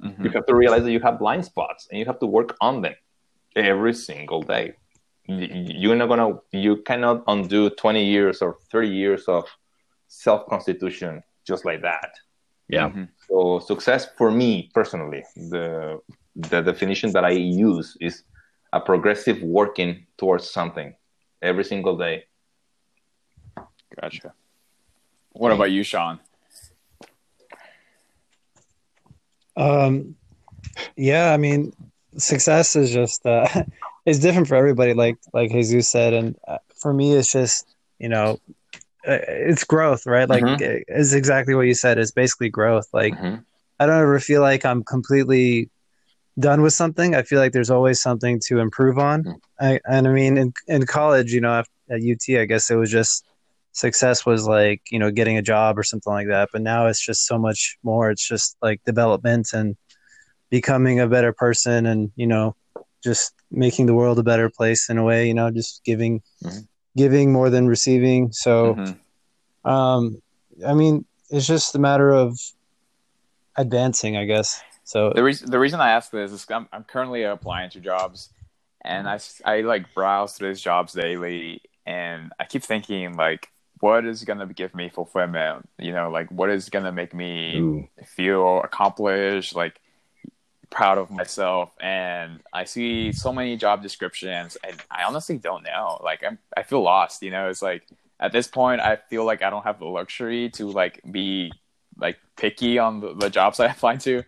[SPEAKER 2] mm-hmm. you have to realize that you have blind spots and you have to work on them every single day you're not gonna you cannot undo 20 years or 30 years of self constitution just like that
[SPEAKER 1] yeah mm-hmm.
[SPEAKER 2] so success for me personally the the definition that i use is a progressive working towards something every single day
[SPEAKER 3] Gotcha. What about you, Sean?
[SPEAKER 4] Um, yeah, I mean, success is just uh, it's different for everybody. Like like Jesus said, and uh, for me, it's just you know, uh, it's growth, right? Like mm-hmm. it's exactly what you said. It's basically growth. Like mm-hmm. I don't ever feel like I'm completely done with something. I feel like there's always something to improve on. Mm-hmm. I, and I mean, in in college, you know, at UT, I guess it was just success was like you know getting a job or something like that but now it's just so much more it's just like development and becoming a better person and you know just making the world a better place in a way you know just giving mm-hmm. giving more than receiving so mm-hmm. um i mean it's just a matter of advancing i guess so
[SPEAKER 3] the reason the reason i ask this is i'm, I'm currently applying to jobs and i i like browse through these jobs daily and i keep thinking like what is going to give me fulfillment? You know like what is going to make me Ooh. feel accomplished like proud of myself? And i see so many job descriptions and i honestly don't know. Like i'm i feel lost you know? It's like at this point i feel like i don't have the luxury to like be like picky on the, the jobs i apply to.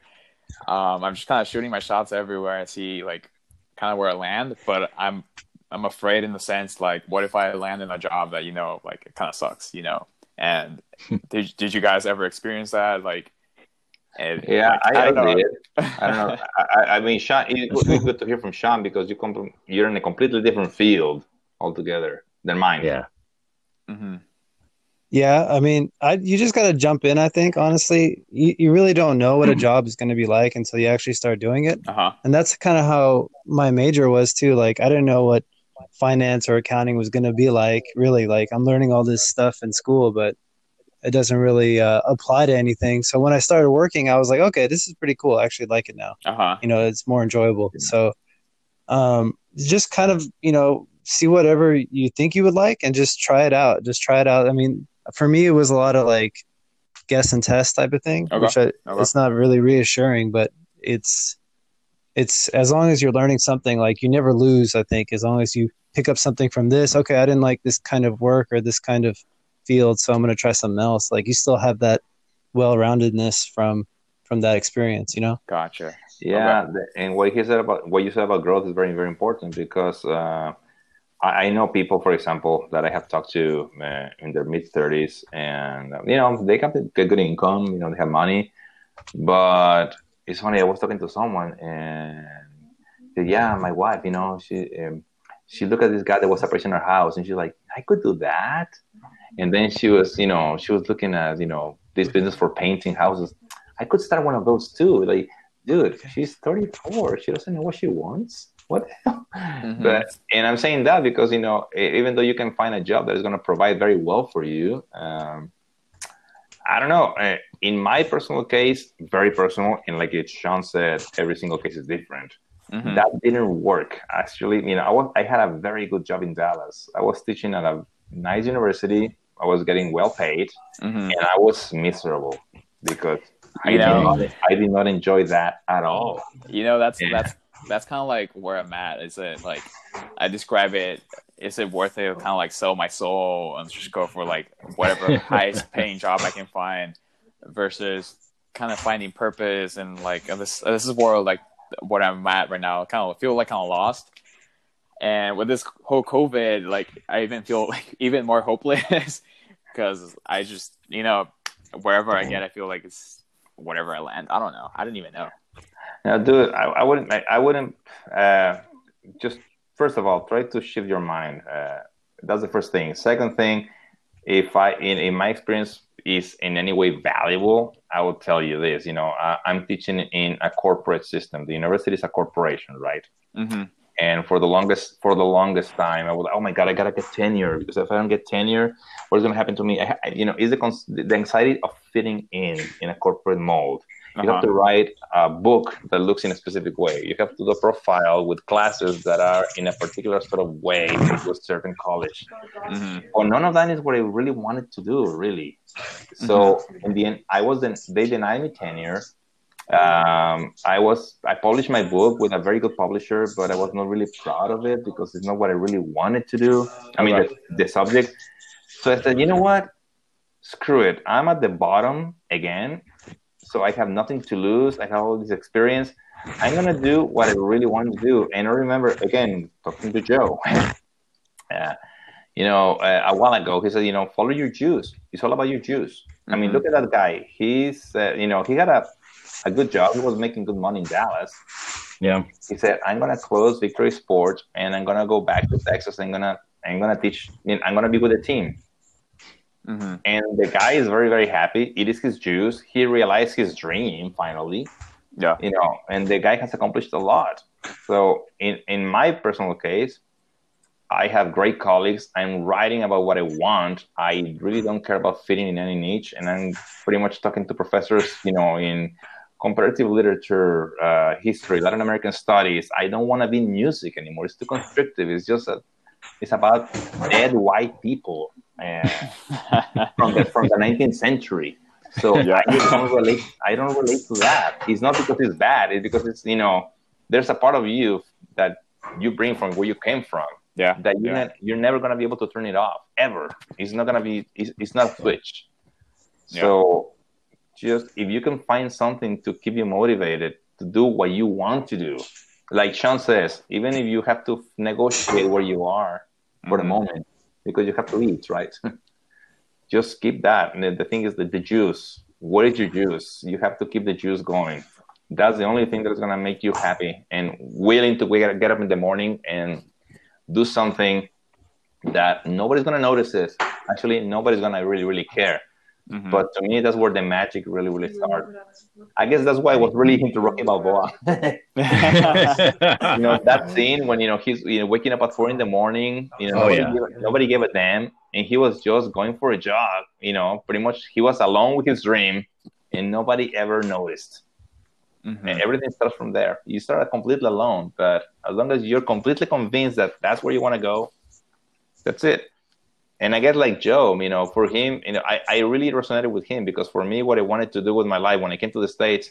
[SPEAKER 3] Um i'm just kind of shooting my shots everywhere. And see like kind of where i land but i'm I'm afraid in the sense like, what if I land in a job that you know, like, it kind of sucks, you know? And did did you guys ever experience that? Like,
[SPEAKER 2] and, yeah, like, I, I, don't did. I don't know. I, I mean, Sean, it's good to hear from Sean because you come from, you're in a completely different field altogether than mine.
[SPEAKER 1] Yeah.
[SPEAKER 3] Mm-hmm.
[SPEAKER 4] Yeah, I mean, I you just got to jump in. I think honestly, you, you really don't know what a job is going to be like until you actually start doing it.
[SPEAKER 3] Uh-huh.
[SPEAKER 4] And that's kind of how my major was too. Like, I didn't know what finance or accounting was going to be like really like i'm learning all this stuff in school but it doesn't really uh, apply to anything. So when i started working i was like okay this is pretty cool. I actually like it now.
[SPEAKER 3] Uh-huh.
[SPEAKER 4] you know it's more enjoyable. So um, just kind of you know see whatever you think you would like and just try it out. Just try it out. I mean for me it was a lot of like guess and test type of thing
[SPEAKER 3] okay.
[SPEAKER 4] which I, okay. it's not really reassuring but it's it's as long as you're learning something like you never lose i think as long as you pick up something from this okay i didn't like this kind of work or this kind of field so i'm going to try something else like you still have that well-roundedness from from that experience you know
[SPEAKER 2] gotcha yeah okay. and what he said about what you said about growth is very very important because uh, I, I, know people for example that i have talked to uh, in their mid 30s and you know they have a good income you know they have money but it's funny. I was talking to someone and said, yeah, my wife, you know, she um, she looked at this guy that was appraising her house and she's like, I could do that. and then she was, you know, she was looking at, you know, this business for painting houses. I could start one of those too. Like, dude, she's 34. She doesn't know what she wants. What the hell? Mm-hmm. But and I'm saying that because you know, even though you can find a job that is going to provide very well for you, um, I don't know. In my personal case, very personal, and like Sean said, every single case is different. Mm-hmm. That didn't work. Actually, you know, I was I had a very good job in Dallas. I was teaching at a nice university. I was getting well paid, mm-hmm. and I was miserable because I, you know, did not, I did not enjoy that at all.
[SPEAKER 3] You know, that's yeah. that's that's kind of like where I'm at. Is it like I describe it? Is it worth it? To kind of like sell my soul and just go for like whatever highest paying job I can find, versus kind of finding purpose and like this this is where like what I'm at right now. Kind of feel like of lost. And with this whole COVID, like I even feel like even more hopeless because I just you know wherever I get, I feel like it's whatever I land. I don't know. I didn't even know.
[SPEAKER 2] Now, dude, I, I wouldn't. I, I wouldn't. Uh, just first of all, try to shift your mind. Uh, that's the first thing. Second thing, if I, in, in my experience, is in any way valuable, I will tell you this. You know, I, am teaching in a corporate system. The university is a corporation, right? Mm-hmm. And for the longest for the longest time, I was oh my god, I gotta get tenure because if I don't get tenure, what's gonna happen to me? I, you know, is the the anxiety of fitting in in a corporate mold you uh-huh. have to write a book that looks in a specific way. You have to do a profile with classes that are in a particular sort of way that you serve in college. Mm-hmm. Well, none of that is what I really wanted to do, really. So mm-hmm. in the end, I wasn't. They denied me tenure. Um, I was. I published my book with a very good publisher, but I was not really proud of it because it's not what I really wanted to do. I mean, the, the subject. So I said, you know what? Screw it. I'm at the bottom again so I have nothing to lose. I have all this experience. I'm gonna do what I really want to do. And I remember again talking to Joe. uh, you know, uh, a while ago, he said, you know, follow your juice. It's all about your juice. Mm-hmm. I mean, mm-hmm. look at that guy. He's, uh, you know, he had a, a good job. He was making good money in Dallas.
[SPEAKER 1] Yeah.
[SPEAKER 2] He said, I'm gonna close Victory Sports and I'm gonna go back to Texas. I'm gonna, I'm gonna teach. I'm gonna be with the team. Mm-hmm. And the guy is very, very happy. It is his juice. He realized his dream finally.
[SPEAKER 3] Yeah.
[SPEAKER 2] You know, and the guy has accomplished a lot. So in, in my personal case, I have great colleagues. I'm writing about what I want. I really don't care about fitting in any niche. And I'm pretty much talking to professors, you know, in comparative literature, uh, history, Latin American studies. I don't want to be in music anymore. It's too constrictive. It's just a, it's about dead white people uh, from the from the 19th century. So yeah. I don't relate. I don't relate to that. It's not because it's bad. It's because it's you know there's a part of you that you bring from where you came from.
[SPEAKER 3] Yeah.
[SPEAKER 2] That you're
[SPEAKER 3] yeah.
[SPEAKER 2] not, you're never gonna be able to turn it off ever. It's not gonna be. It's, it's not a switch. Yeah. So just if you can find something to keep you motivated to do what you want to do, like Sean says, even if you have to negotiate where you are for mm-hmm. the moment, because you have to eat, right? Just keep that. And the thing is that the juice, what is your juice? You have to keep the juice going. That's the only thing that's gonna make you happy and willing to get up in the morning and do something that nobody's gonna notice it. Actually, nobody's gonna really, really care. Mm-hmm. But to me, that's where the magic really, really starts. I guess that's why I was really into Rocky Balboa. you know that scene when you know he's you know waking up at four in the morning. You know, oh, nobody, yeah. gave, nobody gave a damn, and he was just going for a jog. You know, pretty much he was alone with his dream, and nobody ever noticed. Mm-hmm. And everything starts from there. You start completely alone, but as long as you're completely convinced that that's where you want to go, that's it and I get like Joe, you know, for him, you know, I, I really resonated with him because for me, what I wanted to do with my life when I came to the States,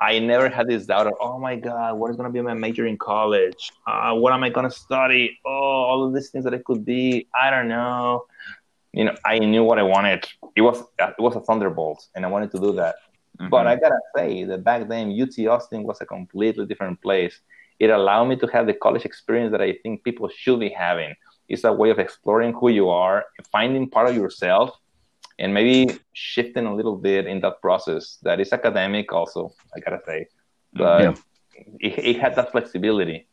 [SPEAKER 2] I never had this doubt of, oh my God, what is going to be my major in college? Uh, what am I going to study? Oh, all of these things that I could be. I don't know. You know, I knew what I wanted. It was it was a thunderbolt, and I wanted to do that. Mm-hmm. But I gotta say that back then, UT Austin was a completely different place. It allowed me to have the college experience that I think people should be having it's a way of exploring who you are, finding part of yourself, and maybe shifting a little bit in that process. That is academic, also, I gotta say, but yeah. it, it, had that flexibility,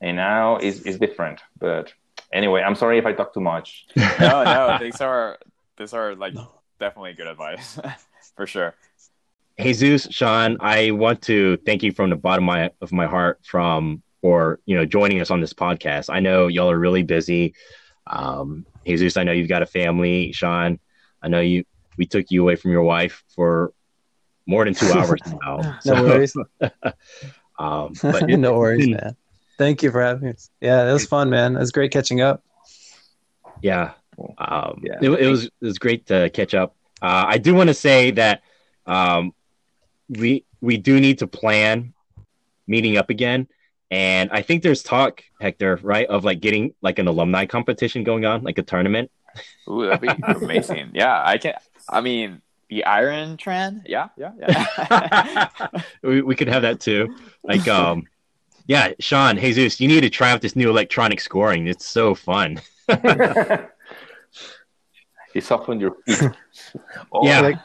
[SPEAKER 2] and now it's, it's different. But Anyway, I'm sorry if I talk too much.
[SPEAKER 3] no, no, these are these are like definitely good advice for sure.
[SPEAKER 1] Jesus, Sean, I want to thank you from the bottom of my of my heart from for you know joining us on this podcast. I know y'all are really busy. Um, Jesus, I know you've got a family. Sean, I know you. We took you away from your wife for more than two hours now.
[SPEAKER 4] no worries.
[SPEAKER 1] um, but
[SPEAKER 4] no worries, man. Thank you for having us. Yeah, it was fun, man. It was great catching up.
[SPEAKER 1] Yeah, um, yeah. It, it, was it was great to catch up. Uh, I do want to say that um, we we do need to plan meeting up again, and I think there's talk, Hector, right, of like getting like an alumni competition going on, like a tournament.
[SPEAKER 3] Ooh, that'd be amazing. yeah, I can. I mean, the Iron Tran. Yeah, yeah, yeah.
[SPEAKER 1] we we could have that too. Like, um, yeah, Sean, Jesus, you need to try out this new electronic scoring. It's so fun.
[SPEAKER 2] it's off on your feet.
[SPEAKER 1] Oh, yeah. Like,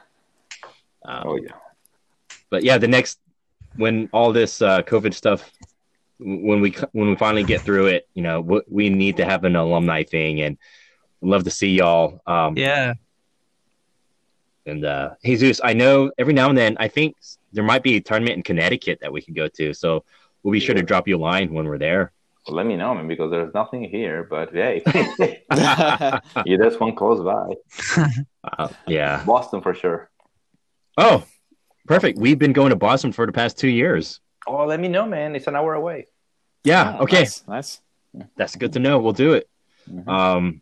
[SPEAKER 2] um, oh yeah.
[SPEAKER 1] But yeah, the next when all this uh, COVID stuff, when we when we finally get through it, you know, we, we need to have an alumni thing, and love to see y'all. Um,
[SPEAKER 4] yeah.
[SPEAKER 1] And uh, Jesus, I know every now and then, I think there might be a tournament in Connecticut that we could go to. So we'll be sure to drop you a line when we're there.
[SPEAKER 2] Well, let me know, man, because there's nothing here. But hey, you there's one close by.
[SPEAKER 1] Uh, yeah,
[SPEAKER 2] Boston for sure.
[SPEAKER 1] Oh, perfect. We've been going to Boston for the past two years.
[SPEAKER 2] Oh, let me know, man. It's an hour away.
[SPEAKER 1] Yeah. Oh, okay.
[SPEAKER 3] Nice. nice.
[SPEAKER 1] That's good to know. We'll do it. Mm-hmm. Um,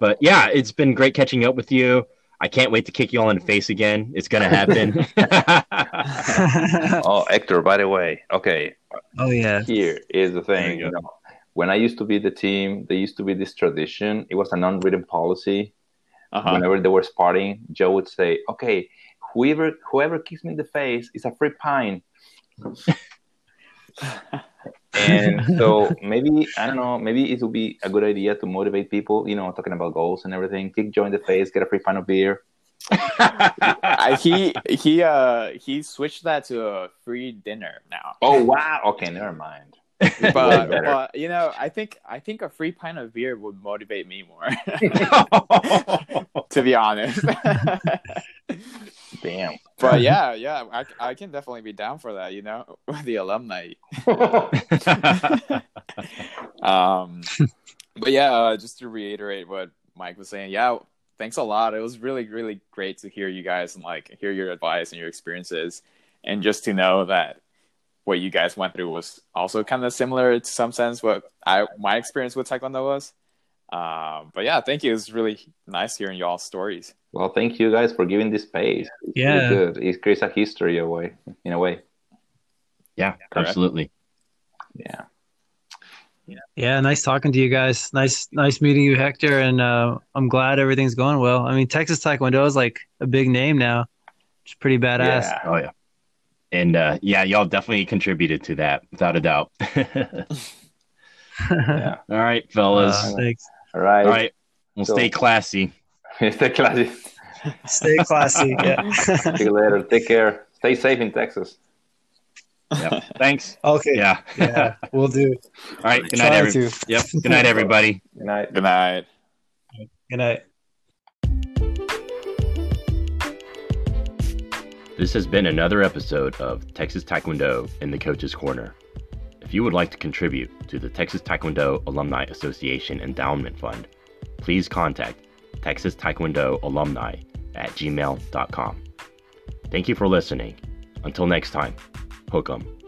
[SPEAKER 1] but yeah, it's been great catching up with you. I can't wait to kick you all in the face again. It's gonna happen.
[SPEAKER 2] oh, Hector, by the way, okay.
[SPEAKER 4] Oh yeah.
[SPEAKER 2] Here is the thing. You know, when I used to be the team, there used to be this tradition. It was an unwritten policy. Uh-huh. Whenever they were sparring, Joe would say, "Okay, whoever whoever kicks me in the face is a free pine." And so maybe I don't know. Maybe it would be a good idea to motivate people. You know, talking about goals and everything. Kick Joe in the face, get a free pint of beer.
[SPEAKER 3] he he uh he switched that to a free dinner now.
[SPEAKER 2] Oh wow! Okay, never mind.
[SPEAKER 3] but, but you know, I think I think a free pint of beer would motivate me more. to be honest.
[SPEAKER 2] Damn.
[SPEAKER 3] But yeah, yeah, I, I can definitely be down for that. You know, the alumni. um, but yeah, uh, just to reiterate what Mike was saying, yeah, thanks a lot. It was really, really great to hear you guys and like hear your advice and your experiences, and just to know that what you guys went through was also kind of similar to some sense what I my experience with Taekwondo was. Um, but yeah, thank you. It was really nice hearing y'all's stories.
[SPEAKER 2] Well, thank you guys for giving this space. It's
[SPEAKER 4] yeah, really
[SPEAKER 2] good. It creates a history away in a way.
[SPEAKER 1] Yeah, Correct. absolutely.
[SPEAKER 2] Yeah.
[SPEAKER 4] Yeah. yeah, nice talking to you guys. Nice, nice meeting you, Hector. And uh, I'm glad everything's going well. I mean, Texas Taekwondo is like a big name now. It's pretty badass.
[SPEAKER 1] Yeah. Oh yeah, and uh, yeah, y'all definitely contributed to that without a doubt. yeah. All right, fellas.
[SPEAKER 4] Uh, thanks.
[SPEAKER 2] All right.
[SPEAKER 1] All right. We'll so, stay classy.
[SPEAKER 2] Stay classy.
[SPEAKER 4] Stay classy. Yeah.
[SPEAKER 2] See you later. Take care. Stay safe in Texas.
[SPEAKER 1] Yeah. Thanks.
[SPEAKER 4] Okay.
[SPEAKER 1] Yeah.
[SPEAKER 4] Yeah. We'll do.
[SPEAKER 1] All right. Good night, everybody. Yep. Good night, everybody.
[SPEAKER 2] Good night.
[SPEAKER 3] Good night.
[SPEAKER 4] Good night.
[SPEAKER 1] This has been another episode of Texas Taekwondo in the Coach's Corner. If you would like to contribute to the Texas Taekwondo Alumni Association Endowment Fund, please contact Texas Taekwondo Alumni at gmail.com. Thank you for listening. Until next time, hook 'em.